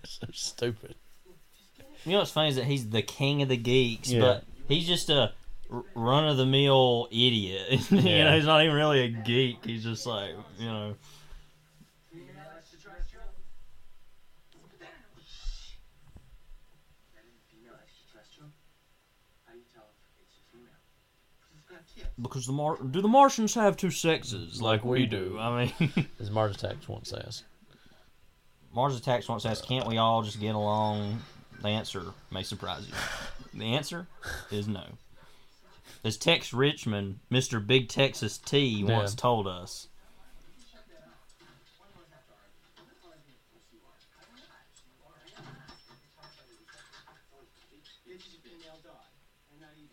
So stupid. You know what's funny is that he's the king of the geeks, Yeah. but he's just a run of the mill idiot. you Yeah. know, he's not even really a geek. He's just like, you know. Female extraterrestrial? Put that in. Shh. That is female extraterrestrial? How do you tell if it's a female? 'Cause it's got tits. Because the Mar- do the Martians have two sexes like we do? I mean, as Mars Attacks once says. Mars Attacks once asked, "Can't we all just get along?" The answer may surprise you. The answer is no. As Tex Richmond, Mr. Big Texas T, once Yeah. told us. It's just a female dog. And not even.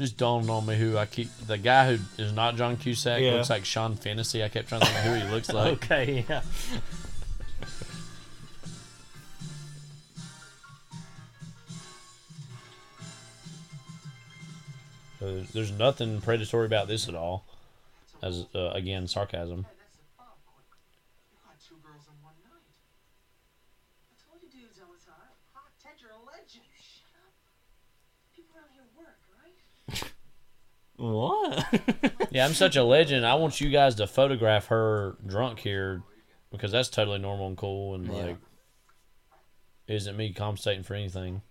Just dawned on me who I keep. The guy who is not John Cusack Yeah. looks like Sean Fennessey. I kept trying to think who he looks like. okay, yeah. Uh, there's nothing predatory about this at all. As uh, again, sarcasm. You caught two girls in one night. I told you dudes I was hot. Hot Ted, you're a legend. Shut up. People around here work, right? What? Yeah, I'm such a legend. I want you guys to photograph her drunk here because that's totally normal and cool and Yeah. like isn't me compensating for anything.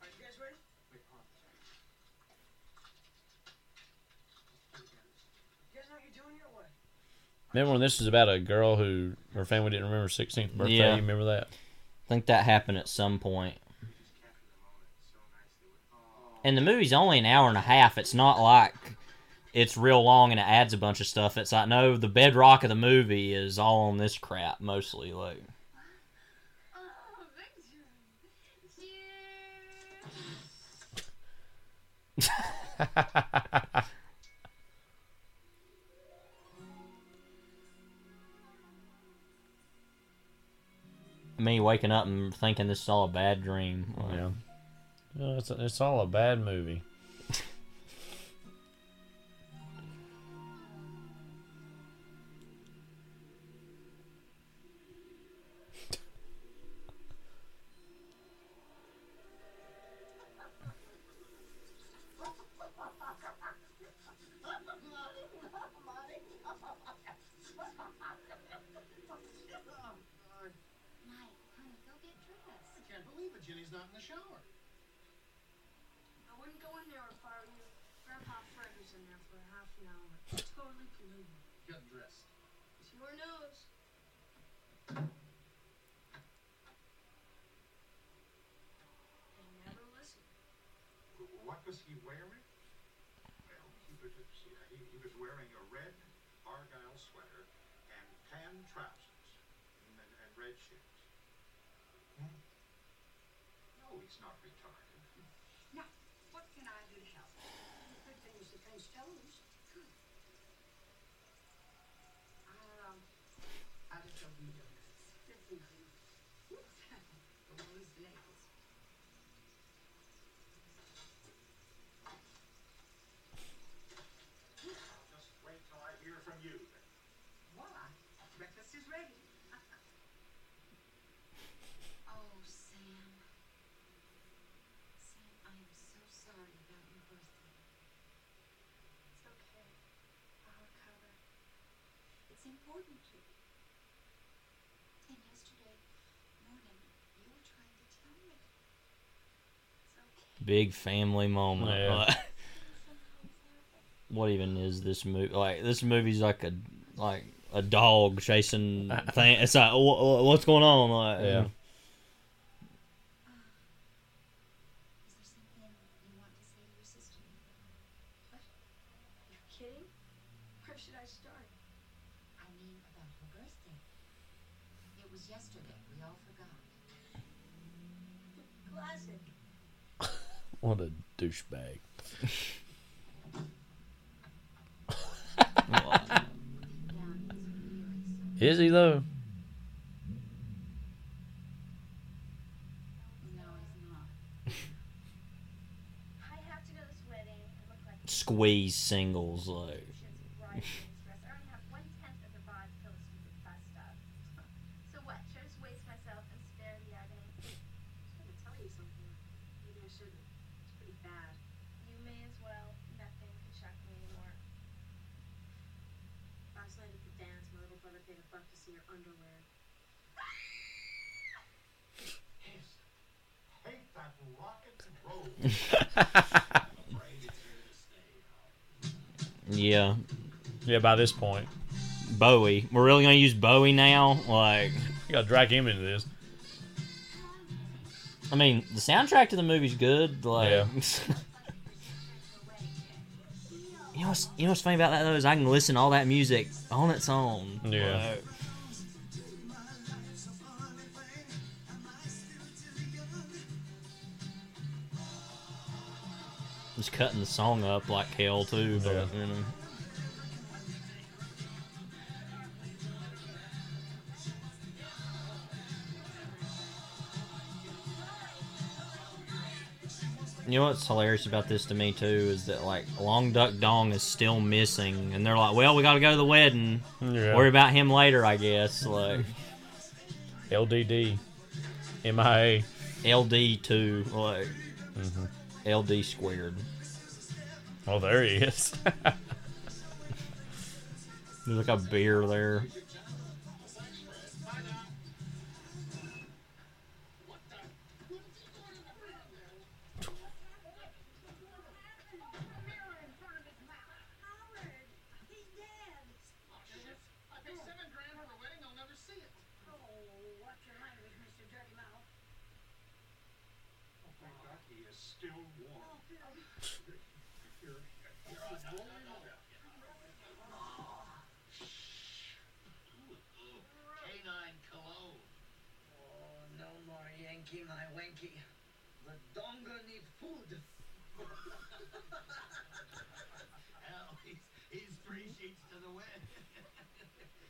Are you guys ready? Wait, hold on. You guys know what you're doing here or what? Remember when this was about a girl who her family didn't remember her 16th birthday? Yeah. You remember that? I think that happened at some point. And the movie's only an hour and a half. It's not like it's real long and it adds a bunch of stuff. It's like no, the bedrock of the movie is all on this crap mostly. Like me waking up and thinking this is all a bad dream. Like, Yeah. No, it's it's all a bad movie. Ginny's not in the shower. I wouldn't go in there if I were you. Grandpa Fred was in there for half an hour. It's Totally polluted. Get dressed. It's your nose. They never listen. What was he wearing? Well, he was, uh, he, he was wearing a red argyle sweater and tan trousers and, and, and red shoes. Hmm? No, he's not retarded. important to you. And yesterday morning, you were trying to tell me. Okay. Big family moment. Yeah. what even is this movie? Like this movie's like a like a dog chasing thing. It's like what's going on? Like, yeah. What a douchebag. Is he though? I have to go to this wedding and look like Squeeze singles like. bride dress. I already have one tenth of the bod to fill the stupid class stuff. So what? Should I just waste myself and spare the agony? I'm gonna tell you something. Maybe I shouldn't. It's pretty bad. You may as well. Nothing can shock me anymore. Last night at the dance, my little brother paid a buck to see your underwear. Hate that rock and roll. Yeah. Yeah, by this point. Bowie. We're really gonna use Bowie now? Like You gotta drag him into this. I mean, the soundtrack to the movie's good. Like, Yeah. you know, what's, you know what's funny about that though is I can listen to all that music on its own. Yeah. Like, just cutting the song up like hell too, but Yeah. you know. You know what's hilarious about this to me too is that like Long Duck Dong is still missing, and they're like, "Well, we got to go to the wedding. Yeah. Worry about him later, I guess." Like LDD. MIA. LD two, like Mhm. LD squared. Oh, there he is. There's like a beer there. I pay seven grand for a wedding, I'll never see it. Oh, watch your language, Mr. Dirty Mouth. Oh, thank God he is still warm. Here, here, this is warm. Canine cologne. Oh, no more Yankee, my wanky. The donga need food. Hell, he's, he's three sheets to the wind.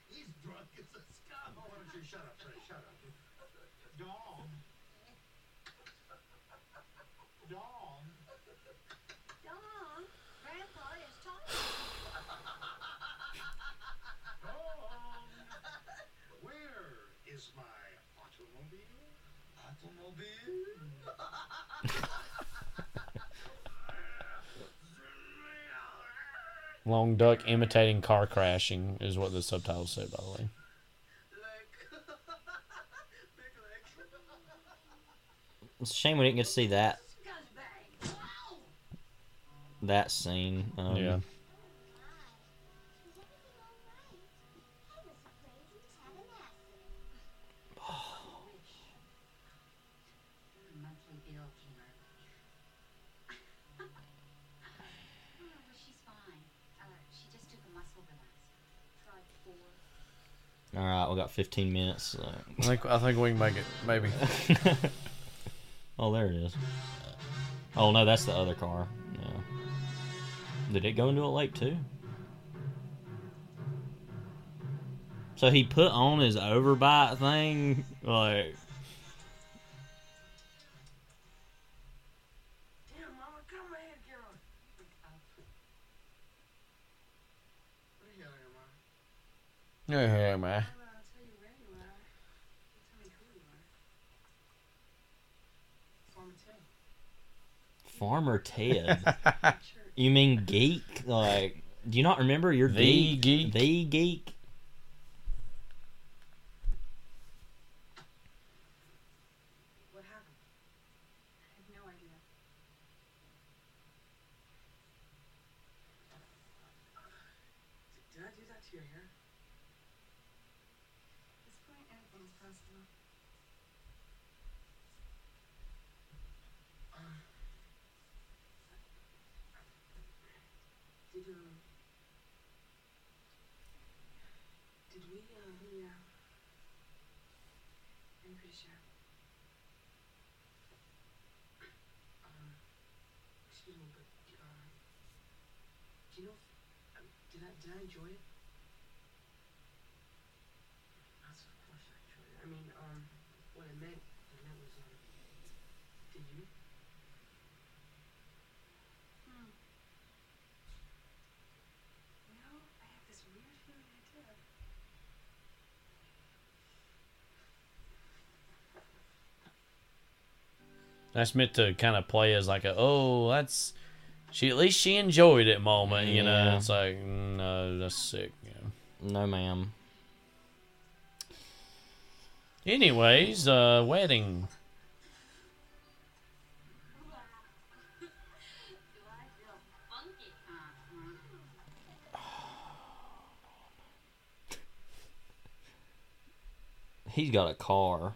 he's drunk as a skunk. Oh, why don't you shut up, Trey? Shut up. Dawn. Dawn. Dawn, Grandpa is talking. Dawn. Where is my automobile? Automobile? Long duck imitating car crashing is what the subtitles say, by the way. It's a shame we didn't get to see that that scene. Um, Yeah. Monthly bill came early. oh, but she's fine. Uh, she just took a muscle relaxer. Tried four. All right, we got 15 minutes. So. I think I think we can make it. Maybe. oh, there it is. Oh no, that's the other car. Yeah. Did it go into a lake too? So he put on his overbite thing, like. You are. Farmer Ted. you mean geek? Like, do you not remember your The geek? geek? The geek. What happened? I have no idea. to your hair? At this point, anything's possible. Um, did um, did we uh, Yeah. I'm pretty sure. do you know? If, um, did I did I enjoy it? Yes, of course I enjoyed it. I mean, um, what I meant, what I meant was, um, did you? Hmm. You know, I have this weird feeling I did. That's meant to kind of play as like a oh that's she at least she enjoyed it moment. You know, it's like no, that's sick. Know. No, ma'am. Anyways, uh, wedding. He's got a car.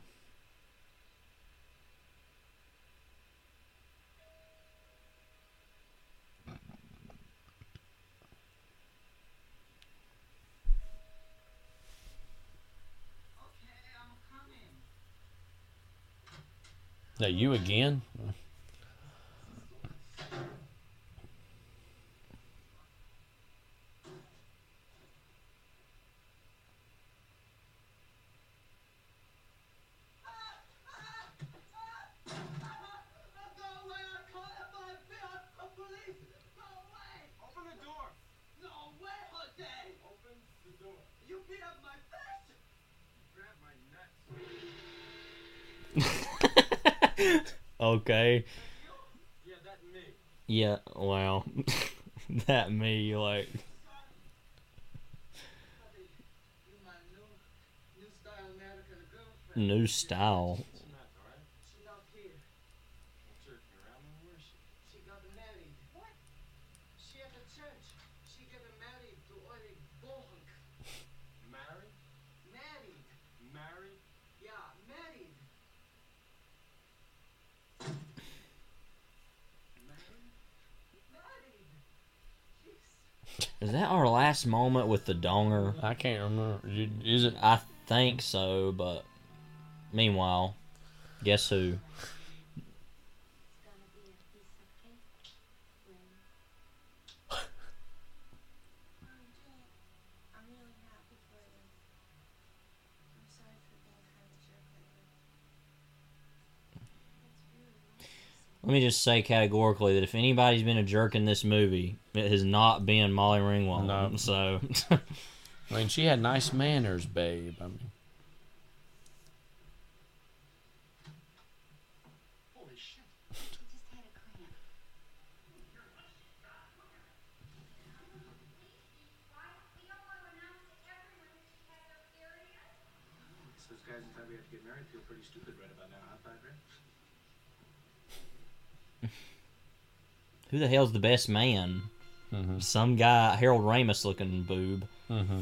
That you again? Open the door. No way, Jose. Open the door. You beat up my face. You grabbed my nuts. Okay. Yeah, that me. Yeah, wow. that me, like. You my new, new style American girlfriend. New style. She not here. Jerking around and where is she? She got married. What? She at the church. She got married to Oleg Bohunk. Married? Married. Married? Yeah, style. Is that our last moment with the donger? I can't remember. Is it? I think so, but meanwhile, guess who? I'm really happy for you. I'm sorry for being kind of jerk lately. That's really nice. Let me just say categorically that if anybody's been a jerk in this movie, it has not been Molly Ringwald. No. So, I mean, she had nice manners, babe. I mean, Holy shit. So those guys who thought we had to get married feel pretty stupid right about now, huh, Padre? Who the hell's the best man? Mm-hmm. Some guy, Harold Ramis looking boob. Mm-hmm.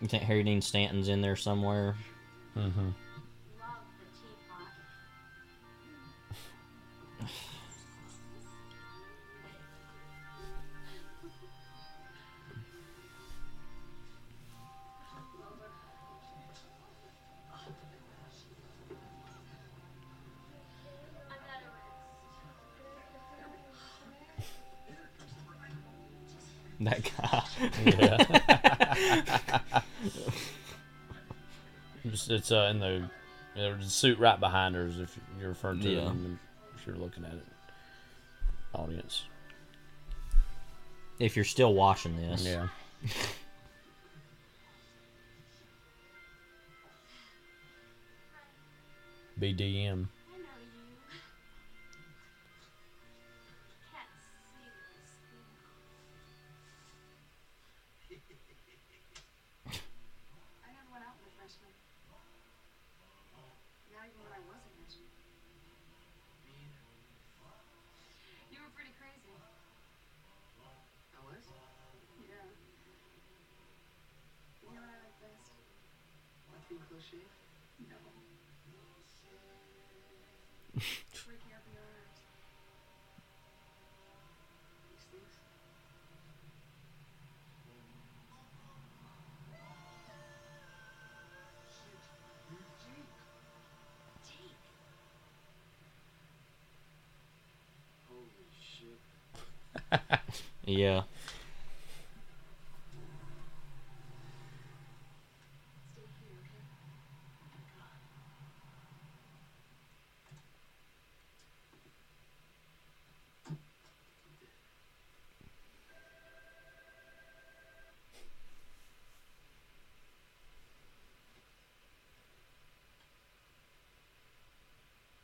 You think Harry Dean Stanton's in there somewhere? Mm-hmm. Uh, in the there's a suit right behind her, if you're referring to it, Yeah. if you're looking at it, audience. If you're still watching this. Yeah. BDM. Yeah.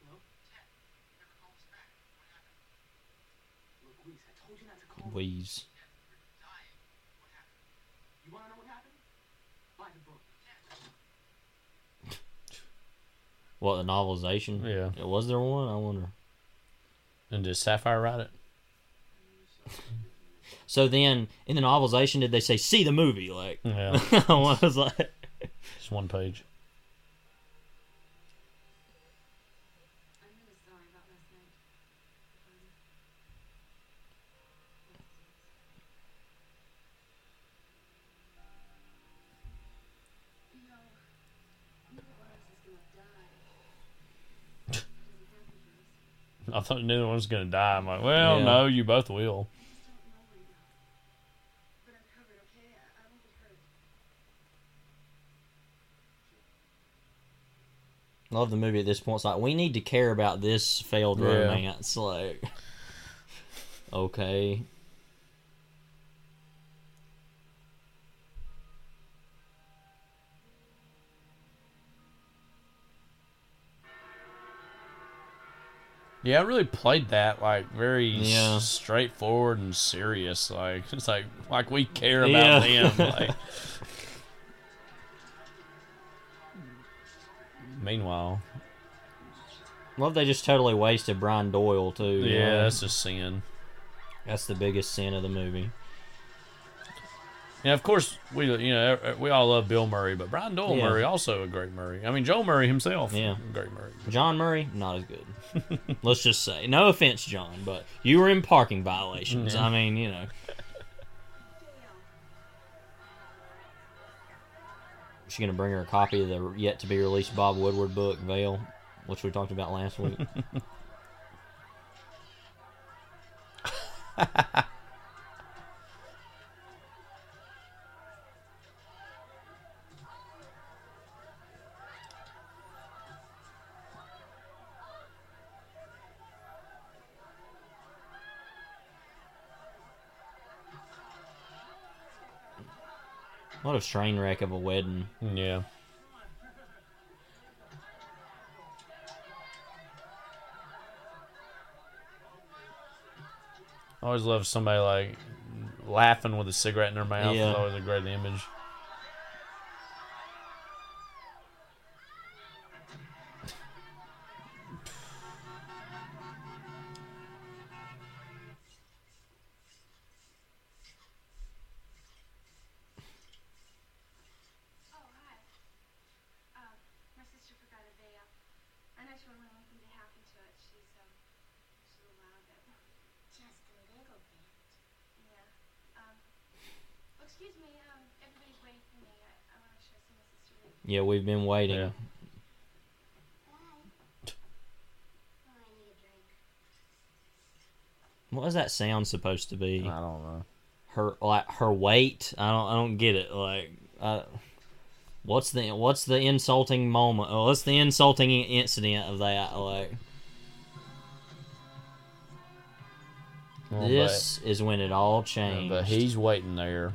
Hello? Look, Weiss, I told you not to call me. Wheeze. You wanna know what the book. What the novelization? Yeah. Was there one? I wonder. And did Sapphire write it? So then, in the novelization, did they say "see the movie"? Like, Yeah. I was like, Just one page. I'm really sorry about last night. Um, you know, neither one of us is gonna die. Doesn't happen to us. I thought neither one's gonna die. I'm like, well, Yeah. no, you both will. But I'm covered, okay? I, I won't get hurt. love the movie at this point. It's like we need to care about this failed Yeah. romance. Like, okay. Yeah, I really played that like very Yeah. straightforward and serious. Like it's like like we care about Yeah. them. Like. Meanwhile, Love they just totally wasted Brian Doyle too. you yeah, know? that's a sin. that's the biggest sin of the movie. Yeah, of course we you know er, er, we all love Bill Murray, but Brian Doyle Yeah. Murray also a great Murray. I mean Joel Murray himself, Yeah. great Murray. John Murray, not as good. Let's just say, no offense, John, but you were in parking violations. Yeah. I mean, you know. She's gonna bring her a copy of the yet to be released Bob Woodward book, Veil, which we talked about last week. what a train wreck of a wedding. Yeah. I always love somebody like laughing with a cigarette in their mouth. Yeah. It's always a great image. Yeah, we've been waiting. Yeah. I need a drink. What was that sound supposed to be? I don't know. Her like her weight. I don't. I don't get it. Like, uh, what's the what's the insulting moment? What's the insulting incident of that? Like, Well, this is when it all but, changed. but he's waiting there.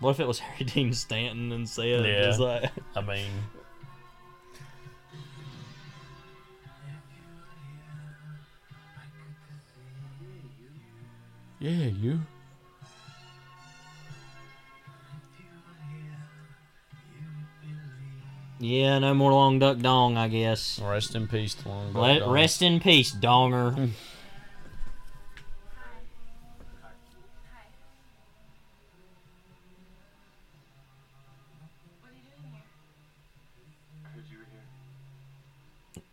What if it was Harry Dean Stanton instead? Yeah. Just like, I mean, yeah, you. yeah, no more long duck dong. I guess. Rest in peace, Long Duck Let, Dong. rest in peace, donger.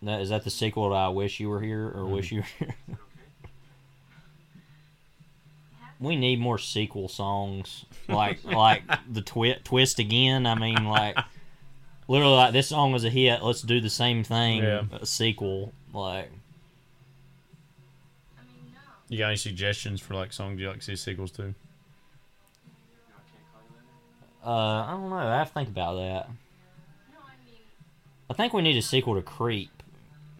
That, is that the sequel to I Wish You Were Here or Wish You Were Here? we need more sequel songs like like the twi- twist again. I mean, like literally, like this song was a hit. Let's do the same thing. Yeah. A sequel, like You got any suggestions for like songs you like to see sequels to? uh, I don't know. I have to think about that. I think we need a sequel to Creep.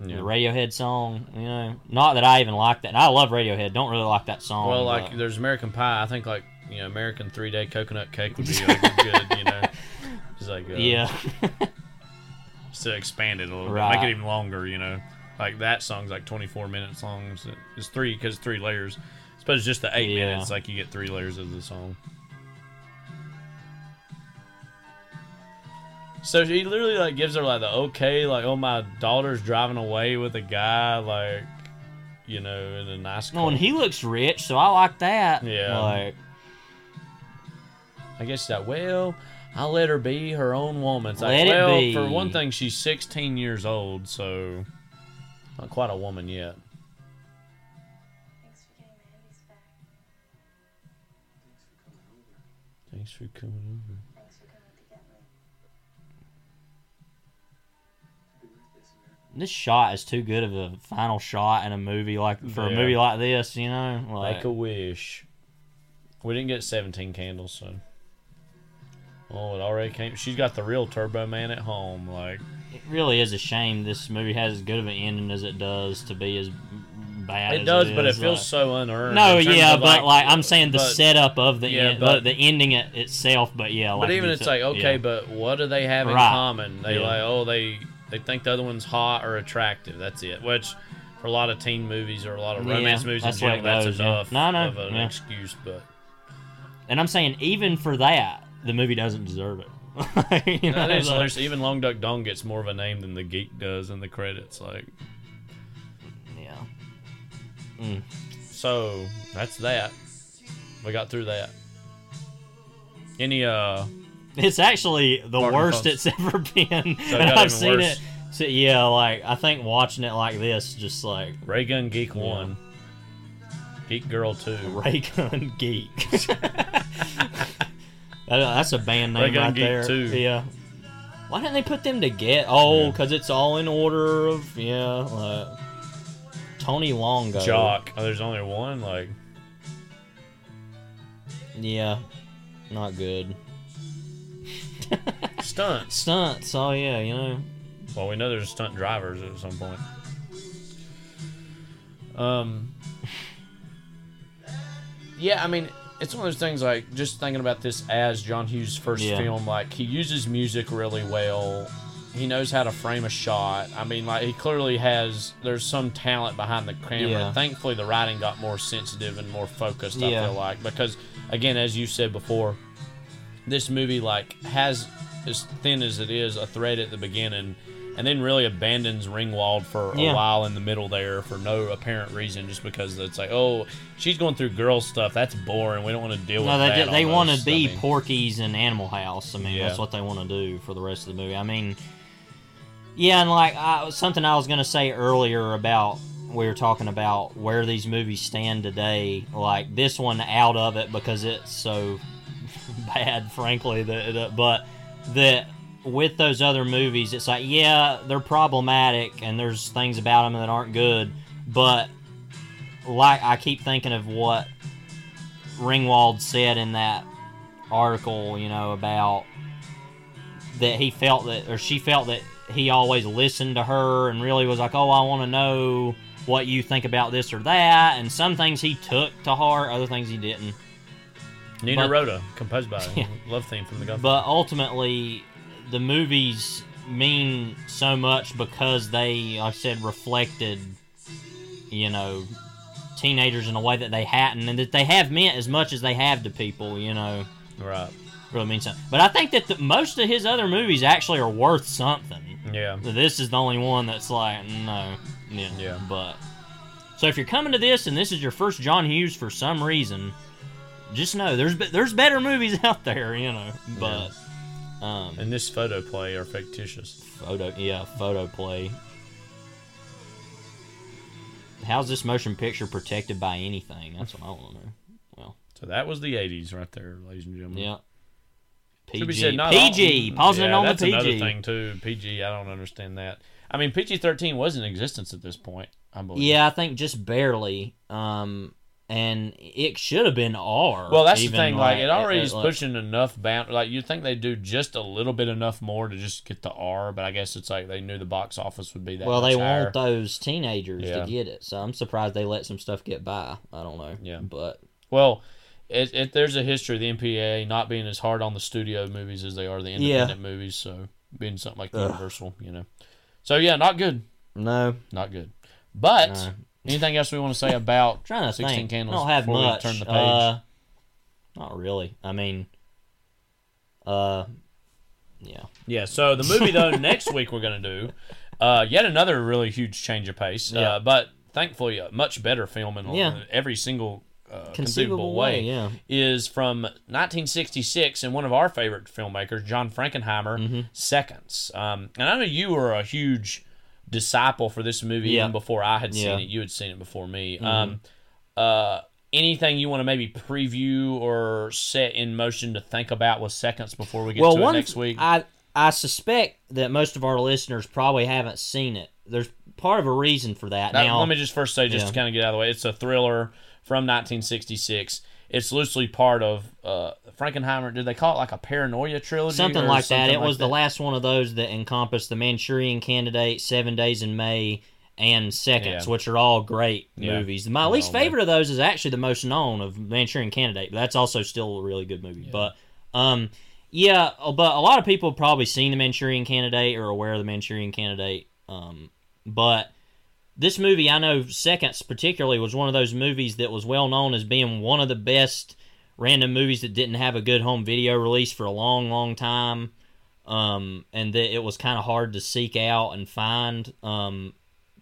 Yeah. The Radiohead song, you know, not that I even like that. And I love Radiohead. Don't really like that song. Well, like but- there's American Pie. I think like you know American Three Day Coconut Cake would be like good. You know, just like uh, Yeah. just to expand it a little bit, make it even longer. You know, like that song's like 24 minutes long. It's, three because it's three layers. I suppose just the eight Yeah. minutes. Like you get three layers of the song. So she literally like gives her like the okay, like oh my daughter's driving away with a guy, like you know, in a nice car. no, and he looks rich, so I like that. Yeah. Like, I guess that well, I'll let her be her own woman. It's like, Let it well, be. for one thing, she's 16 years old, so not quite a woman yet. Thanks for coming over. This shot is too good of a final shot in a movie like for a movie like this, you know. Like, Make a wish. We didn't get 17 candles, so. Oh, it already came. She's got the real Turbo Man at home. Like, it really is a shame this movie has as good of an ending as it does to be as bad. it as does, it but it feels like- so unearned. No, yeah, but like I'm saying the but- setup of the yeah, end, but- the, ending it itself. But yeah, like but even it's said- like okay, yeah. but what do they have in Right. common? They Yeah. like oh they they think the other one's hot or attractive. That's it. Which for a lot of teen movies or a lot of Yeah, romance movies that's in general, that's goes, yeah. enough No, no, of an yeah. excuse. But and I'm saying even for that, the movie doesn't deserve it. you know, like- even Long Duck Dong gets more of a name than the geek does in the credits. Like yeah. Mm. So that's that. We got through that. Any uh It's actually the Barton worst Pumps. it's ever been. So and I've seen worse. it. So, yeah, like I think watching it like this, just like Ray Gun Geek Yeah. one, Geek Girl two, Ray Gun Geek. That- that's a band Ray name Gun right Geek there. 2. Yeah. Why didn't they put them together? Oh, because it's all in order of yeah. Like, Tony Longo. Jock. Oh, there's only one. Like Yeah. Not good. stunts. Stunts. Oh yeah, you know. Well, we know there's stunt drivers at some point. Um. Yeah, I mean, it's one of those things like just thinking about this as John Hughes' first Yeah. film. Like he uses music really well. He knows how to frame a shot. I mean, like he clearly has. There's some talent behind the camera. Yeah. Thankfully, the writing got more sensitive and more focused. I feel like because again, as you said before, this movie like has as thin as it is a thread at the beginning and then really abandons Ringwald for a Yeah. while in the middle there for no apparent reason just because it's like oh she's going through girl stuff that's boring we don't want to deal No, with they that they want to be I mean, Porky's and Animal House. I mean, Yeah. that's what they want to do for the rest of the movie. I mean, yeah, and like I, something I was gonna say earlier about we were talking about where these movies stand today. Like this one out of it because it's so bad, frankly. But that with those other movies, it's like yeah, they're problematic and there's things about them that aren't good, but like I keep thinking of what Ringwald said in that article, you know, about that he felt that, or she felt that he always listened to her and really was like, oh, I want to know what you think about this or that. And some things he took to heart, other things he didn't. Nino but- Rota composed by Yeah. love theme from the Godfather But ultimately, the movies mean so much because they, I said, reflected, you know, teenagers in a way that they hadn't, and that they have meant as much as they have to people, you know. right Really means something. But I think that the, most of his other movies actually are worth something. yeah This is the only one that's like, no. Yeah. Yeah. But. So if you're coming to this and this is your first John Hughes for some reason, just know there's there's better movies out there, you know. But. Um, and this photo play are fictitious photo, yeah, photo play. how's this motion picture protected by anything? That's what I want to know. Well, So that was the '80s right there, ladies and gentlemen. yeah. PG. said, not all- PG. Pausing Yeah, on that's the PG. another thing too. PG. I don't understand that. I mean, PG-13 was in existence at this point. I believe. Yeah, I think just barely. Um, and it should have been R. Well, that's the thing. Like, it already uh, is like- pushing enough bound. Like, you'd think they'd do just a little bit enough more to just get the R, but I guess it's like they knew the box office would be that. Well, they higher. want those teenagers Yeah. to get it, so I'm surprised they let some stuff get by. I don't know. Yeah. but Well, it, it, there's a history of the MPA not being as hard on the studio movies as they are the Yeah. independent movies. So being something like Ugh. Universal, you know. So yeah, not good. No, not good. But No. Anything else we want to say about trying to Sixteen think. Candles? I don't have before we much. Turn the page. Uh, not really. I mean, uh, yeah. Yeah. So the movie though next week we're gonna do uh, yet another really huge change of pace. Yeah. Uh, but thankfully a much better film in Yeah. every single uh, conceivable, Conceivable way. way, yeah. Is from 1966 and one of our favorite filmmakers, John Frankenheimer, Mm-hmm. Seconds. Um, and I know you were a huge disciple for this movie Yeah. even before I had seen Yeah. it. You had seen it before me. Mhm. Um, uh, anything you want to maybe preview or set in motion to think about with Seconds before we get well, to one next week? I I suspect that most of our listeners probably haven't seen it. There's part of a reason for that. Now, now, let me just first say, just Yeah. to kind of get out of the way, it's a thriller from 1966. It's loosely part of uh, Frankenheimer. Did they call it like a paranoia trilogy? something like that. It like was the last one of those that encompassed the Manchurian Candidate, Seven Days in May, and Seconds, Yeah. which are all great Yeah. movies. My least No, man. favorite of those is actually the most known of Manchurian Candidate, but that's also still a really good movie. But um, yeah, but a lot of people have probably seen the Manchurian Candidate or aware of the Manchurian Candidate. Um, but this movie, I know Seconds particularly was one of those movies that was well known as being one of the best random movies that didn't have a good home video release for a long, long time. Um, and that it was kind of hard to seek out and find, um,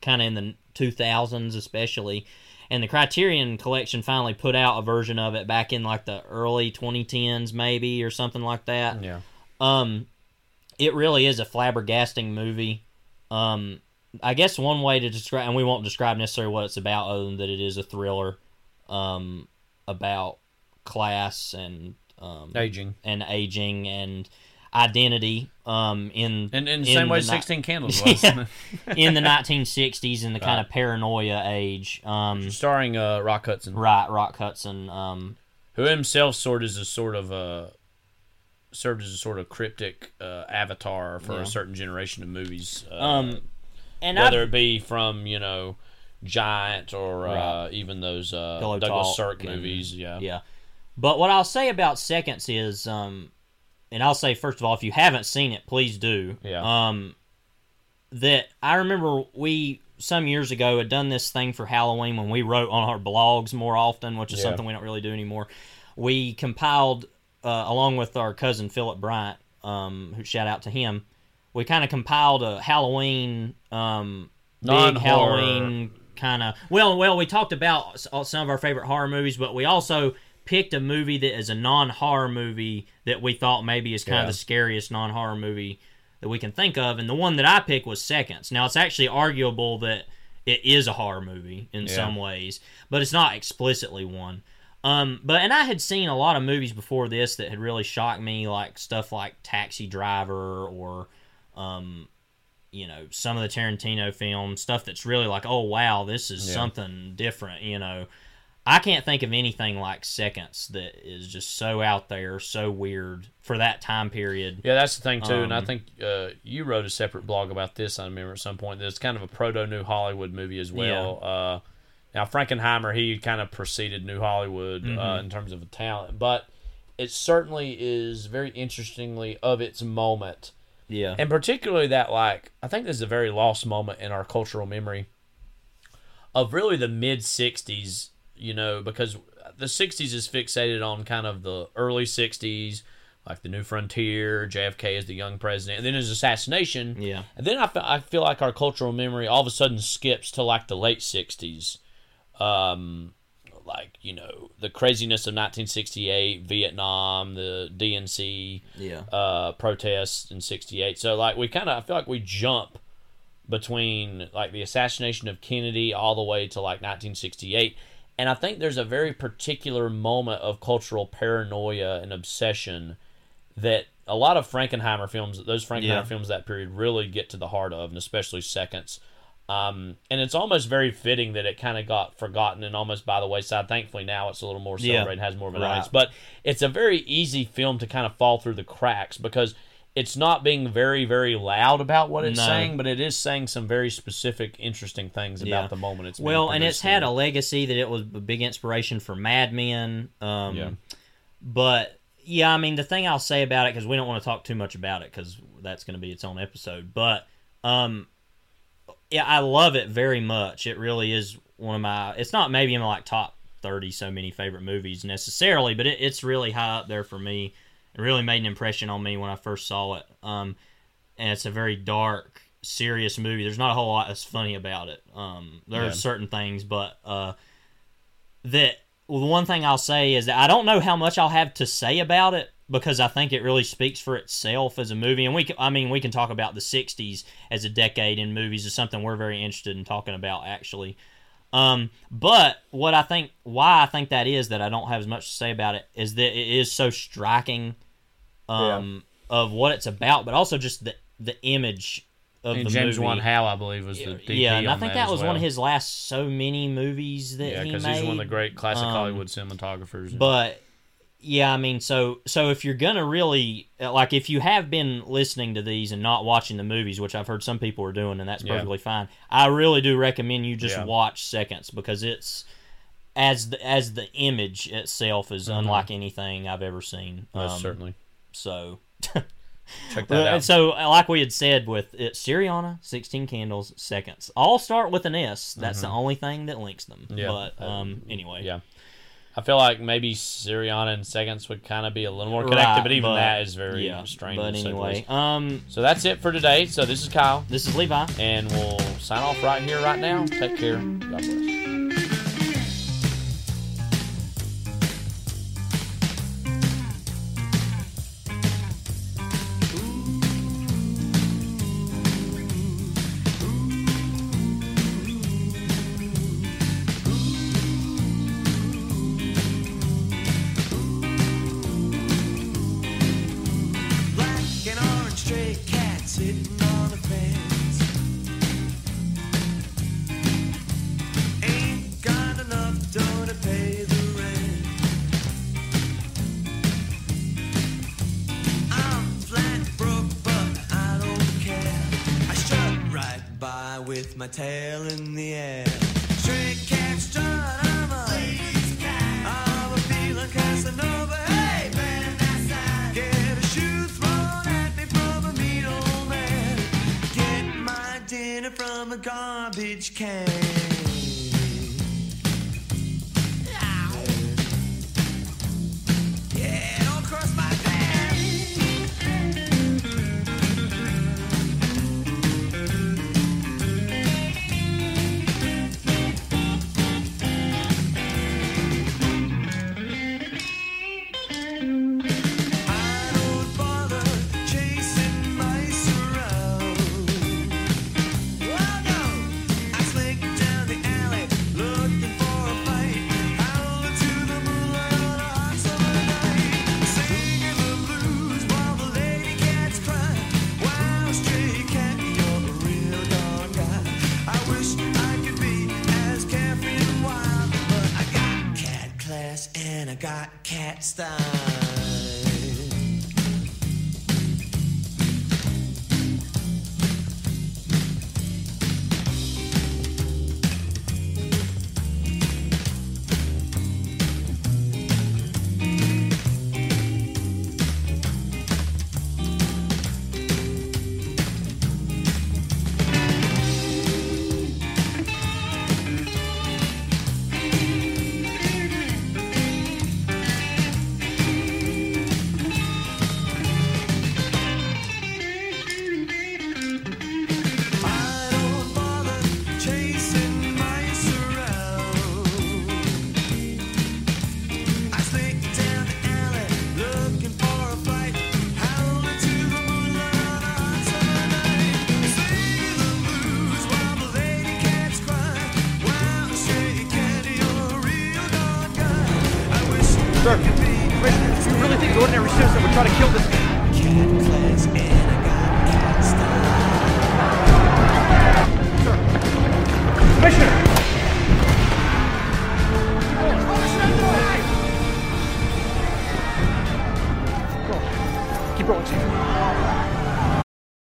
kind of in the 2000s, especially. And the Criterion Collection finally put out a version of it back in like the early 2010s, maybe, or something like that. Yeah. Um, it really is a flabbergasting movie. Um, I guess one way to describe, and we won't describe necessarily what it's about, other than that it is a thriller, um, about class and um, Aging. and aging and identity. Um, in And in the same way ni- 16 Candles was. Yeah. in the 1960s in the kind of paranoia age. Um, Starring uh, Rock Hudson. right, Rock Hudson. Um, who himself sort as a sort of uh, served as a sort of cryptic uh, avatar for Yeah. a certain generation of movies. Uh, Um, and whether I've- it be from you know Giant or uh, even those uh, Pillow Douglas Talk Sirk and- movies. Yeah, Yeah. But what I'll say about Seconds is, um, and I'll say first of all, if you haven't seen it, please do. Yeah. Um, that I remember we some years ago had done this thing for Halloween when we wrote on our blogs more often, which is Yeah. something we don't really do anymore. We compiled, uh, along with our cousin Philip Bryant, um, who shout out to him. We kind of compiled a Halloween, um, big Non-horror. Halloween kind of. Well, well, we talked about uh, some of our favorite horror movies, but we also picked a movie that is a non-horror movie that we thought maybe is kind Yeah. of the scariest non-horror movie that we can think of, and the one that I picked was Seconds. Now it's actually arguable that it is a horror movie in Yeah. some ways, but it's not explicitly one. Um, but and I had seen a lot of movies before this that had really shocked me, like stuff like Taxi Driver or, um, you know, some of the Tarantino films, stuff that's really like, oh wow, this is Yeah. something different. You know, I can't think of anything like Seconds that is just so out there, so weird for that time period. Yeah, that's the thing too, and I Um, think uh, you wrote a separate blog about this. I remember at some point that it's kind of a proto New Hollywood movie as well. Uh, now Frankenheimer, he kind of preceded New Hollywood uh, Mhm. in terms of talent, but it certainly is very interestingly of its moment, Yeah. and particularly that like I think this is a very lost moment in our cultural memory of really the mid '60s. You know, because the '60s is fixated on kind of the early '60s like the New Frontier, JFK as the young president, and then his assassination. Yeah. And then I fe- I feel like our cultural memory all of a sudden skips to like the late 60s. Um, like, you know, the craziness of 1968, Vietnam, the DNC Yeah. uh, protests in 68. So, like, we kind of, I feel like we jump between like the assassination of Kennedy all the way to like 1968. And I think there's a very particular moment of cultural paranoia and obsession that a lot of Frankenheimer films, those Frankenheimer Yeah. films that period, really get to the heart of, and especially seconds. Um, and it's almost very fitting that it kind of got forgotten and almost by the wayside. Thankfully, now it's a little more Yeah. celebrated, has more of an Right. audience. But it's a very easy film to kind of fall through the cracks because it's not being very, very loud about what it's No. saying, but it is saying some very specific, interesting things about the moment it's well, and it's had in. a legacy that it was a big inspiration for Mad Men. Um, Yeah. But yeah, I mean, the thing I'll say about it because we don't want to talk too much about it because that's going to be its own episode. But um, yeah, I love it very much. It really is one of my. It's not maybe in my like top thirty so many favorite movies necessarily, but it, it's really high up there for me. It really made an impression on me when I first saw it. Um, and it's a very dark, serious movie. There's not a whole lot that's funny about it. Um, there Yeah. are certain things, but uh, that well, the one thing I'll say is that I don't know how much I'll have to say about it because I think it really speaks for itself as a movie. And we, can, I mean, we can talk about the '60s as a decade in movies is something we're very interested in talking about actually. Um, but what I think, why I think that is that I don't have as much to say about it is that it is so striking, um, of what it's about, but also just the the image of And the James movie. Wong Howe, I believe, was the DP yeah, and I think that that, as was one of his last so many movies that yeah, he because he's one of the great classic Um, Hollywood cinematographers. But yeah, I mean, so so if you're gonna really like, if you have been listening to these and not watching the movies, which I've heard some people are doing, and that's Yeah. perfectly fine. I really do recommend you just Yeah. watch Seconds because it's as the as the image itself is Mhm. unlike anything I've ever seen. Most Um, certainly. So. Check that out. So, like we had said with it, Syriana, 16 Candles, Seconds. All start with an S. That's the Mhm. only thing that links them. Yeah. But um, anyway. Yeah. I feel like maybe Syriana and Seconds would kind of be a little more connected, Right, but even but- that is very yeah, strange. but anyway, um, so that's it for today. So this is Kyle. This is Levi. And we'll sign off right here, right now. Take care. God bless.